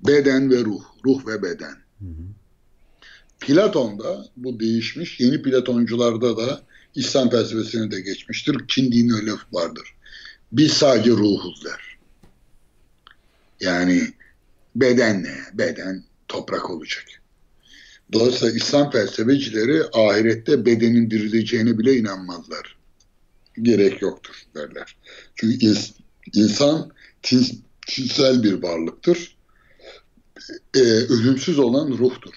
Beden ve ruh, ruh ve beden. Hı hı. Platon'da bu değişmiş, yeni Platoncularda da İslam felsefesine de geçmiştir. Çin dini öyle vardır. Biz sadece ruhuz der. Yani beden ne? Beden toprak olacak. Dolayısıyla İslam felsefecileri ahirette bedenin dirileceğine bile inanmazlar. Gerek yoktur derler. Çünkü ins insan tinsel bir varlıktır. Ee, ölümsüz olan ruhtur.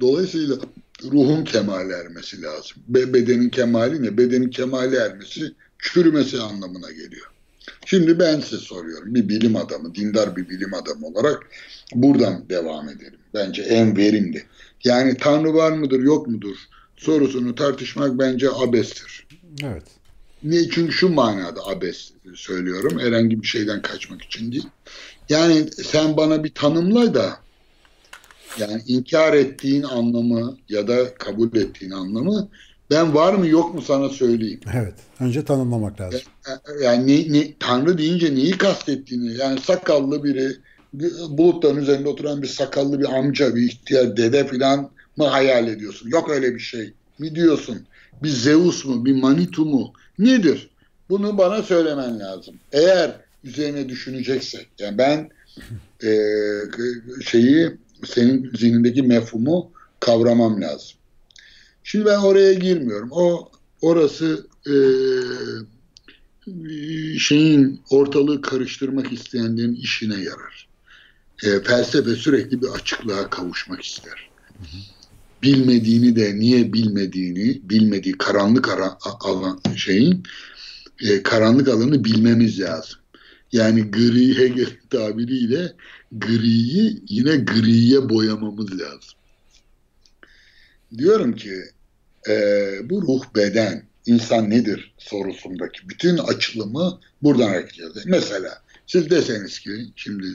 Dolayısıyla ruhun kemale ermesi lazım. Be bedenin kemali ne? Bedenin kemale ermesi çürümesi anlamına geliyor. Şimdi ben size soruyorum. Bir bilim adamı, dindar bir bilim adamı olarak buradan devam edelim. Bence en verimli. Yani Tanrı var mıdır yok mudur sorusunu tartışmak bence abestir. Evet. Niye? Çünkü şu manada abes söylüyorum. Herhangi bir şeyden kaçmak için değil. Yani sen bana bir tanımla da yani inkar ettiğin anlamı ya da kabul ettiğin anlamı ben var mı yok mu sana söyleyeyim. Evet. Önce tanımlamak lazım. Yani ne, ne, Tanrı deyince neyi kastettiğini yani sakallı biri bulutların üzerinde oturan bir sakallı bir amca, bir ihtiyar dede falan mı hayal ediyorsun? Yok öyle bir şey mi diyorsun? Bir Zeus mu, bir Manitu mu? Nedir? Bunu bana söylemen lazım. Eğer üzerine düşüneceksek, yani ben e, şeyi senin zihnindeki mefhumu kavramam lazım. Şimdi ben oraya girmiyorum. O orası e, şeyin ortalığı karıştırmak isteyenlerin işine yarar e, felsefe sürekli bir açıklığa kavuşmak ister. Bilmediğini de niye bilmediğini, bilmediği karanlık ara, alan şeyin e, karanlık alanı bilmemiz lazım. Yani gri Hegel tabiriyle griyi yine griye boyamamız lazım. Diyorum ki e, bu ruh beden insan nedir sorusundaki bütün açılımı buradan hareket ediyor. Mesela siz deseniz ki şimdi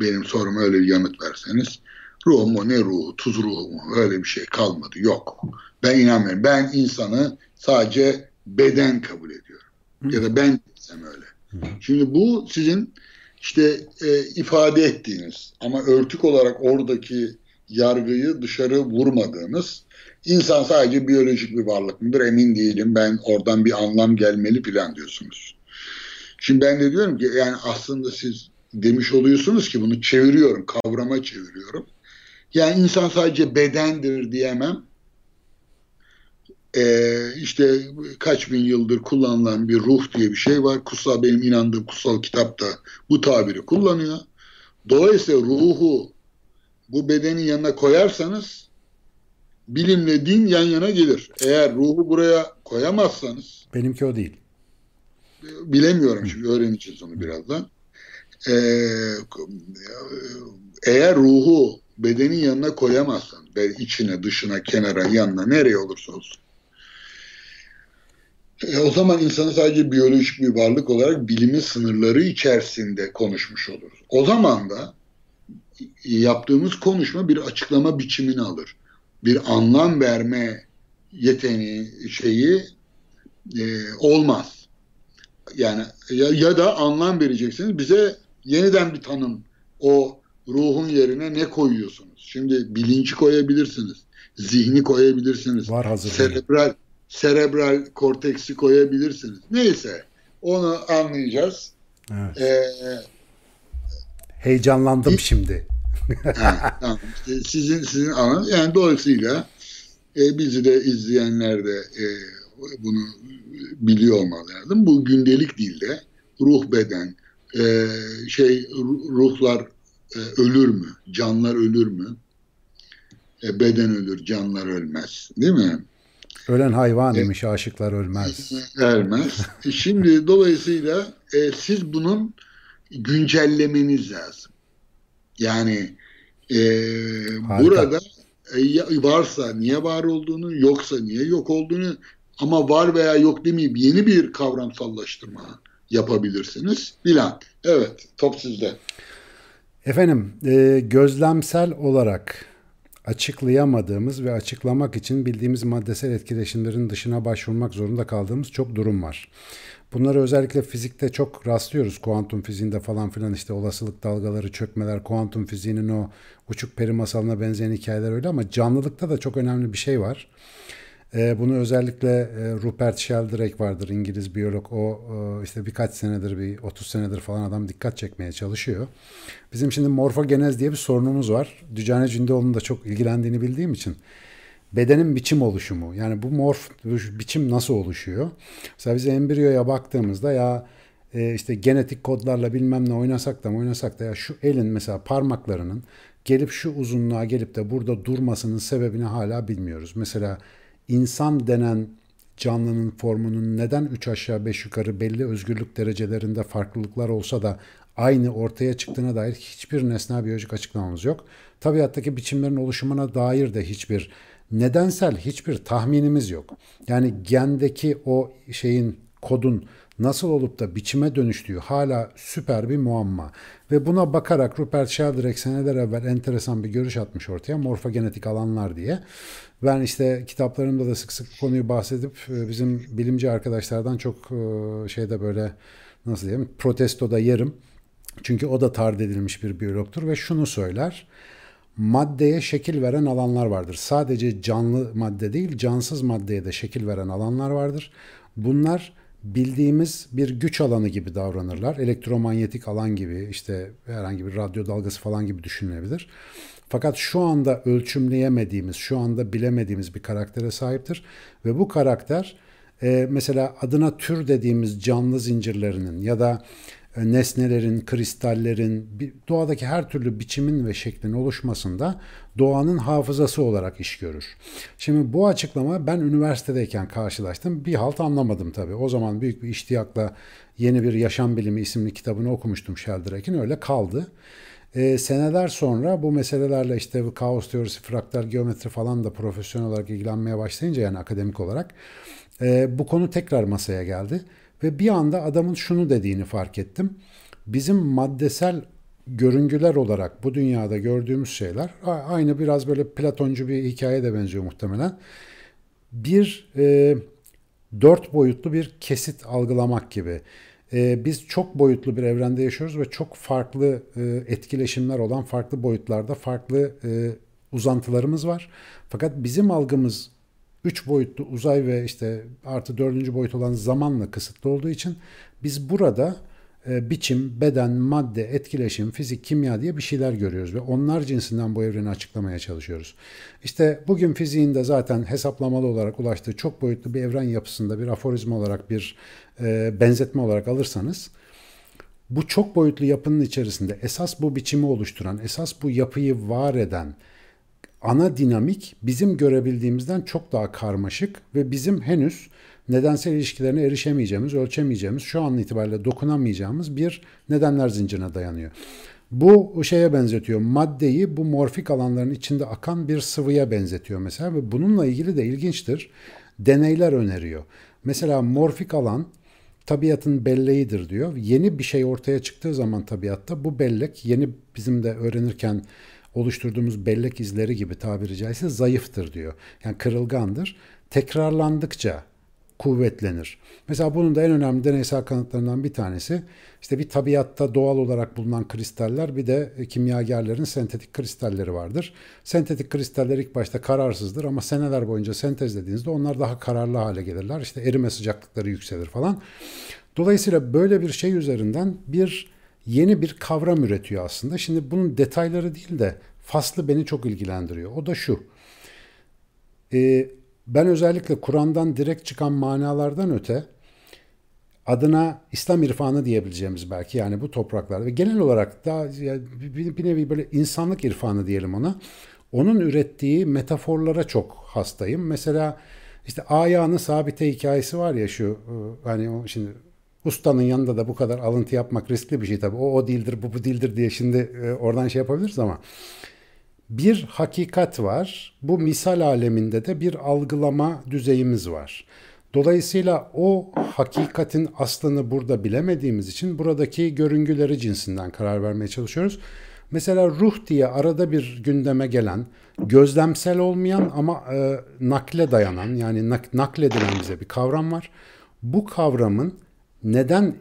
benim soruma öyle bir yanıt verseniz ruh mu ne ruhu tuz ruhu mu öyle bir şey kalmadı yok. Ben inanmıyorum. Ben insanı sadece beden kabul ediyorum. Hı. Ya da ben desem öyle. Hı. Şimdi bu sizin işte e, ifade ettiğiniz ama örtük olarak oradaki yargıyı dışarı vurmadığınız insan sadece biyolojik bir varlık mıdır emin değilim. Ben oradan bir anlam gelmeli falan diyorsunuz. Şimdi ben de diyorum ki yani aslında siz demiş oluyorsunuz ki bunu çeviriyorum, kavrama çeviriyorum. Yani insan sadece bedendir diyemem. e, işte kaç bin yıldır kullanılan bir ruh diye bir şey var. Kutsal benim inandığım kutsal kitapta bu tabiri kullanıyor. Dolayısıyla ruhu bu bedenin yanına koyarsanız bilimle din yan yana gelir. Eğer ruhu buraya koyamazsanız benimki o değil. Bilemiyorum şimdi öğreneceğiz onu birazdan. Ee, eğer ruhu bedenin yanına koyamazsan, içine, dışına, kenara, yanına, nereye olursa olsun. E, o zaman insanı sadece biyolojik bir varlık olarak bilimin sınırları içerisinde konuşmuş oluruz. O zaman da yaptığımız konuşma bir açıklama biçimini alır. Bir anlam verme yeteneği şeyi e, olmaz. Yani ya, ya da anlam vereceksiniz. Bize yeniden bir tanım. O ruhun yerine ne koyuyorsunuz? Şimdi bilinci koyabilirsiniz. Zihni koyabilirsiniz. Var hazır. Serebral, serebral korteksi koyabilirsiniz. Neyse onu anlayacağız. Evet. Ee, Heyecanlandım bir, şimdi. ha, tamam. İşte sizin sizin anın yani dolayısıyla e, bizi de izleyenler de e, bunu biliyor olmalı lazım. Bu gündelik dilde ruh beden e, şey ruhlar ölür mü? Canlar ölür mü? E, beden ölür, canlar ölmez. Değil mi? Ölen hayvan demiş, e, aşıklar ölmez. Ölmez. E, şimdi dolayısıyla e, siz bunun güncellemeniz lazım. Yani e, burada e, varsa niye var olduğunu, yoksa niye yok olduğunu ama var veya yok demeyip yeni bir kavramsallaştırma yapabilirsiniz filan. Evet, top sizde. Efendim, e, gözlemsel olarak açıklayamadığımız ve açıklamak için bildiğimiz maddesel etkileşimlerin dışına başvurmak zorunda kaldığımız çok durum var. Bunları özellikle fizikte çok rastlıyoruz. Kuantum fiziğinde falan filan işte olasılık dalgaları, çökmeler, kuantum fiziğinin o uçuk peri masalına benzeyen hikayeler öyle ama canlılıkta da çok önemli bir şey var. E, bunu özellikle e, Rupert Sheldrake vardır İngiliz biyolog. O e, işte birkaç senedir bir 30 senedir falan adam dikkat çekmeye çalışıyor. Bizim şimdi morfogenez diye bir sorunumuz var. Dücane Cündoğlu'nun da çok ilgilendiğini bildiğim için bedenin biçim oluşumu. Yani bu morf biçim nasıl oluşuyor? Mesela biz embriyoya baktığımızda ya işte genetik kodlarla bilmem ne oynasak da oynasak da ya şu elin mesela parmaklarının gelip şu uzunluğa gelip de burada durmasının sebebini hala bilmiyoruz. Mesela insan denen canlının formunun neden 3 aşağı 5 yukarı belli özgürlük derecelerinde farklılıklar olsa da aynı ortaya çıktığına dair hiçbir nesnel biyolojik açıklamamız yok. Tabiattaki biçimlerin oluşumuna dair de hiçbir nedensel hiçbir tahminimiz yok. Yani gendeki o şeyin kodun nasıl olup da biçime dönüştüğü hala süper bir muamma. Ve buna bakarak Rupert Sheldrake seneler evvel enteresan bir görüş atmış ortaya morfogenetik alanlar diye. Ben işte kitaplarımda da sık sık konuyu bahsedip e, bizim bilimci arkadaşlardan çok e, şeyde böyle nasıl diyeyim protestoda yerim. Çünkü o da tard edilmiş bir biyologtur ve şunu söyler. Maddeye şekil veren alanlar vardır. Sadece canlı madde değil, cansız maddeye de şekil veren alanlar vardır. Bunlar bildiğimiz bir güç alanı gibi davranırlar. Elektromanyetik alan gibi işte herhangi bir radyo dalgası falan gibi düşünülebilir. Fakat şu anda ölçümleyemediğimiz, şu anda bilemediğimiz bir karaktere sahiptir. Ve bu karakter e, mesela adına tür dediğimiz canlı zincirlerinin ya da nesnelerin, kristallerin, doğadaki her türlü biçimin ve şeklin oluşmasında doğanın hafızası olarak iş görür. Şimdi bu açıklama ben üniversitedeyken karşılaştım. Bir halt anlamadım tabii. O zaman büyük bir iştiyakla Yeni Bir Yaşam Bilimi isimli kitabını okumuştum Sheldrake'in. Öyle kaldı. E, seneler sonra bu meselelerle işte kaos teorisi, fraktal geometri falan da profesyonel olarak ilgilenmeye başlayınca yani akademik olarak e, bu konu tekrar masaya geldi. Ve bir anda adamın şunu dediğini fark ettim. Bizim maddesel görüngüler olarak bu dünyada gördüğümüz şeyler aynı biraz böyle Platoncu bir hikaye de benziyor muhtemelen. Bir e, dört boyutlu bir kesit algılamak gibi. E, biz çok boyutlu bir evrende yaşıyoruz ve çok farklı e, etkileşimler olan farklı boyutlarda farklı e, uzantılarımız var. Fakat bizim algımız üç boyutlu uzay ve işte artı dördüncü boyut olan zamanla kısıtlı olduğu için biz burada e, biçim, beden, madde, etkileşim, fizik, kimya diye bir şeyler görüyoruz ve onlar cinsinden bu evreni açıklamaya çalışıyoruz. İşte bugün fiziğinde zaten hesaplamalı olarak ulaştığı çok boyutlu bir evren yapısında bir aforizma olarak bir e, benzetme olarak alırsanız bu çok boyutlu yapının içerisinde esas bu biçimi oluşturan, esas bu yapıyı var eden ana dinamik bizim görebildiğimizden çok daha karmaşık ve bizim henüz nedensel ilişkilerine erişemeyeceğimiz, ölçemeyeceğimiz, şu an itibariyle dokunamayacağımız bir nedenler zincirine dayanıyor. Bu şeye benzetiyor. Maddeyi bu morfik alanların içinde akan bir sıvıya benzetiyor mesela ve bununla ilgili de ilginçtir. Deneyler öneriyor. Mesela morfik alan tabiatın belleğidir diyor. Yeni bir şey ortaya çıktığı zaman tabiatta bu bellek yeni bizim de öğrenirken oluşturduğumuz bellek izleri gibi tabiri caizse zayıftır diyor. Yani kırılgandır. Tekrarlandıkça kuvvetlenir. Mesela bunun da en önemli deneysel kanıtlarından bir tanesi işte bir tabiatta doğal olarak bulunan kristaller bir de kimyagerlerin sentetik kristalleri vardır. Sentetik kristaller ilk başta kararsızdır ama seneler boyunca sentezlediğinizde onlar daha kararlı hale gelirler. İşte erime sıcaklıkları yükselir falan. Dolayısıyla böyle bir şey üzerinden bir yeni bir kavram üretiyor aslında. Şimdi bunun detayları değil de faslı beni çok ilgilendiriyor. O da şu. Ee, ben özellikle Kur'an'dan direkt çıkan manalardan öte adına İslam irfanı diyebileceğimiz belki yani bu topraklarda ve genel olarak daha bir, nevi böyle insanlık irfanı diyelim ona. Onun ürettiği metaforlara çok hastayım. Mesela işte ayağını sabite hikayesi var ya şu e, hani şimdi ustanın yanında da bu kadar alıntı yapmak riskli bir şey tabii. O o değildir, bu bu değildir diye şimdi e, oradan şey yapabiliriz ama bir hakikat var. Bu misal aleminde de bir algılama düzeyimiz var. Dolayısıyla o hakikatin aslını burada bilemediğimiz için buradaki görüngüleri cinsinden karar vermeye çalışıyoruz. Mesela ruh diye arada bir gündeme gelen, gözlemsel olmayan ama e, nakle dayanan yani nak, nakledilen bize bir kavram var. Bu kavramın neden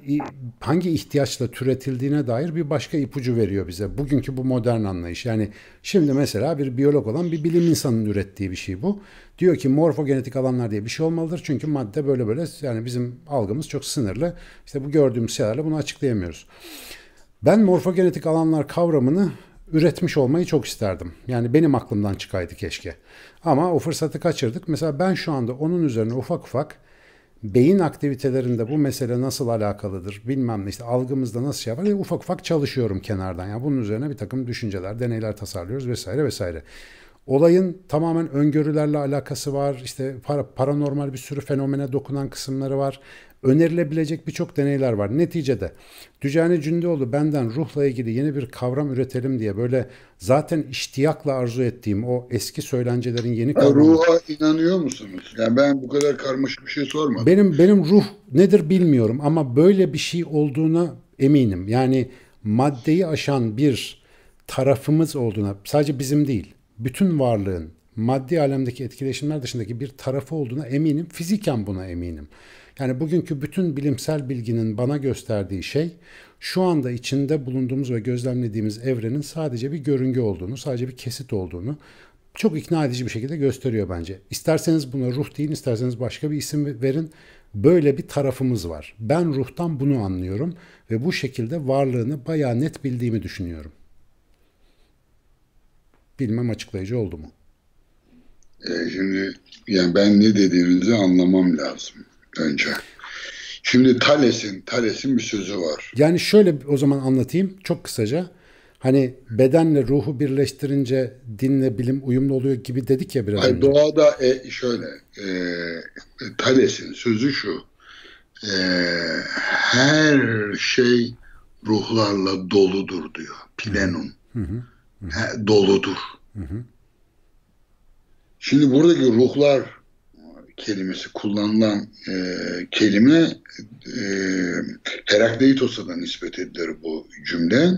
hangi ihtiyaçla türetildiğine dair bir başka ipucu veriyor bize. Bugünkü bu modern anlayış. Yani şimdi mesela bir biyolog olan bir bilim insanının ürettiği bir şey bu. Diyor ki morfogenetik alanlar diye bir şey olmalıdır. Çünkü madde böyle böyle yani bizim algımız çok sınırlı. İşte bu gördüğümüz şeylerle bunu açıklayamıyoruz. Ben morfogenetik alanlar kavramını üretmiş olmayı çok isterdim. Yani benim aklımdan çıkaydı keşke. Ama o fırsatı kaçırdık. Mesela ben şu anda onun üzerine ufak ufak beyin aktivitelerinde bu mesele nasıl alakalıdır bilmem ne işte algımızda nasıl şey yapar diye ufak ufak çalışıyorum kenardan. Yani bunun üzerine bir takım düşünceler, deneyler tasarlıyoruz vesaire vesaire. Olayın tamamen öngörülerle alakası var. İşte paranormal bir sürü fenomene dokunan kısımları var önerilebilecek birçok deneyler var. Neticede Dücane Cündioğlu benden ruhla ilgili yeni bir kavram üretelim diye böyle zaten iştiyakla arzu ettiğim o eski söylencelerin yeni kavramı. Ruha inanıyor musunuz? Yani ben bu kadar karmaşık bir şey sormadım. Benim benim ruh nedir bilmiyorum ama böyle bir şey olduğuna eminim. Yani maddeyi aşan bir tarafımız olduğuna sadece bizim değil bütün varlığın maddi alemdeki etkileşimler dışındaki bir tarafı olduğuna eminim. Fiziken buna eminim. Yani bugünkü bütün bilimsel bilginin bana gösterdiği şey şu anda içinde bulunduğumuz ve gözlemlediğimiz evrenin sadece bir görüngü olduğunu, sadece bir kesit olduğunu çok ikna edici bir şekilde gösteriyor bence. İsterseniz buna ruh deyin, isterseniz başka bir isim verin. Böyle bir tarafımız var. Ben ruhtan bunu anlıyorum ve bu şekilde varlığını bayağı net bildiğimi düşünüyorum. Bilmem açıklayıcı oldu mu? E, şimdi yani ben ne dediğinizi anlamam lazım önce. Şimdi Thales'in Thales'in bir sözü var. Yani şöyle o zaman anlatayım çok kısaca. Hani bedenle ruhu birleştirince dinle bilim uyumlu oluyor gibi dedik ya biraz önce. Doğada e, şöyle e, Thales'in sözü şu. E, her şey ruhlarla doludur diyor. Plenum. Hı hı. hı. doludur. Hı hı. Şimdi buradaki ruhlar kelimesi kullanılan e, kelime e, Herakleitos'a da nispet edilir bu cümle.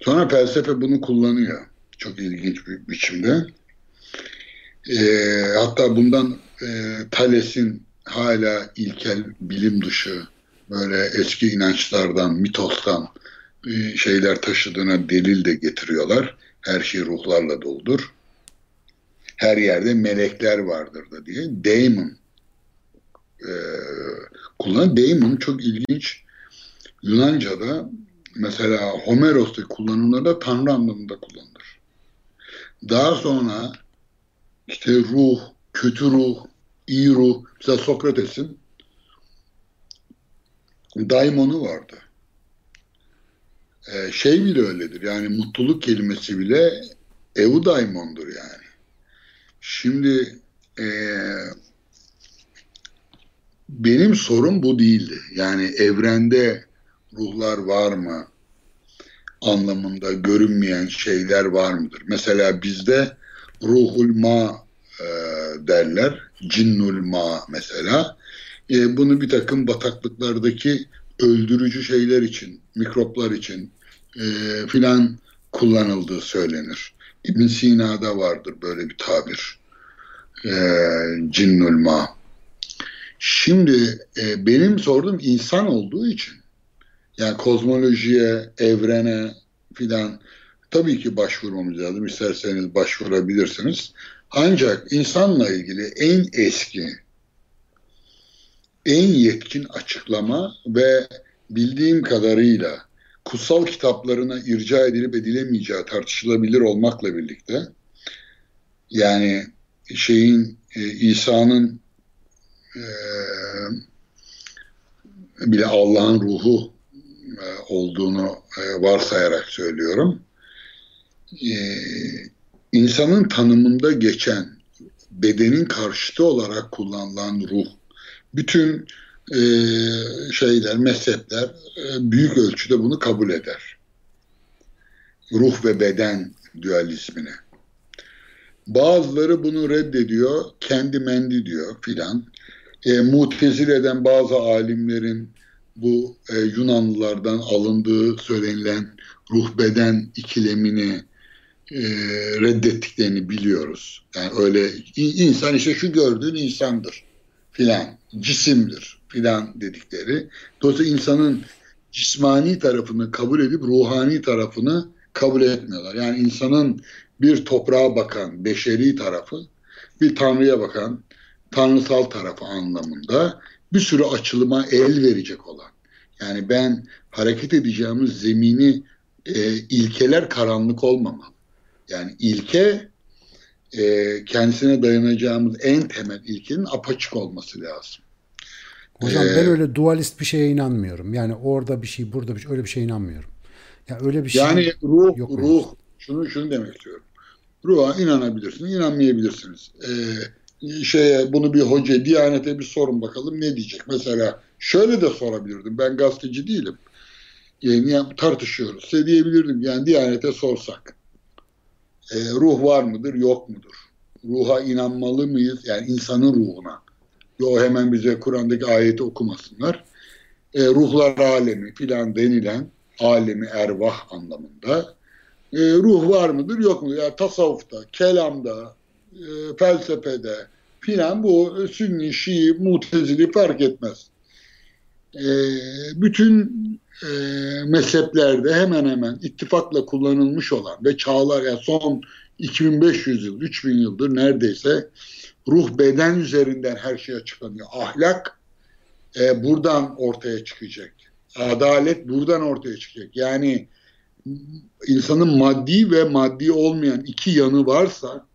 Sonra felsefe bunu kullanıyor. Çok ilginç bir biçimde. E, hatta bundan e, Thales'in hala ilkel bilim dışı böyle eski inançlardan, mitostan e, şeyler taşıdığına delil de getiriyorlar. Her şey ruhlarla doldur her yerde melekler vardır da diye Damon e, kullanan Damon çok ilginç Yunanca'da mesela Homeros'ta kullanımlarda tanrı anlamında kullanılır. Daha sonra işte ruh, kötü ruh, iyi ruh. Mesela Sokrates'in daimonu vardı. Ee, şey bile öyledir. Yani mutluluk kelimesi bile eudaimondur yani. Şimdi e, benim sorum bu değildi. Yani evrende ruhlar var mı? Anlamında görünmeyen şeyler var mıdır? Mesela bizde ruhul ma e, derler. Cinnul ma mesela. E, bunu bir takım bataklıklardaki öldürücü şeyler için, mikroplar için e, filan kullanıldığı söylenir. İbn Sina'da vardır böyle bir tabir. E, cinnul ma. Şimdi e, benim sorduğum insan olduğu için yani kozmolojiye, evrene filan tabii ki başvurmamız lazım. İsterseniz başvurabilirsiniz. Ancak insanla ilgili en eski, en yetkin açıklama ve bildiğim kadarıyla kutsal kitaplarına irca edilip edilemeyeceği tartışılabilir olmakla birlikte yani şeyin e, İsa'nın e, bile Allah'ın ruhu e, olduğunu e, varsayarak söylüyorum. E, insanın tanımında geçen bedenin karşıtı olarak kullanılan ruh bütün e, şeyler, mezhepler e, büyük ölçüde bunu kabul eder. Ruh ve beden dualizmini. Bazıları bunu reddediyor, kendi mendi diyor filan. E, mutezil eden bazı alimlerin bu e, Yunanlılardan alındığı söylenilen ruh beden ikilemini e, reddettiklerini biliyoruz. Yani öyle insan işte şu gördüğün insandır filan, cisimdir filan dedikleri. Dolayısıyla insanın cismani tarafını kabul edip ruhani tarafını kabul etmiyorlar. Yani insanın bir toprağa bakan beşeri tarafı, bir tanrıya bakan tanrısal tarafı anlamında bir sürü açılıma el verecek olan. Yani ben hareket edeceğimiz zemini e, ilkeler karanlık olmamalı. Yani ilke e, kendisine dayanacağımız en temel ilkenin apaçık olması lazım. Hocam ee, ben öyle dualist bir şeye inanmıyorum. Yani orada bir şey, burada bir şey, öyle bir şeye inanmıyorum. Ya yani öyle bir şey Yani ruh, yok ruh, şunu şunu demek istiyorum. Ruha inanabilirsiniz, inanmayabilirsiniz. Ee, şeye bunu bir hoca, Diyanet'e bir sorun bakalım ne diyecek. Mesela şöyle de sorabilirdim. Ben gazeteci değilim. Yani tartışıyoruz. Size diyebilirdim yani Diyanet'e sorsak e, ruh var mıdır yok mudur? Ruha inanmalı mıyız? Yani insanın ruhuna. Yo hemen bize Kur'an'daki ayeti okumasınlar. E, ruhlar alemi filan denilen alemi ervah anlamında e, ruh var mıdır yok mudur? Yani tasavvufta, kelamda, e, felsefede filan bu sünni, şii, mutezili fark etmez. E, bütün e, mezheplerde hemen hemen ittifakla kullanılmış olan ve çağlar yani son 2500 yıl, 3000 yıldır neredeyse ruh beden üzerinden her şey açıklanıyor. Ahlak e, buradan ortaya çıkacak. Adalet buradan ortaya çıkacak. Yani insanın maddi ve maddi olmayan iki yanı varsa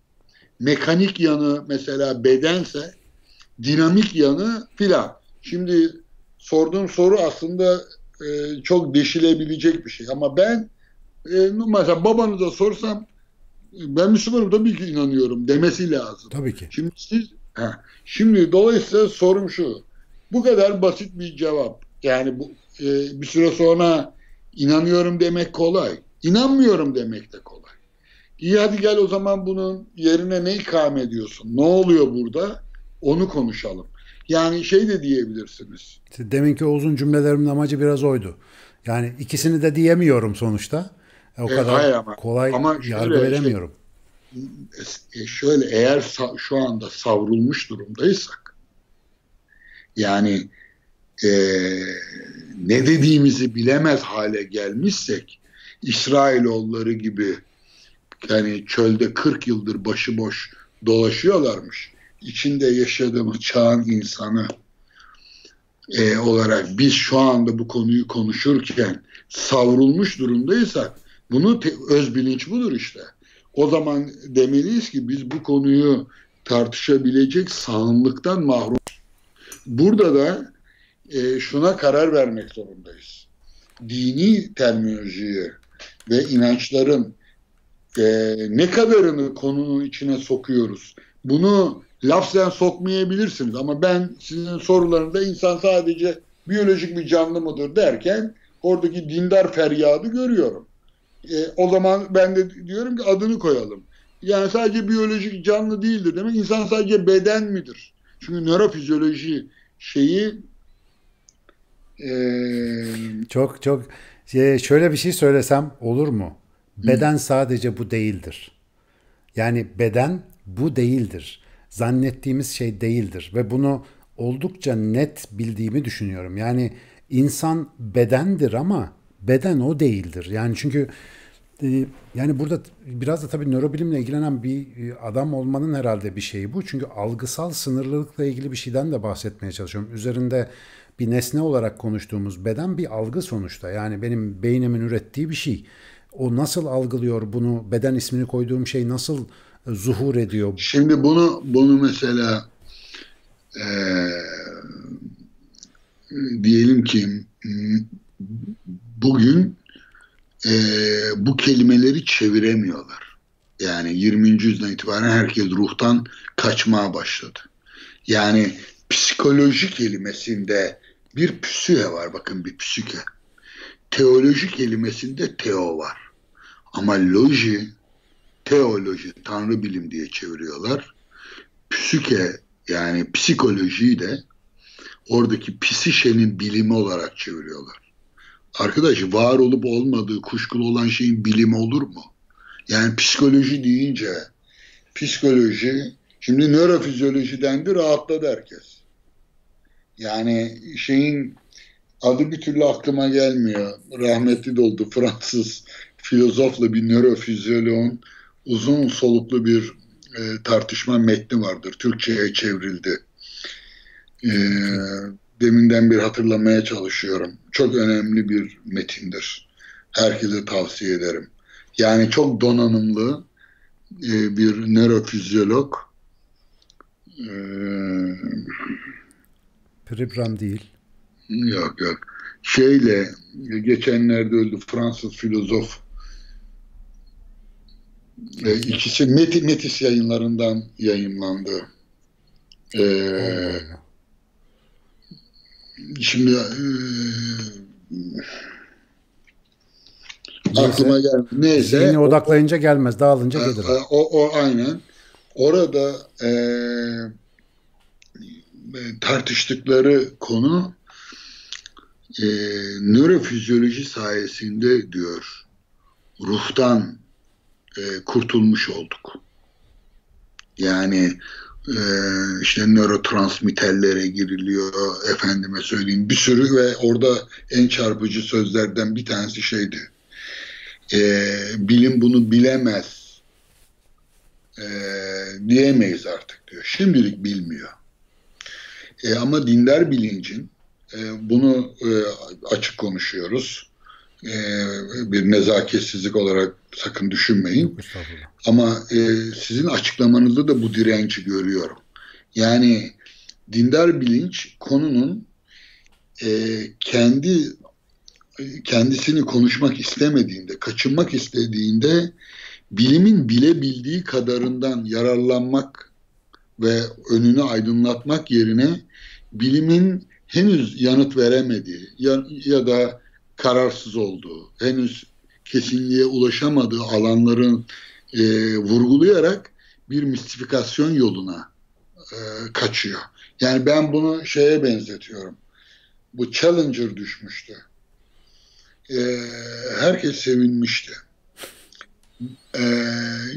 mekanik yanı mesela bedense dinamik yanı filan. Şimdi sorduğum soru aslında e, çok deşilebilecek bir şey. Ama ben e, mesela babanıza sorsam ben Müslümanım tabii ki inanıyorum demesi lazım. Tabii ki. Şimdi siz ha, şimdi dolayısıyla sorum şu. Bu kadar basit bir cevap. Yani bu e, bir süre sonra inanıyorum demek kolay. İnanmıyorum demek de kolay. İyi hadi gel o zaman bunun yerine ne ikame ediyorsun? Ne oluyor burada? Onu konuşalım. Yani şey de diyebilirsiniz. Deminki uzun cümlelerimin amacı biraz oydu. Yani ikisini de diyemiyorum sonuçta. O e, kadar ama, kolay ama yargı veremiyorum. Şey, şöyle eğer şu anda savrulmuş durumdaysak yani e, ne dediğimizi bilemez hale gelmişsek İsrailoğulları gibi yani çölde 40 yıldır başıboş dolaşıyorlarmış içinde yaşadığımız çağın insanı e, olarak biz şu anda bu konuyu konuşurken savrulmuş durumdaysak bunu öz bilinç budur işte. O zaman demeliyiz ki biz bu konuyu tartışabilecek sağımlıktan mahrum. Burada da e, şuna karar vermek zorundayız. Dini terminolojiyi ve inançların e, ne kadarını konunun içine sokuyoruz. Bunu lafzen sokmayabilirsiniz ama ben sizin sorularında insan sadece biyolojik bir canlı mıdır derken oradaki dindar feryadı görüyorum. E, o zaman ben de diyorum ki adını koyalım. Yani sadece biyolojik canlı değildir demek. İnsan sadece beden midir? Çünkü nörofizyoloji şeyi e... çok çok şey, şöyle bir şey söylesem olur mu? Beden Hı. sadece bu değildir. Yani beden bu değildir. Zannettiğimiz şey değildir ve bunu oldukça net bildiğimi düşünüyorum. Yani insan bedendir ama beden o değildir. Yani çünkü e, yani burada biraz da tabii nörobilimle ilgilenen bir e, adam olmanın herhalde bir şeyi bu. Çünkü algısal sınırlılıkla ilgili bir şeyden de bahsetmeye çalışıyorum. Üzerinde bir nesne olarak konuştuğumuz beden bir algı sonuçta. Yani benim beynimin ürettiği bir şey. O nasıl algılıyor bunu? Beden ismini koyduğum şey nasıl e, zuhur ediyor? Şimdi bunu bunu mesela e, diyelim ki bugün e, bu kelimeleri çeviremiyorlar. Yani 20. yüzyıldan itibaren herkes ruhtan kaçmaya başladı. Yani psikoloji kelimesinde bir psühe var bakın bir psüke. Teoloji kelimesinde teo var. Ama loji, teoloji, tanrı bilim diye çeviriyorlar. Psüke yani psikolojiyi de oradaki psişenin bilimi olarak çeviriyorlar. Arkadaş var olup olmadığı kuşkulu olan şeyin bilimi olur mu? Yani psikoloji deyince psikoloji şimdi nörofizyolojiden de rahatladı herkes. Yani şeyin adı bir türlü aklıma gelmiyor. Rahmetli de oldu Fransız filozofla bir nörofizyoloğun uzun soluklu bir e, tartışma metni vardır. Türkçe'ye çevrildi. E, deminden bir hatırlamaya çalışıyorum. Çok önemli bir metindir. Herkese tavsiye ederim. Yani çok donanımlı e, bir nörofizyolog. E, Pribram değil. Yok yok. Şeyle geçenlerde öldü Fransız filozof. E, ikisi Metis, yayınlarından yayınlandı. Ee, Şimdi e, aklıma geldi. Neyse. Zihni odaklayınca gelmez, dağılınca gelir. O, o aynen. Orada e, tartıştıkları konu e, nörofizyoloji sayesinde diyor ruhtan e, kurtulmuş olduk. Yani e, işte nörotransmitterlere giriliyor efendime söyleyeyim. Bir sürü ve orada en çarpıcı sözlerden bir tanesi şeydi. E, bilim bunu bilemez e, diyemeyiz artık diyor. Şimdilik bilmiyor. E, ama dindar bilincin e, bunu e, açık konuşuyoruz e, bir nezaketsizlik olarak sakın düşünmeyin. Ama e, sizin açıklamanızda da bu direnci görüyorum. Yani dindar bilinç konunun e, kendi kendisini konuşmak istemediğinde, kaçınmak istediğinde bilimin bilebildiği kadarından yararlanmak ve önünü aydınlatmak yerine bilimin henüz yanıt veremediği ya, ya da kararsız olduğu, henüz kesinliğe ulaşamadığı alanların e, vurgulayarak bir mistifikasyon yoluna e, kaçıyor. Yani ben bunu şeye benzetiyorum. Bu Challenger düşmüştü. E, herkes sevinmişti. E,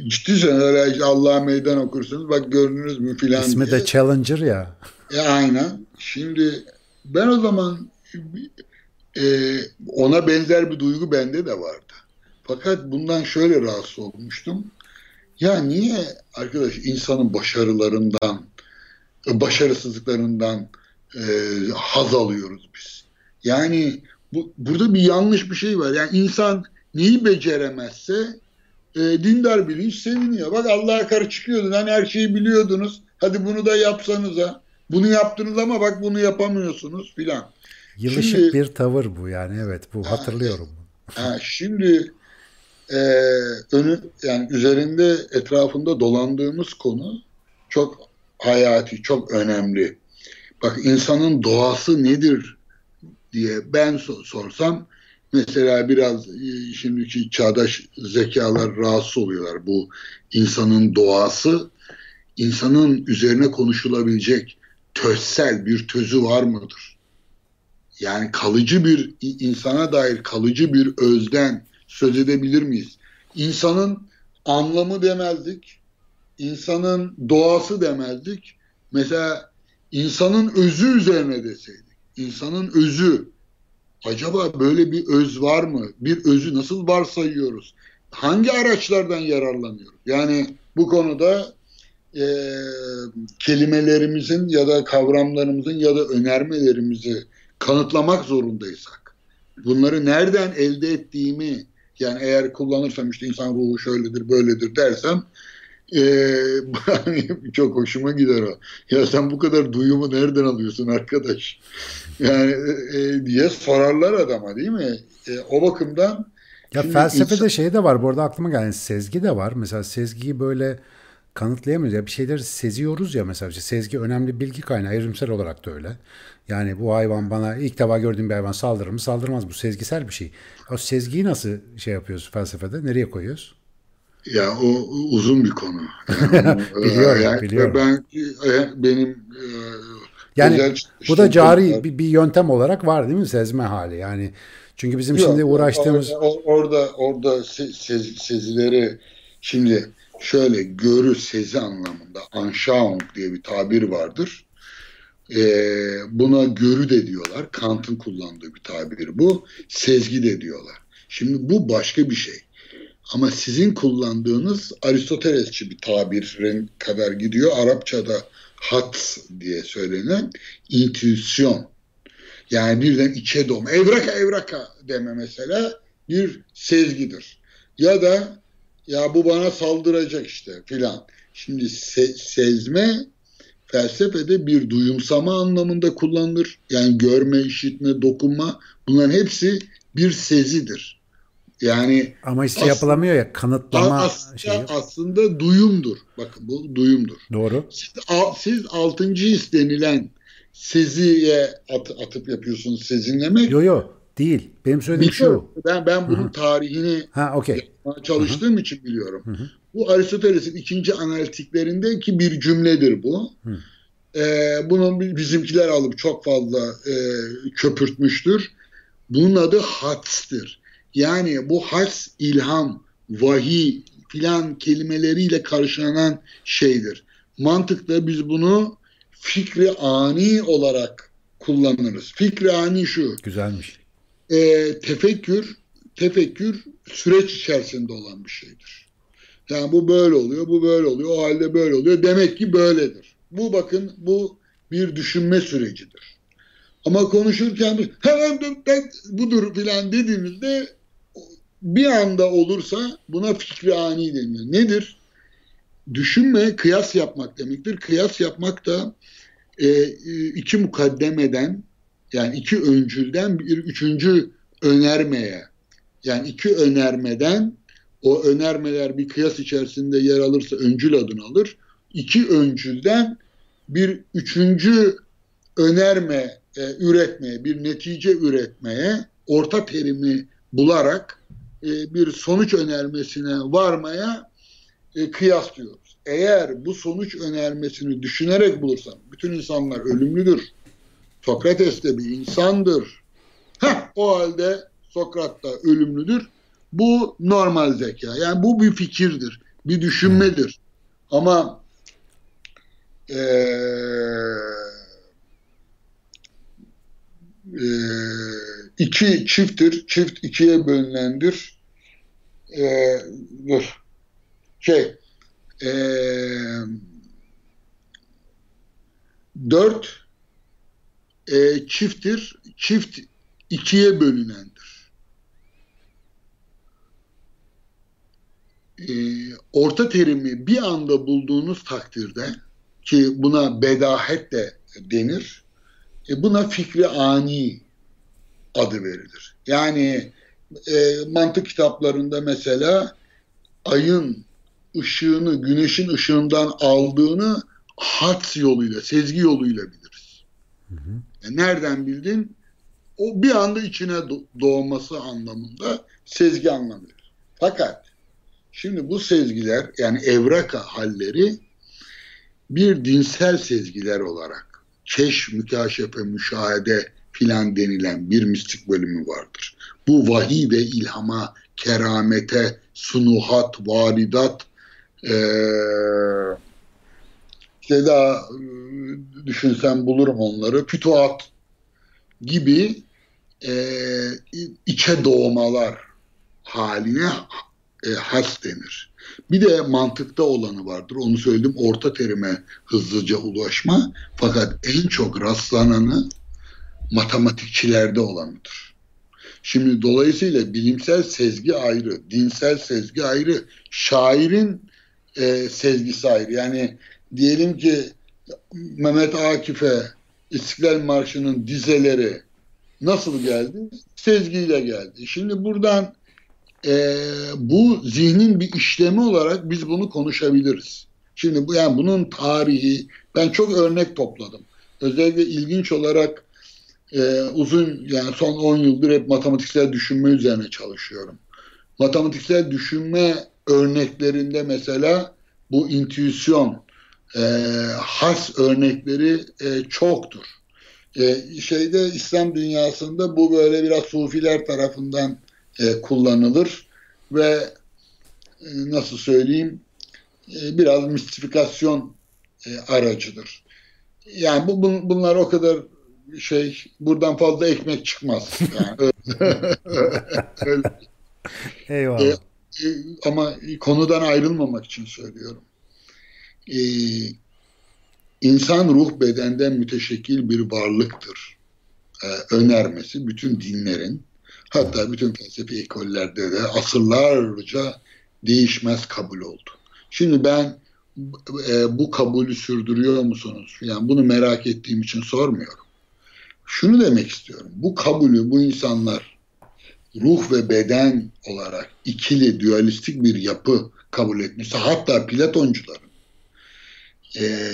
ciddi öyle Allah'a meydan okursunuz bak gördünüz mü filan İsmi diye. de Challenger ya. E, aynen. Şimdi ben o zaman e, ona benzer bir duygu bende de vardı. Fakat bundan şöyle rahatsız olmuştum. Ya niye arkadaş insanın başarılarından, başarısızlıklarından e, haz alıyoruz biz. Yani bu, burada bir yanlış bir şey var. Yani insan neyi beceremezse e, dindar bilinç seviniyor. Bak Allah'a karşı çıkıyordun. Hani her şeyi biliyordunuz. Hadi bunu da yapsanıza. Bunu yaptınız ama bak bunu yapamıyorsunuz filan. Yılışık şimdi, bir tavır bu yani evet bu hatırlıyorum. Ha, şimdi e, önü yani üzerinde etrafında dolandığımız konu çok hayati, çok önemli. Bak insanın doğası nedir diye ben sorsam mesela biraz e, şimdiki çağdaş zekalar rahatsız oluyorlar. Bu insanın doğası insanın üzerine konuşulabilecek tözsel bir tözü var mıdır? Yani kalıcı bir insana dair kalıcı bir özden söz edebilir miyiz? İnsanın anlamı demezdik. insanın doğası demezdik. Mesela insanın özü üzerine deseydik. İnsanın özü. Acaba böyle bir öz var mı? Bir özü nasıl varsayıyoruz? Hangi araçlardan yararlanıyoruz? Yani bu konuda e, kelimelerimizin ya da kavramlarımızın ya da önermelerimizi kanıtlamak zorundaysak, bunları nereden elde ettiğimi yani eğer kullanırsam işte insan ruhu şöyledir böyledir dersem e, çok hoşuma gider o. Ya sen bu kadar duyumu nereden alıyorsun arkadaş? Yani e, diye sorarlar adama değil mi? E, o bakımdan ya felsefede insan... şey de var bu arada aklıma geldi. Sezgi de var. Mesela sezgiyi böyle kanıtlayamıyoruz. Ya bir şeyleri seziyoruz ya mesela. İşte sezgi önemli bilgi kaynağı. Evrimsel olarak da öyle. Yani bu hayvan bana ilk defa gördüğüm bir hayvan saldırır mı? Saldırmaz. Bu sezgisel bir şey. O sezgiyi nasıl şey yapıyoruz felsefede? Nereye koyuyoruz? Ya o uzun bir konu. Yani, biliyorum, yani, biliyorum. Ben e, benim e, yani özel, bu da cari bir, bir yöntem olarak var değil mi sezme hali? Yani çünkü bizim Yok, şimdi uğraştığımız orada orada sez, sezileri şimdi şöyle görü sezi anlamında Anschauung diye bir tabir vardır. Ee, buna görü de diyorlar. Kant'ın kullandığı bir tabir bu. Sezgi de diyorlar. Şimdi bu başka bir şey. Ama sizin kullandığınız Aristotelesçi bir tabirin kadar gidiyor. Arapçada hat diye söylenen intüisyon. Yani birden içe doğum. Evraka evraka deme mesela bir sezgidir. Ya da ya bu bana saldıracak işte filan. Şimdi se- sezme felsefede bir duyumsama anlamında kullanılır. Yani görme, işitme, dokunma bunların hepsi bir sezidir. Yani ama işte yapılamıyor ya kanıtlama aslında, şeyi. Aslında duyumdur. Bakın bu duyumdur. Doğru. Siz, siz altıncı his denilen seziye at, atıp yapıyorsunuz sezinlemek. Yok yok değil. Benim söylediğim Biliyorum. şu. Ben ben bunun Hı-hı. tarihini ha, okay. Çalıştığım Hı-hı. için biliyorum. Hı-hı. Bu Aristoteles'in ikinci analitiklerindeki bir cümledir bu. Hı. Ee, bunun bizimkiler alıp çok fazla e, köpürtmüştür. Bunun adı hats'tır. Yani bu hats ilham, vahiy filan kelimeleriyle karşılanan şeydir. Mantıkta biz bunu fikri ani olarak kullanırız. Fikri ani şu. Güzelmiş. E, tefekkür, tefekkür süreç içerisinde olan bir şeydir. Yani bu böyle oluyor, bu böyle oluyor, o halde böyle oluyor. Demek ki böyledir. Bu bakın bu bir düşünme sürecidir. Ama konuşurken hemen budur filan dediğimizde bir anda olursa buna fikri ani deniyor. Nedir? Düşünme, kıyas yapmak demektir. Kıyas yapmak da e, iki mukaddemeden yani iki öncülden bir üçüncü önermeye yani iki önermeden o önermeler bir kıyas içerisinde yer alırsa öncül adını alır. İki öncülden bir üçüncü önerme e, üretmeye, bir netice üretmeye, orta terimi bularak e, bir sonuç önermesine varmaya e, kıyas diyoruz. Eğer bu sonuç önermesini düşünerek bulursan, bütün insanlar ölümlüdür. Sokrates de bir insandır. Heh, o halde Sokrat da ölümlüdür. Bu normal zeka. Yani bu bir fikirdir. Bir düşünmedir. Ama ee, e, iki çifttir. Çift ikiye bölünendir. E, dur. Şey e, 4 e, çifttir. Çift ikiye bölünendir. E, orta terimi bir anda bulduğunuz takdirde ki buna bedahet de denir. E, buna fikri ani adı verilir. Yani e, mantık kitaplarında mesela ayın ışığını güneşin ışığından aldığını hat yoluyla, sezgi yoluyla biliriz. Hı hı. E, nereden bildin? O bir anda içine doğması anlamında sezgi anlamı Fakat şimdi bu sezgiler yani evraka halleri bir dinsel sezgiler olarak keş, mükaşefe, müşahede filan denilen bir mistik bölümü vardır. Bu vahiy ve ilhama, keramete, sunuhat, varidat, ee, işte daha e, düşünsem bulurum onları. Fütuhat gibi e, içe doğmalar haline e, has denir. Bir de mantıkta olanı vardır. Onu söyledim. Orta terime hızlıca ulaşma. Fakat en çok rastlananı matematikçilerde olanıdır. Şimdi dolayısıyla bilimsel sezgi ayrı, dinsel sezgi ayrı, şairin e, sezgisi ayrı. Yani diyelim ki Mehmet Akif'e İstiklal Marşı'nın dizeleri nasıl geldi? Sezgiyle geldi. Şimdi buradan e, bu zihnin bir işlemi olarak biz bunu konuşabiliriz. Şimdi bu yani bunun tarihi ben çok örnek topladım. Özellikle ilginç olarak e, uzun yani son 10 yıldır hep matematiksel düşünme üzerine çalışıyorum. Matematiksel düşünme örneklerinde mesela bu intüisyon e, has örnekleri e, çoktur. E, şeyde İslam dünyasında bu böyle biraz sufiler tarafından e, kullanılır ve e, nasıl söyleyeyim e, biraz mistifikasyon e, aracıdır. Yani bu bun, bunlar o kadar şey buradan fazla ekmek çıkmaz. Yani öyle. Eyvallah. E, e, ama konudan ayrılmamak için söylüyorum. E, insan ruh bedenden müteşekkil bir varlıktır. E, önermesi bütün dinlerin hatta bütün felsefi ekollerde de asırlarca değişmez kabul oldu. Şimdi ben e, bu kabulü sürdürüyor musunuz? Yani bunu merak ettiğim için sormuyorum. Şunu demek istiyorum. Bu kabulü bu insanlar ruh ve beden olarak ikili, dualistik bir yapı kabul etmişse hatta Platoncuların e,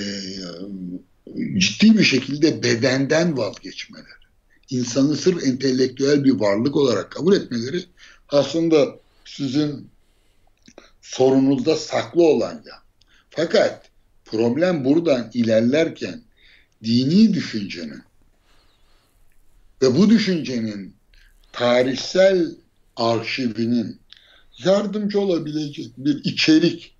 ciddi bir şekilde bedenden vazgeçmeleri, insanı sırf entelektüel bir varlık olarak kabul etmeleri aslında sizin sorunuzda saklı olan ya. Fakat problem buradan ilerlerken dini düşüncenin ve bu düşüncenin tarihsel arşivinin yardımcı olabilecek bir içerik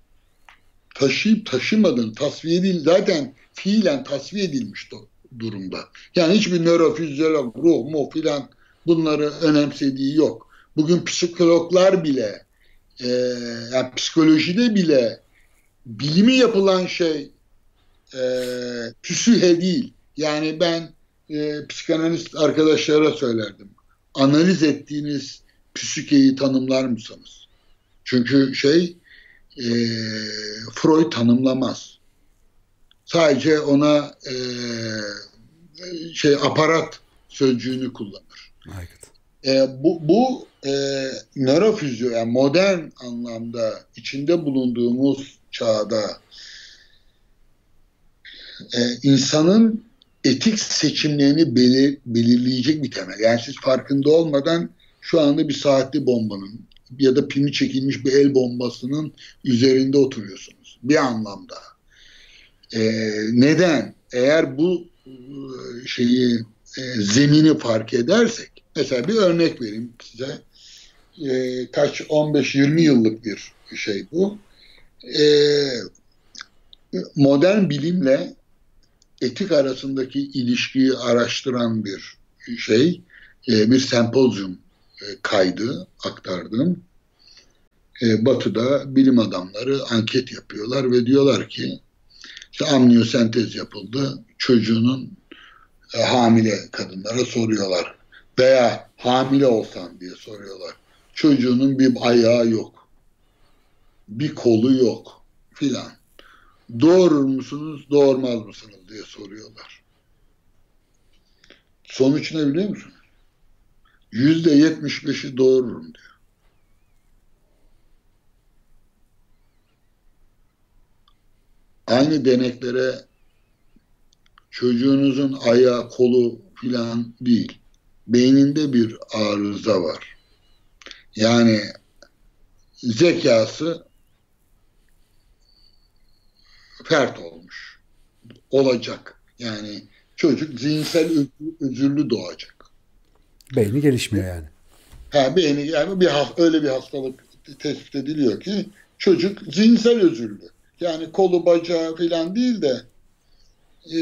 taşıyıp taşımadığını tasfiye edil zaten fiilen tasfiye edilmiş durumda. Yani hiçbir nörofizyolog, ruh mu filan bunları önemsediği yok. Bugün psikologlar bile e, yani psikolojide bile bilimi yapılan şey e, psühe değil. Yani ben e, psikanalist arkadaşlara söylerdim analiz ettiğiniz psikeyi tanımlar mısınız? Çünkü şey e, Freud tanımlamaz. Sadece ona e, şey aparat sözcüğünü kullanır. E, bu bu e, nörofizyo yani modern anlamda içinde bulunduğumuz çağda e, insanın etik seçimlerini belir, belirleyecek bir temel. Yani siz farkında olmadan şu anda bir saatli bombanın ya da pimi çekilmiş bir el bombasının üzerinde oturuyorsunuz. Bir anlamda. Ee, neden? Eğer bu e, şeyi e, zemini fark edersek mesela bir örnek vereyim size. E, kaç 15-20 yıllık bir şey bu. E, modern bilimle etik arasındaki ilişkiyi araştıran bir şey, e, bir sempozyum e, kaydı aktardım. E, batı'da bilim adamları anket yapıyorlar ve diyorlar ki işte amniyosentez yapıldı. Çocuğunun e, hamile kadınlara soruyorlar. Veya hamile olsan diye soruyorlar. Çocuğunun bir ayağı yok. Bir kolu yok filan. Doğurur musunuz, doğurmaz mısınız diye soruyorlar. Sonuç ne biliyor musunuz? Yüzde yetmiş beşi doğururum diyor. Aynı deneklere çocuğunuzun ayağı, kolu filan değil. Beyninde bir arıza var. Yani zekası fert olmuş. Olacak. Yani çocuk zihinsel özürlü doğacak. Beyni gelişmiyor yani. Ha, beyni yani bir öyle bir hastalık tespit ediliyor ki çocuk zihinsel özürlü. Yani kolu bacağı falan değil de e,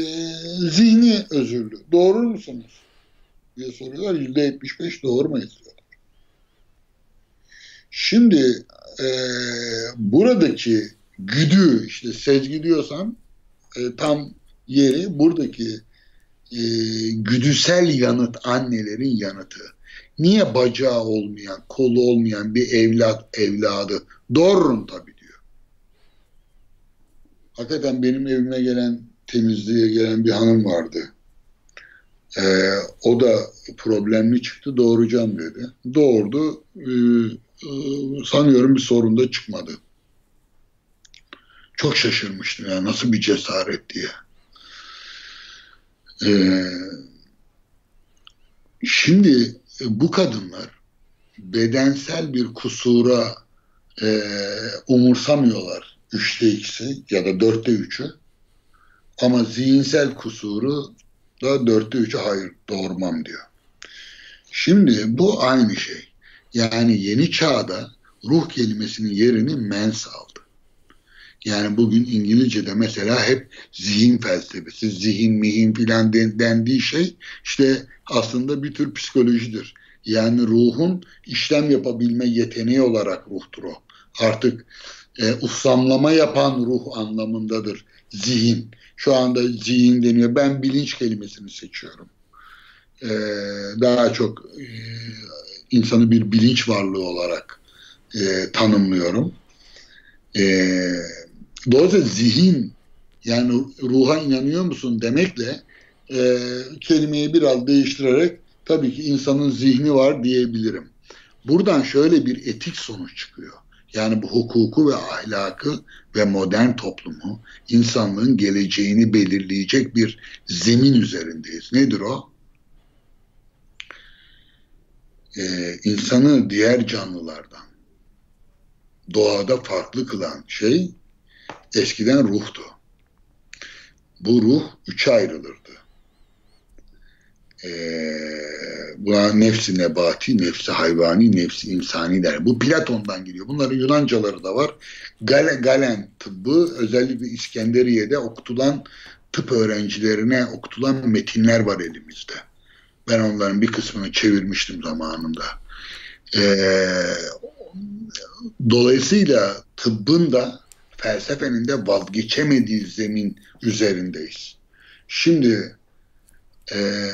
zihni özürlü. Doğurur musunuz? diye soruyorlar. Yüzde yetmiş beş doğurmayız diyorlar. Şimdi e, buradaki güdü işte sezgi diyorsam e, tam yeri buradaki e, güdüsel yanıt annelerin yanıtı. Niye bacağı olmayan, kolu olmayan bir evlat evladı doğururum tabii. Hakikaten benim evime gelen temizliğe gelen bir hanım vardı. Ee, o da problemli çıktı doğuracağım dedi. Doğurdu. Ee, e, sanıyorum bir sorun da çıkmadı. Çok şaşırmıştım ya nasıl bir cesaret diye. Ee, şimdi bu kadınlar bedensel bir kusura e, umursamıyorlar. Üçte ikisi ya da dörtte üçü. Ama zihinsel kusuru da dörtte üçü hayır doğurmam diyor. Şimdi bu aynı şey. Yani yeni çağda ruh kelimesinin yerini mens aldı. Yani bugün İngilizce'de mesela hep zihin felsefesi, zihin mihin filan dendiği şey işte aslında bir tür psikolojidir. Yani ruhun işlem yapabilme yeteneği olarak ruhtur o. Artık e, ussamlama yapan ruh anlamındadır zihin. Şu anda zihin deniyor. Ben bilinç kelimesini seçiyorum. E, daha çok e, insanı bir bilinç varlığı olarak e, tanımlıyorum. E, Dolayısıyla zihin yani ruha inanıyor musun demekle e, kelimeyi biraz değiştirerek tabii ki insanın zihni var diyebilirim. Buradan şöyle bir etik sonuç çıkıyor. Yani bu hukuku ve ahlakı ve modern toplumu insanlığın geleceğini belirleyecek bir zemin üzerindeyiz. Nedir o? Ee, insanı diğer canlılardan doğada farklı kılan şey eskiden ruhtu. Bu ruh üçe ayrılırdı. Ee, buna nefsi nebati, nefsi hayvani, nefsi insani der. Bu Platon'dan geliyor. Bunların Yunancaları da var. Galen, Galen tıbbı özellikle İskenderiye'de okutulan tıp öğrencilerine okutulan metinler var elimizde. Ben onların bir kısmını çevirmiştim zamanında. Ee, dolayısıyla tıbbın da felsefenin de vazgeçemediği zemin üzerindeyiz. Şimdi e,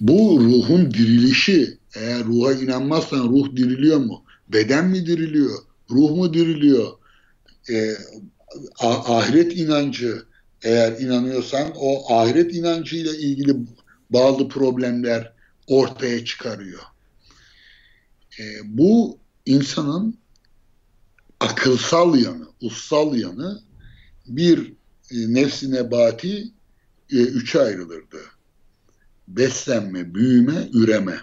bu ruhun dirilişi eğer ruha inanmazsan ruh diriliyor mu? Beden mi diriliyor? Ruh mu diriliyor? E, ahiret inancı eğer inanıyorsan o ahiret inancıyla ilgili bazı problemler ortaya çıkarıyor. E, bu insanın akılsal yanı, ussal yanı bir e, nefsi nebati e, üçe ayrılırdı. Beslenme, büyüme, üreme.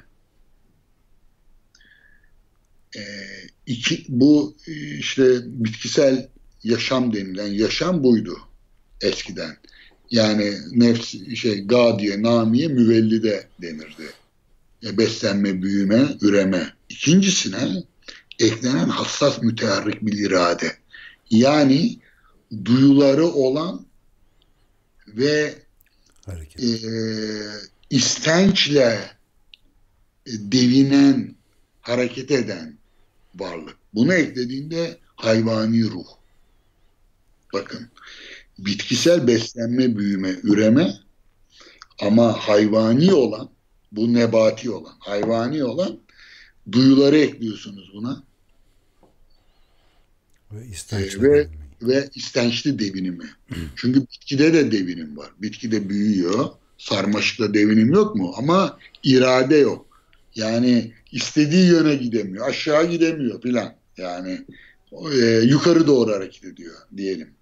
E, iki, bu e, işte bitkisel yaşam denilen yaşam buydu eskiden. Yani nefs şey gadiye, namiye, müvellide denirdi. E, beslenme, büyüme, üreme. İkincisine eklenen hassas müteharrik bir irade. Yani duyuları olan ve e, istençle devinen, hareket eden varlık. Bunu eklediğinde hayvani ruh. Bakın bitkisel beslenme, büyüme, üreme Ama hayvani olan, bu nebati olan, hayvani olan duyuları ekliyorsunuz buna. Ve istençli, ee, ve, ve istençli devinimi. Çünkü bitkide de devinim var. Bitkide büyüyor. Sarmaşıkta devinim yok mu? Ama irade yok. Yani istediği yöne gidemiyor. Aşağı gidemiyor filan. Yani e, yukarı doğru hareket ediyor diyelim.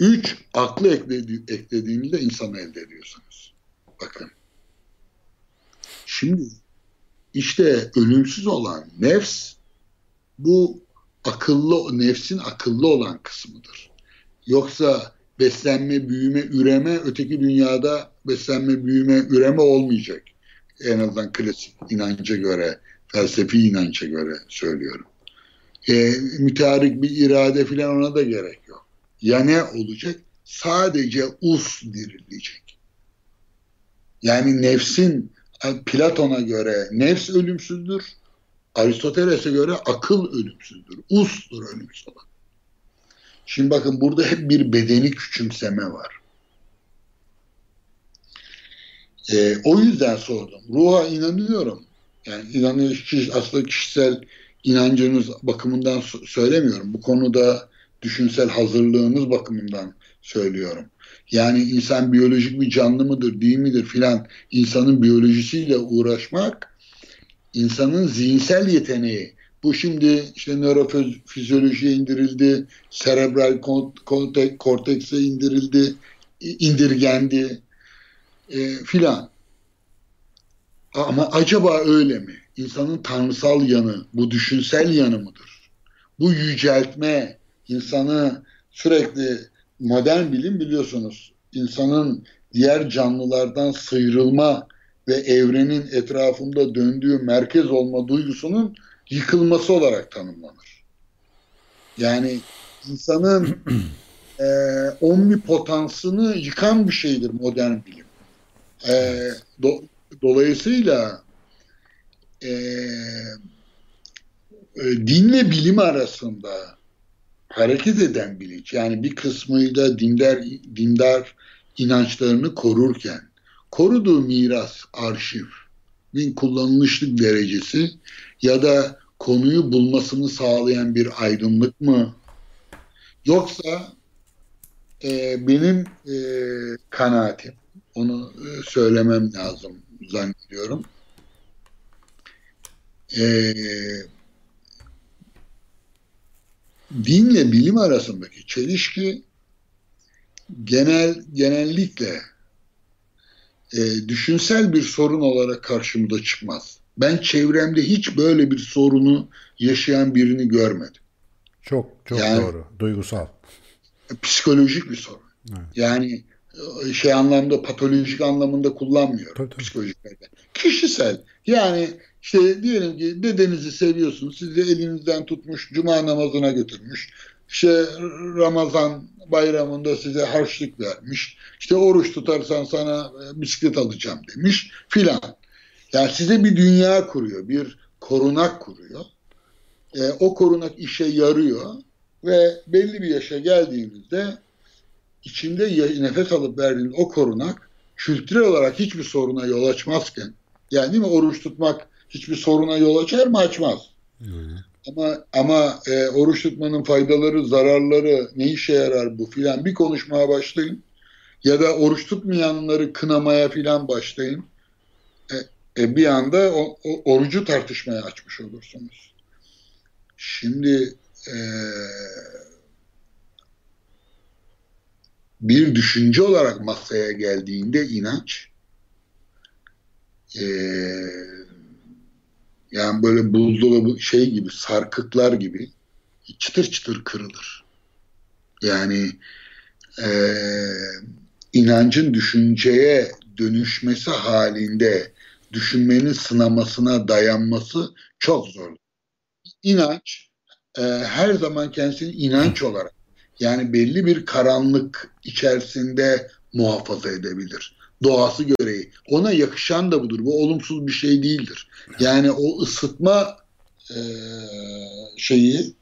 Üç, aklı ekledi, eklediğinizde insanı elde ediyorsunuz. Bakın. Şimdi işte ölümsüz olan nefs bu akıllı nefsin akıllı olan kısmıdır. Yoksa beslenme, büyüme, üreme öteki dünyada beslenme, büyüme, üreme olmayacak. En azından klasik inanca göre, felsefi inanca göre söylüyorum. E, müteharik bir irade falan ona da gerek yok. Ya ne olacak? Sadece us dirilecek. Yani nefsin Platon'a göre nefs ölümsüzdür. Aristoteles'e göre akıl ölümsüzdür. Ustur ölümsüz olan. Şimdi bakın burada hep bir bedeni küçümseme var. Ee, o yüzden sordum. Ruha inanıyorum. Yani inanıyor, aslında kişisel inancınız bakımından söylemiyorum. Bu konuda düşünsel hazırlığınız bakımından söylüyorum. Yani insan biyolojik bir canlı mıdır, değil midir filan insanın biyolojisiyle uğraşmak insanın zihinsel yeteneği. Bu şimdi işte nörofizyolojiye indirildi, serebral kortekse indirildi, indirgendi e, filan. Ama acaba öyle mi? İnsanın tanrısal yanı, bu düşünsel yanı mıdır? Bu yüceltme, insanı sürekli modern bilim biliyorsunuz insanın diğer canlılardan sıyrılma ve evrenin etrafında döndüğü merkez olma duygusunun yıkılması olarak tanımlanır. Yani insanın e, omnipotansını yıkan bir şeydir modern bilim. E, do, dolayısıyla e, e, dinle bilim arasında hareket eden bilinç yani bir kısmıyla dindar, dindar inançlarını korurken koruduğu miras, arşiv, bin kullanılışlık derecesi ya da konuyu bulmasını sağlayan bir aydınlık mı? Yoksa e, benim e, kanaatim, onu e, söylemem lazım zannediyorum. E, dinle bilim arasındaki çelişki genel genellikle e, düşünsel bir sorun olarak karşımıza çıkmaz. Ben çevremde hiç böyle bir sorunu yaşayan birini görmedim. Çok çok yani, doğru. Duygusal. Psikolojik bir sorun. Evet. Yani e, şey anlamda patolojik anlamında kullanmıyorum tabii, tabii. psikolojiklerde. Kişisel. Yani işte diyelim ki dedenizi seviyorsunuz. Sizi elinizden tutmuş, cuma namazına götürmüş. İşte Ramazan bayramında size harçlık vermiş. İşte oruç tutarsan sana e, bisiklet alacağım demiş filan. Yani size bir dünya kuruyor, bir korunak kuruyor. E, o korunak işe yarıyor ve belli bir yaşa geldiğinizde içinde nefes alıp verdiğiniz o korunak kültürel olarak hiçbir soruna yol açmazken yani değil mi oruç tutmak hiçbir soruna yol açar mı? Açmaz. Hı. Ama ama e, oruç tutmanın faydaları, zararları, ne işe yarar bu filan bir konuşmaya başlayın. Ya da oruç tutmayanları kınamaya filan başlayın. E, e, bir anda o, o, orucu tartışmaya açmış olursunuz. Şimdi e, bir düşünce olarak masaya geldiğinde inanç eee yani böyle buzdolabı şey gibi sarkıklar gibi çıtır çıtır kırılır. Yani e, inancın düşünceye dönüşmesi halinde düşünmenin sınamasına dayanması çok zor. İnanç e, her zaman kendisini inanç olarak yani belli bir karanlık içerisinde muhafaza edebilir doğası gereği. Ona yakışan da budur. Bu olumsuz bir şey değildir. Yani o ısıtma e, şeyi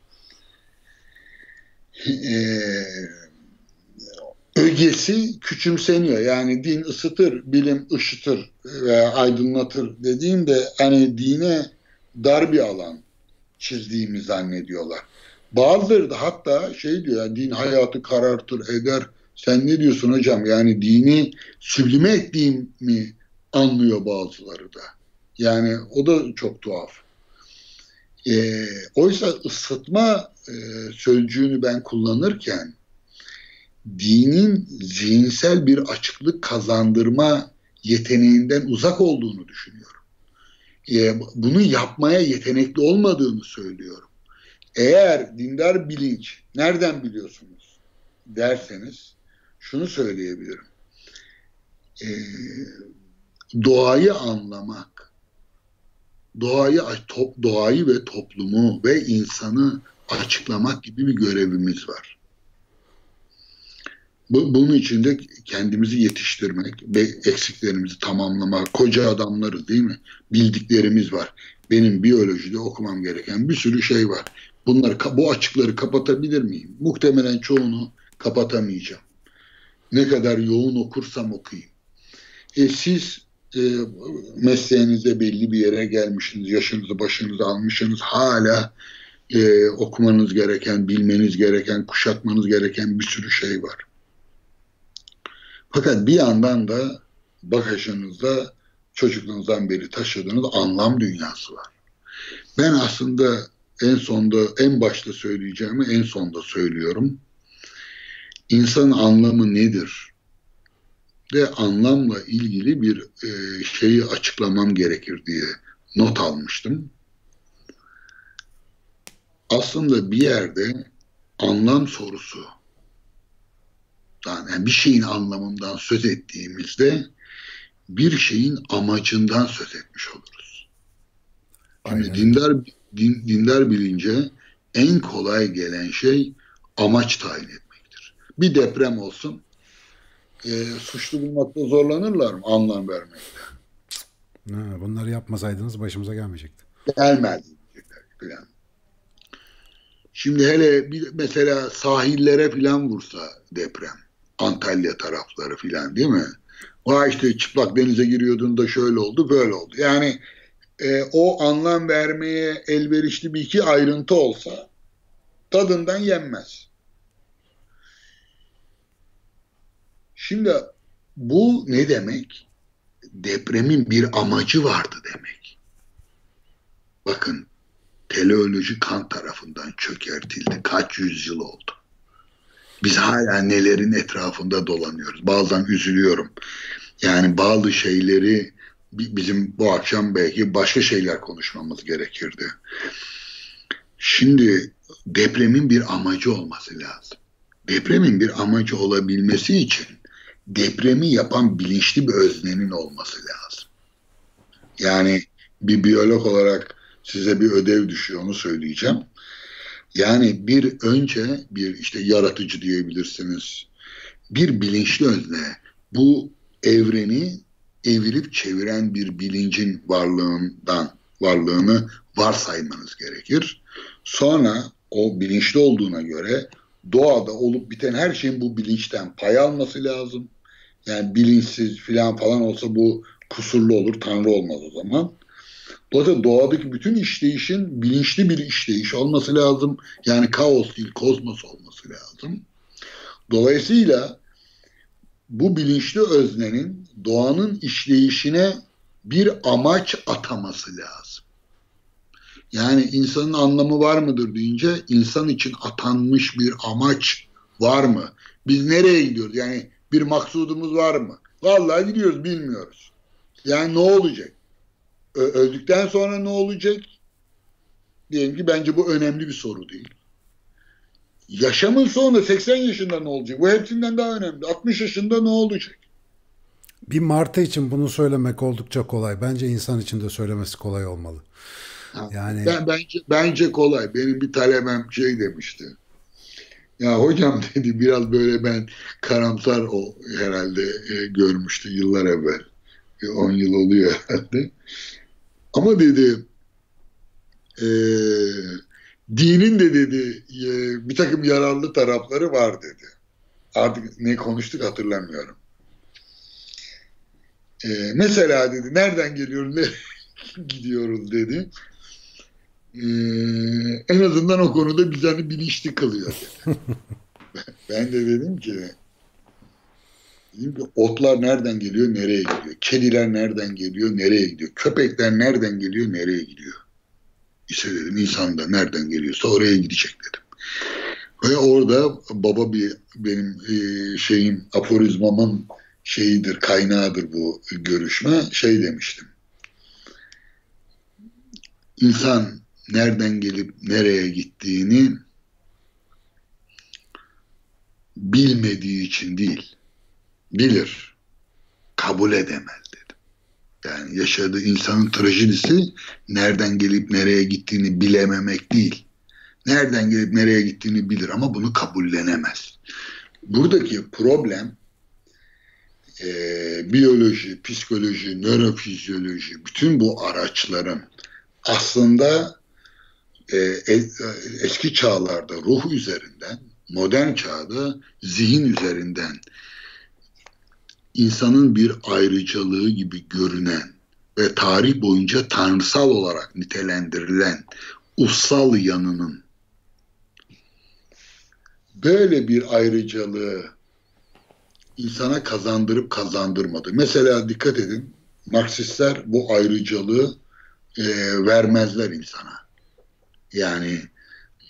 e, ögesi küçümseniyor. Yani din ısıtır, bilim ışıtır veya aydınlatır dediğimde hani dine dar bir alan çizdiğimi zannediyorlar. Bazıları da hatta şey diyor yani din hayatı karartır eder. Sen ne diyorsun hocam? Yani dini süblime ettiğimi anlıyor bazıları da. Yani o da çok tuhaf. E, oysa ısıtma e, sözcüğünü ben kullanırken dinin zihinsel bir açıklık kazandırma yeteneğinden uzak olduğunu düşünüyorum. E, bunu yapmaya yetenekli olmadığını söylüyorum. Eğer dindar bilinç nereden biliyorsunuz derseniz şunu söyleyebilirim. E, doğayı anlamak, doğayı doğayı ve toplumu ve insanı açıklamak gibi bir görevimiz var. Bu, bunun için de kendimizi yetiştirmek ve eksiklerimizi tamamlamak. Koca adamlarız değil mi? Bildiklerimiz var. Benim biyolojide okumam gereken bir sürü şey var. Bunları bu açıkları kapatabilir miyim? Muhtemelen çoğunu kapatamayacağım. Ne kadar yoğun okursam okuyayım. E siz e, mesleğinizde belli bir yere gelmişsiniz, yaşınızı başınızı almışsınız, hala e, okumanız gereken, bilmeniz gereken, kuşatmanız gereken bir sürü şey var. Fakat bir yandan da bagajınızda çocukluğunuzdan beri taşıdığınız anlam dünyası var. Ben aslında en sonda, en başta söyleyeceğimi en sonda söylüyorum. İnsan anlamı nedir? Ve anlamla ilgili bir e, şeyi açıklamam gerekir diye not almıştım. Aslında bir yerde anlam sorusu yani bir şeyin anlamından söz ettiğimizde bir şeyin amacından söz etmiş oluruz. Şimdi dindar din, dindar bilince en kolay gelen şey amaç tayin etmektir. Bir deprem olsun e, suçlu bulmakta zorlanırlar mı anlam vermekte? Ha, bunları yapmasaydınız başımıza gelmeyecekti. Gelmez falan. Şimdi hele bir mesela sahillere falan vursa deprem Antalya tarafları filan değil mi? Vay işte çıplak denize giriyordun da şöyle oldu böyle oldu. Yani e, o anlam vermeye elverişli bir iki ayrıntı olsa tadından yenmez. Şimdi bu ne demek? Depremin bir amacı vardı demek. Bakın teleoloji kan tarafından çökertildi. Kaç yüzyıl oldu. Biz hala nelerin etrafında dolanıyoruz. Bazen üzülüyorum. Yani bazı şeyleri bizim bu akşam belki başka şeyler konuşmamız gerekirdi. Şimdi depremin bir amacı olması lazım. Depremin bir amacı olabilmesi için depremi yapan bilinçli bir öznenin olması lazım. Yani bir biyolog olarak size bir ödev düşüyor onu söyleyeceğim. Yani bir önce bir işte yaratıcı diyebilirsiniz. Bir bilinçli özne bu evreni evirip çeviren bir bilincin varlığından varlığını varsaymanız gerekir. Sonra o bilinçli olduğuna göre doğada olup biten her şeyin bu bilinçten pay alması lazım. Yani bilinçsiz filan falan olsa bu kusurlu olur, tanrı olmaz o zaman. Dolayısıyla doğadaki bütün işleyişin bilinçli bir işleyiş olması lazım. Yani kaos değil, kozmos olması lazım. Dolayısıyla bu bilinçli öznenin doğanın işleyişine bir amaç ataması lazım. Yani insanın anlamı var mıdır deyince insan için atanmış bir amaç var mı? Biz nereye gidiyoruz? Yani bir maksudumuz var mı? Vallahi gidiyoruz bilmiyoruz. Yani ne olacak? öldükten sonra ne olacak? Diyelim ki bence bu önemli bir soru değil. Yaşamın sonunda 80 yaşında ne olacak? Bu hepsinden daha önemli. 60 yaşında ne olacak? Bir Martı için bunu söylemek oldukça kolay. Bence insan için de söylemesi kolay olmalı. yani ben, bence bence kolay. Benim bir talebem şey demişti. Ya hocam dedi biraz böyle ben karamsar o herhalde e, görmüştü yıllar evvel. 10 yıl oluyor herhalde. Ama dedi e, dinin de dedi e, bir takım yararlı tarafları var dedi. artık ne konuştuk hatırlamıyorum. Ee, mesela dedi nereden geliyoruz nereye gidiyoruz dedi. Ee, en azından o konuda bizi hani bilinçli kılıyor ben de dedim ki dedim ki otlar nereden geliyor nereye gidiyor? Kediler nereden geliyor nereye gidiyor? Köpekler nereden geliyor nereye gidiyor? İşte dedim insan da nereden geliyorsa oraya gidecek dedim. Ve orada baba bir benim e, şeyim aforizmamın şeyidir, kaynağıdır bu görüşme. Şey demiştim. İnsan nereden gelip nereye gittiğini bilmediği için değil, bilir, kabul edemez dedim. Yani yaşadığı insanın trajedisi nereden gelip nereye gittiğini bilememek değil. Nereden gelip nereye gittiğini bilir ama bunu kabullenemez. Buradaki problem e, biyoloji, psikoloji, nörofizyoloji, bütün bu araçların aslında e, e, eski çağlarda ruh üzerinden, modern çağda zihin üzerinden insanın bir ayrıcalığı gibi görünen ve tarih boyunca tanrısal olarak nitelendirilen ussal yanının böyle bir ayrıcalığı insana kazandırıp kazandırmadı. Mesela dikkat edin Marksistler bu ayrıcalığı e, vermezler insana. Yani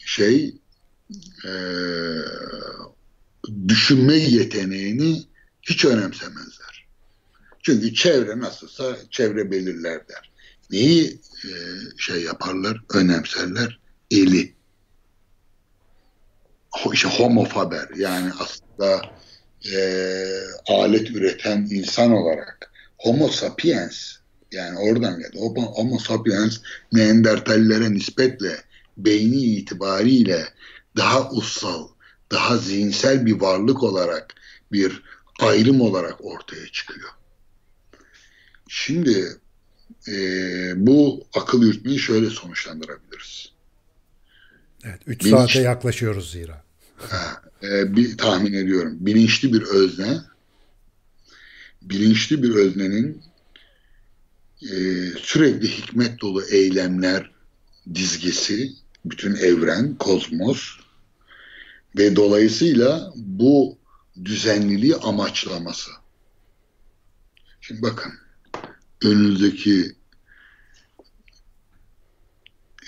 şey e, düşünme yeteneğini hiç önemsemezler. Çünkü çevre nasılsa çevre belirler der. Neyi e, şey yaparlar, önemserler? Eli. İşte homo faber yani aslında e, alet üreten insan olarak homo sapiens yani oradan geldi. Homo sapiens Neandertallere nispetle beyni itibariyle daha ussal, daha zihinsel bir varlık olarak bir ayrım olarak ortaya çıkıyor. Şimdi e, bu akıl yürütmeyi şöyle sonuçlandırabiliriz. Evet, 3 saate yaklaşıyoruz zira. Ha, e, bir tahmin ediyorum. Bilinçli bir özne, bilinçli bir öznenin e, sürekli hikmet dolu eylemler dizgesi, bütün evren, kozmos ve dolayısıyla bu düzenliliği amaçlaması. Şimdi bakın önünüzdeki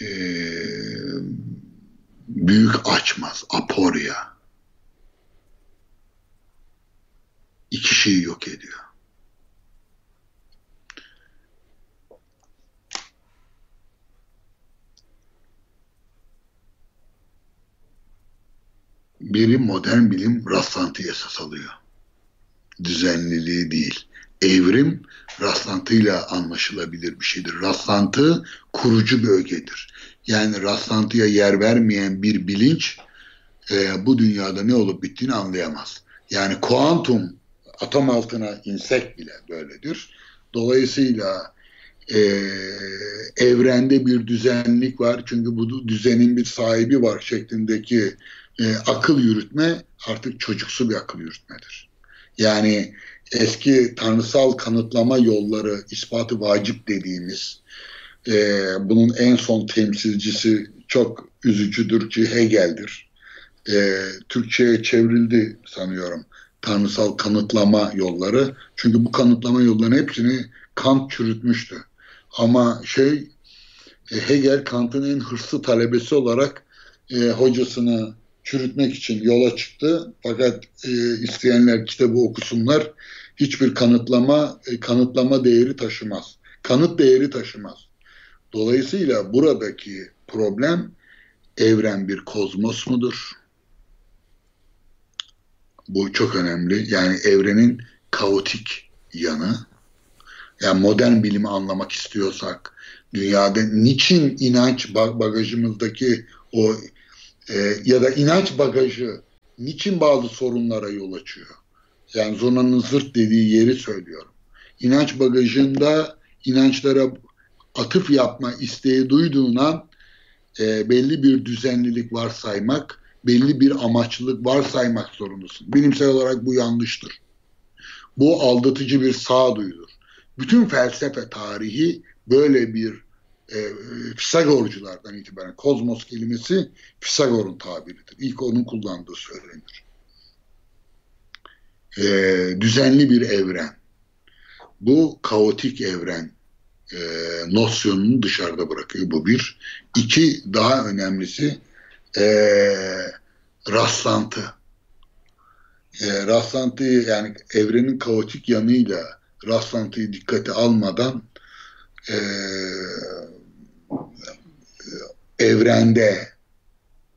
e, büyük açmaz, aporya iki şeyi yok ediyor. Biri modern bilim rastlantı esas alıyor. Düzenliliği değil. Evrim rastlantıyla anlaşılabilir bir şeydir. Rastlantı kurucu bir ögedir. Yani rastlantıya yer vermeyen bir bilinç e, bu dünyada ne olup bittiğini anlayamaz. Yani kuantum atom altına insek bile böyledir. Dolayısıyla e, evrende bir düzenlik var. Çünkü bu düzenin bir sahibi var şeklindeki e, akıl yürütme artık çocuksu bir akıl yürütmedir. Yani eski tanrısal kanıtlama yolları ispatı vacip dediğimiz e, bunun en son temsilcisi çok üzücüdür ki Hegel'dir. E, Türkçe'ye çevrildi sanıyorum tanrısal kanıtlama yolları. Çünkü bu kanıtlama yollarının hepsini Kant çürütmüştü. Ama şey e, Hegel Kant'ın en hırslı talebesi olarak e, hocasını çürütmek için yola çıktı. Fakat e, isteyenler kitabı okusunlar. Hiçbir kanıtlama e, kanıtlama değeri taşımaz. Kanıt değeri taşımaz. Dolayısıyla buradaki problem evren bir kozmos mudur? Bu çok önemli. Yani evrenin kaotik yanı. Yani modern bilimi anlamak istiyorsak dünyada niçin inanç bagajımızdaki o e, ya da inanç bagajı niçin bazı sorunlara yol açıyor? Yani Zona'nın zırt dediği yeri söylüyorum. İnanç bagajında inançlara atıf yapma isteği duyduğun an e, belli bir düzenlilik varsaymak belli bir amaçlılık varsaymak zorundasın. Bilimsel olarak bu yanlıştır. Bu aldatıcı bir sağduyudur. Bütün felsefe tarihi böyle bir e, Pisagorculardan itibaren kozmos kelimesi Pisagor'un tabiridir. İlk onun kullandığı söylenir. E, düzenli bir evren. Bu kaotik evren e, nosyonunu dışarıda bırakıyor. Bu bir. İki, daha önemlisi e, rastlantı. E, rastlantıyı yani evrenin kaotik yanıyla rastlantıyı dikkate almadan e, evrende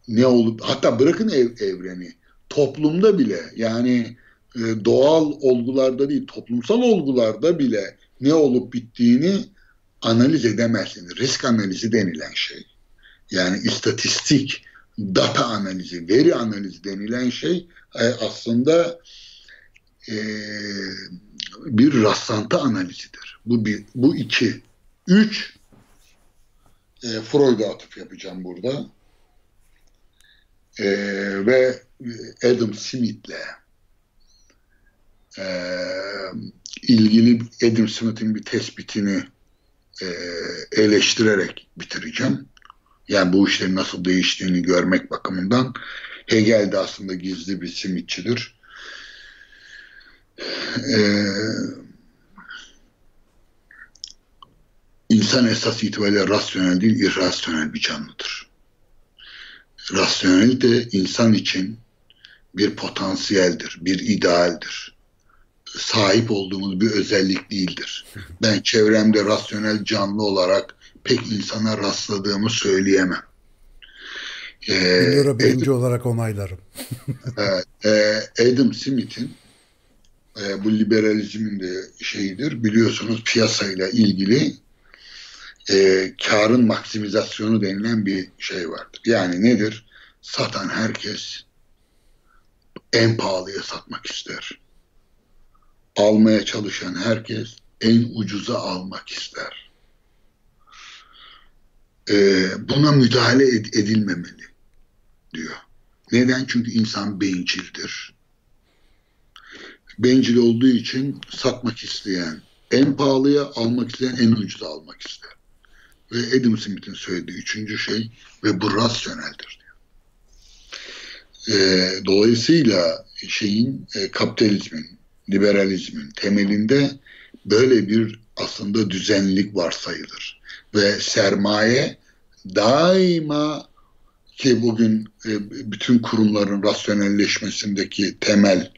ne olup hatta bırakın ev, evreni toplumda bile yani e, doğal olgularda değil toplumsal olgularda bile ne olup bittiğini analiz edemezsiniz. Risk analizi denilen şey. Yani istatistik, data analizi, veri analizi denilen şey e, aslında e, bir rastlantı analizidir. Bu bir, bu iki. Üç, e, Freud'a atıf yapacağım burada. E, ve Adam Smith'le e, ilgili Adam Smith'in bir tespitini e, eleştirerek bitireceğim. Yani bu işlerin nasıl değiştiğini görmek bakımından Hegel de aslında gizli bir simitçidir. Ee, insan esas itibariyle rasyonel değil, irrasyonel bir canlıdır. Rasyonel de insan için bir potansiyeldir, bir idealdir. Sahip olduğumuz bir özellik değildir. Ben çevremde rasyonel canlı olarak pek insana rastladığımı söyleyemem. Ee, Adam, olarak onaylarım. e, Adam Smith'in e, bu liberalizmin de şeyidir. Biliyorsunuz piyasayla ilgili e, karın maksimizasyonu denilen bir şey vardır. Yani nedir? Satan herkes en pahalıya satmak ister. Almaya çalışan herkes en ucuza almak ister. E, buna müdahale ed- edilmemeli diyor. Neden? Çünkü insan bencildir bencil olduğu için satmak isteyen, en pahalıya almak isteyen en ucuza almak ister. Ve Adam Smith'in söylediği üçüncü şey ve bu rasyoneldir diyor. E, dolayısıyla şeyin e, kapitalizmin, liberalizmin temelinde böyle bir aslında düzenlilik varsayılır. Ve sermaye daima ki bugün e, bütün kurumların rasyonelleşmesindeki temel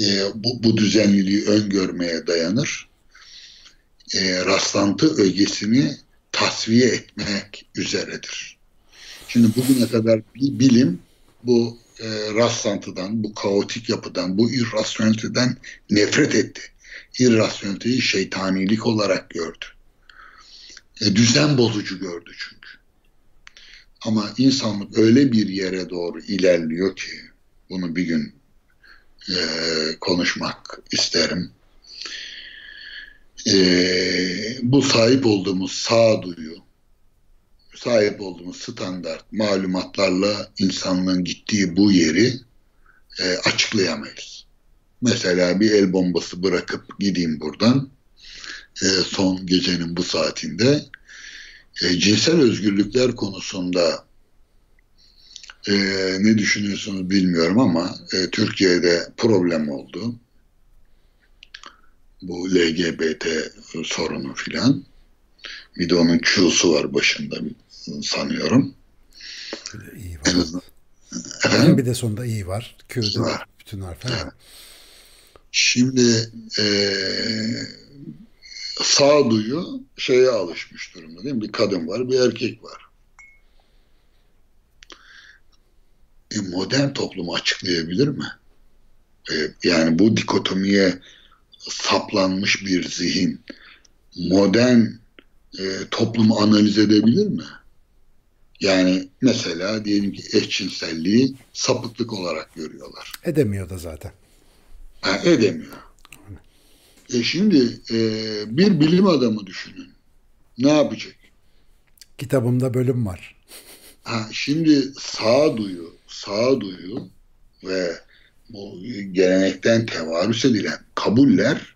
e, bu, bu düzenliliği öngörmeye dayanır. E, rastlantı ögesini tasfiye etmek üzeredir. Şimdi bugüne kadar bilim bu e, rastlantıdan, bu kaotik yapıdan, bu irrasyoneliteden nefret etti. İrrasyoneliteyi şeytanilik olarak gördü. E, düzen bozucu gördü çünkü. Ama insanlık öyle bir yere doğru ilerliyor ki bunu bir gün e, konuşmak isterim. E, bu sahip olduğumuz sağduyu, sahip olduğumuz standart malumatlarla insanlığın gittiği bu yeri e, açıklayamayız. Mesela bir el bombası bırakıp gideyim buradan e, son gecenin bu saatinde e, cinsel özgürlükler konusunda e, ne düşünüyorsunuz bilmiyorum ama e, Türkiye'de problem oldu. Bu LGBT sorunu filan. Bir de onun Q'su var başında sanıyorum. İyi var. En azından. Efendim? Bir de sonunda iyi var. Q'da var. bütün harfler. Evet. Şimdi e, sağduyu şeye alışmış durumda değil mi? Bir kadın var, bir erkek var. e, modern toplumu açıklayabilir mi? E, yani bu dikotomiye saplanmış bir zihin modern e, toplumu analiz edebilir mi? Yani mesela diyelim ki eşcinselliği sapıklık olarak görüyorlar. Edemiyor da zaten. Ha, edemiyor. E şimdi e, bir bilim adamı düşünün. Ne yapacak? Kitabımda bölüm var. Ha, şimdi sağduyu, sağduyu ve bu gelenekten tevarüs edilen kabuller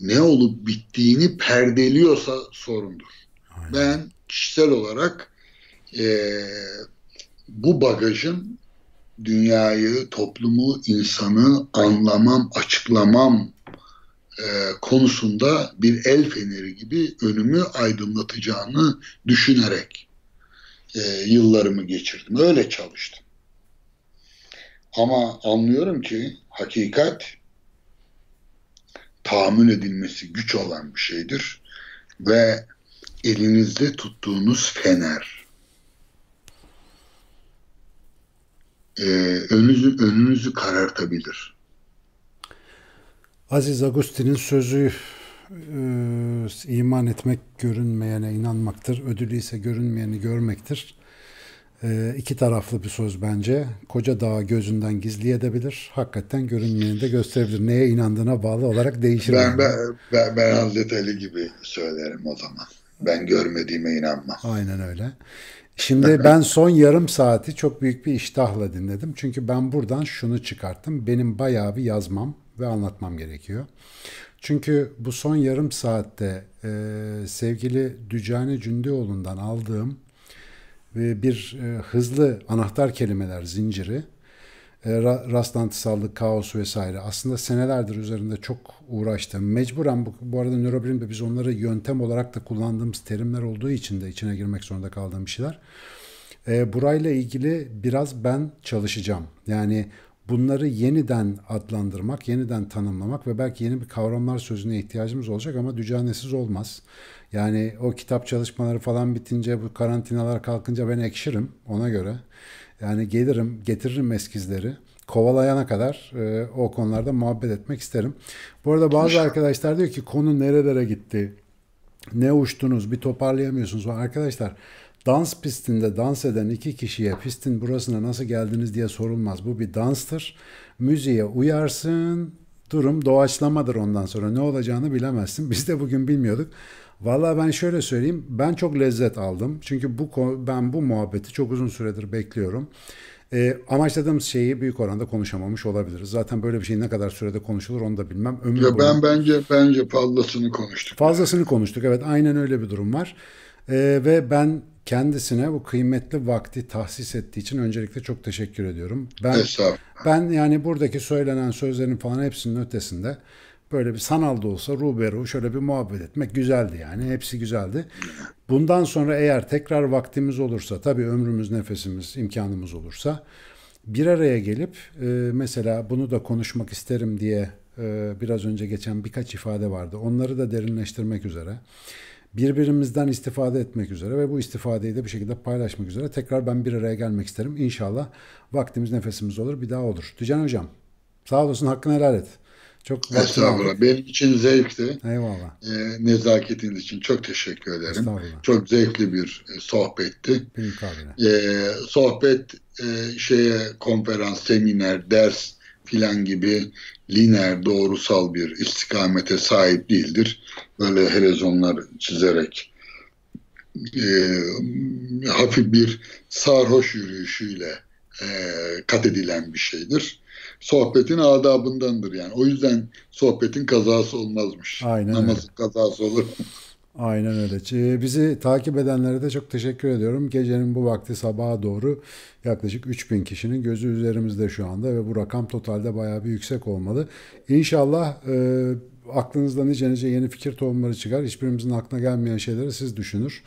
ne olup bittiğini perdeliyorsa sorundur. Aynen. Ben kişisel olarak e, bu bagajın dünyayı, toplumu, insanı anlamam, açıklamam e, konusunda bir el feneri gibi önümü aydınlatacağını düşünerek e, yıllarımı geçirdim. Öyle çalıştım. Ama anlıyorum ki hakikat tahammül edilmesi güç olan bir şeydir ve elinizde tuttuğunuz fener e, önünüzü, önünüzü karartabilir. Aziz Agustin'in sözü e, iman etmek görünmeyene inanmaktır. Ödülü ise görünmeyeni görmektir. E, iki taraflı bir söz bence. Koca dağı gözünden gizli edebilir. Hakikaten görünmeyeni de gösterebilir. Neye inandığına bağlı olarak değişir. Ben, ben, ben, ben Hazreti Ali gibi söylerim o zaman. Ben görmediğime inanmam. Aynen öyle. Şimdi ben son yarım saati çok büyük bir iştahla dinledim. Çünkü ben buradan şunu çıkarttım. Benim bayağı bir yazmam ve anlatmam gerekiyor. Çünkü bu son yarım saatte e, sevgili Dücane Cündioğlu'ndan aldığım bir e, hızlı anahtar kelimeler zinciri e, rastlantısallık, kaos vesaire. Aslında senelerdir üzerinde çok uğraştım. Mecburen bu, bu arada nörobilimde biz onları yöntem olarak da kullandığımız terimler olduğu için de içine girmek zorunda kaldığım bir şeyler. E, burayla ilgili biraz ben çalışacağım. Yani bunları yeniden adlandırmak, yeniden tanımlamak ve belki yeni bir kavramlar sözüne ihtiyacımız olacak ama dücanesiz olmaz. Yani o kitap çalışmaları falan bitince bu karantinalar kalkınca ben ekşirim ona göre. Yani gelirim, getiririm eskizleri. Kovalayana kadar e, o konularda muhabbet etmek isterim. Bu arada bazı arkadaşlar diyor ki konu nerelere gitti? Ne uçtunuz? Bir toparlayamıyorsunuz. Arkadaşlar dans pistinde dans eden iki kişiye pistin burasına nasıl geldiniz diye sorulmaz. Bu bir danstır. Müziğe uyarsın. Durum doğaçlamadır ondan sonra. Ne olacağını bilemezsin. Biz de bugün bilmiyorduk. Valla ben şöyle söyleyeyim. Ben çok lezzet aldım. Çünkü bu ben bu muhabbeti çok uzun süredir bekliyorum. E, amaçladığımız şeyi büyük oranda konuşamamış olabiliriz. Zaten böyle bir şey ne kadar sürede konuşulur onu da bilmem. Ömür ya ben bence bence fazlasını konuştuk. Fazlasını konuştuk. Evet aynen öyle bir durum var. E, ve ben kendisine bu kıymetli vakti tahsis ettiği için öncelikle çok teşekkür ediyorum. Ben ben yani buradaki söylenen sözlerin falan hepsinin ötesinde böyle bir sanal da olsa ruberu şöyle bir muhabbet etmek güzeldi yani. Hepsi güzeldi. Bundan sonra eğer tekrar vaktimiz olursa, tabii ömrümüz, nefesimiz, imkanımız olursa bir araya gelip e, mesela bunu da konuşmak isterim diye e, biraz önce geçen birkaç ifade vardı. Onları da derinleştirmek üzere birbirimizden istifade etmek üzere ve bu istifadeyi de bir şekilde paylaşmak üzere tekrar ben bir araya gelmek isterim. İnşallah vaktimiz nefesimiz olur bir daha olur. Tücan Hocam sağ olasın hakkını helal et. Çok Estağfurullah. Benim için zevkti. Eyvallah. E, nezaketiniz için çok teşekkür ederim. Çok zevkli bir e, sohbetti. E, sohbet e, şeye konferans, seminer, ders filan gibi lineer, doğrusal bir istikamete sahip değildir. Böyle helezonlar çizerek e, hafif bir sarhoş yürüyüşüyle e, kat edilen bir şeydir sohbetin adabındandır yani. O yüzden sohbetin kazası olmazmış. Aynen Namazın öyle. kazası olur. Aynen öyle. Ee, bizi takip edenlere de çok teşekkür ediyorum. Gecenin bu vakti sabaha doğru yaklaşık 3000 kişinin gözü üzerimizde şu anda ve bu rakam totalde bayağı bir yüksek olmalı. İnşallah e, aklınızda nice nice yeni fikir tohumları çıkar. Hiçbirimizin aklına gelmeyen şeyleri siz düşünür.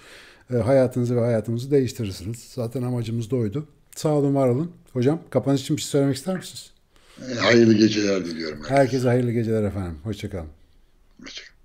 E, hayatınızı ve hayatımızı değiştirirsiniz. Zaten amacımız da oydu. Sağ olun, var olun. Hocam kapanış için bir şey söylemek ister misiniz? Hayırlı geceler diliyorum. Herkese, herkese hayırlı geceler efendim. Hoşçakalın. Hoşçakalın.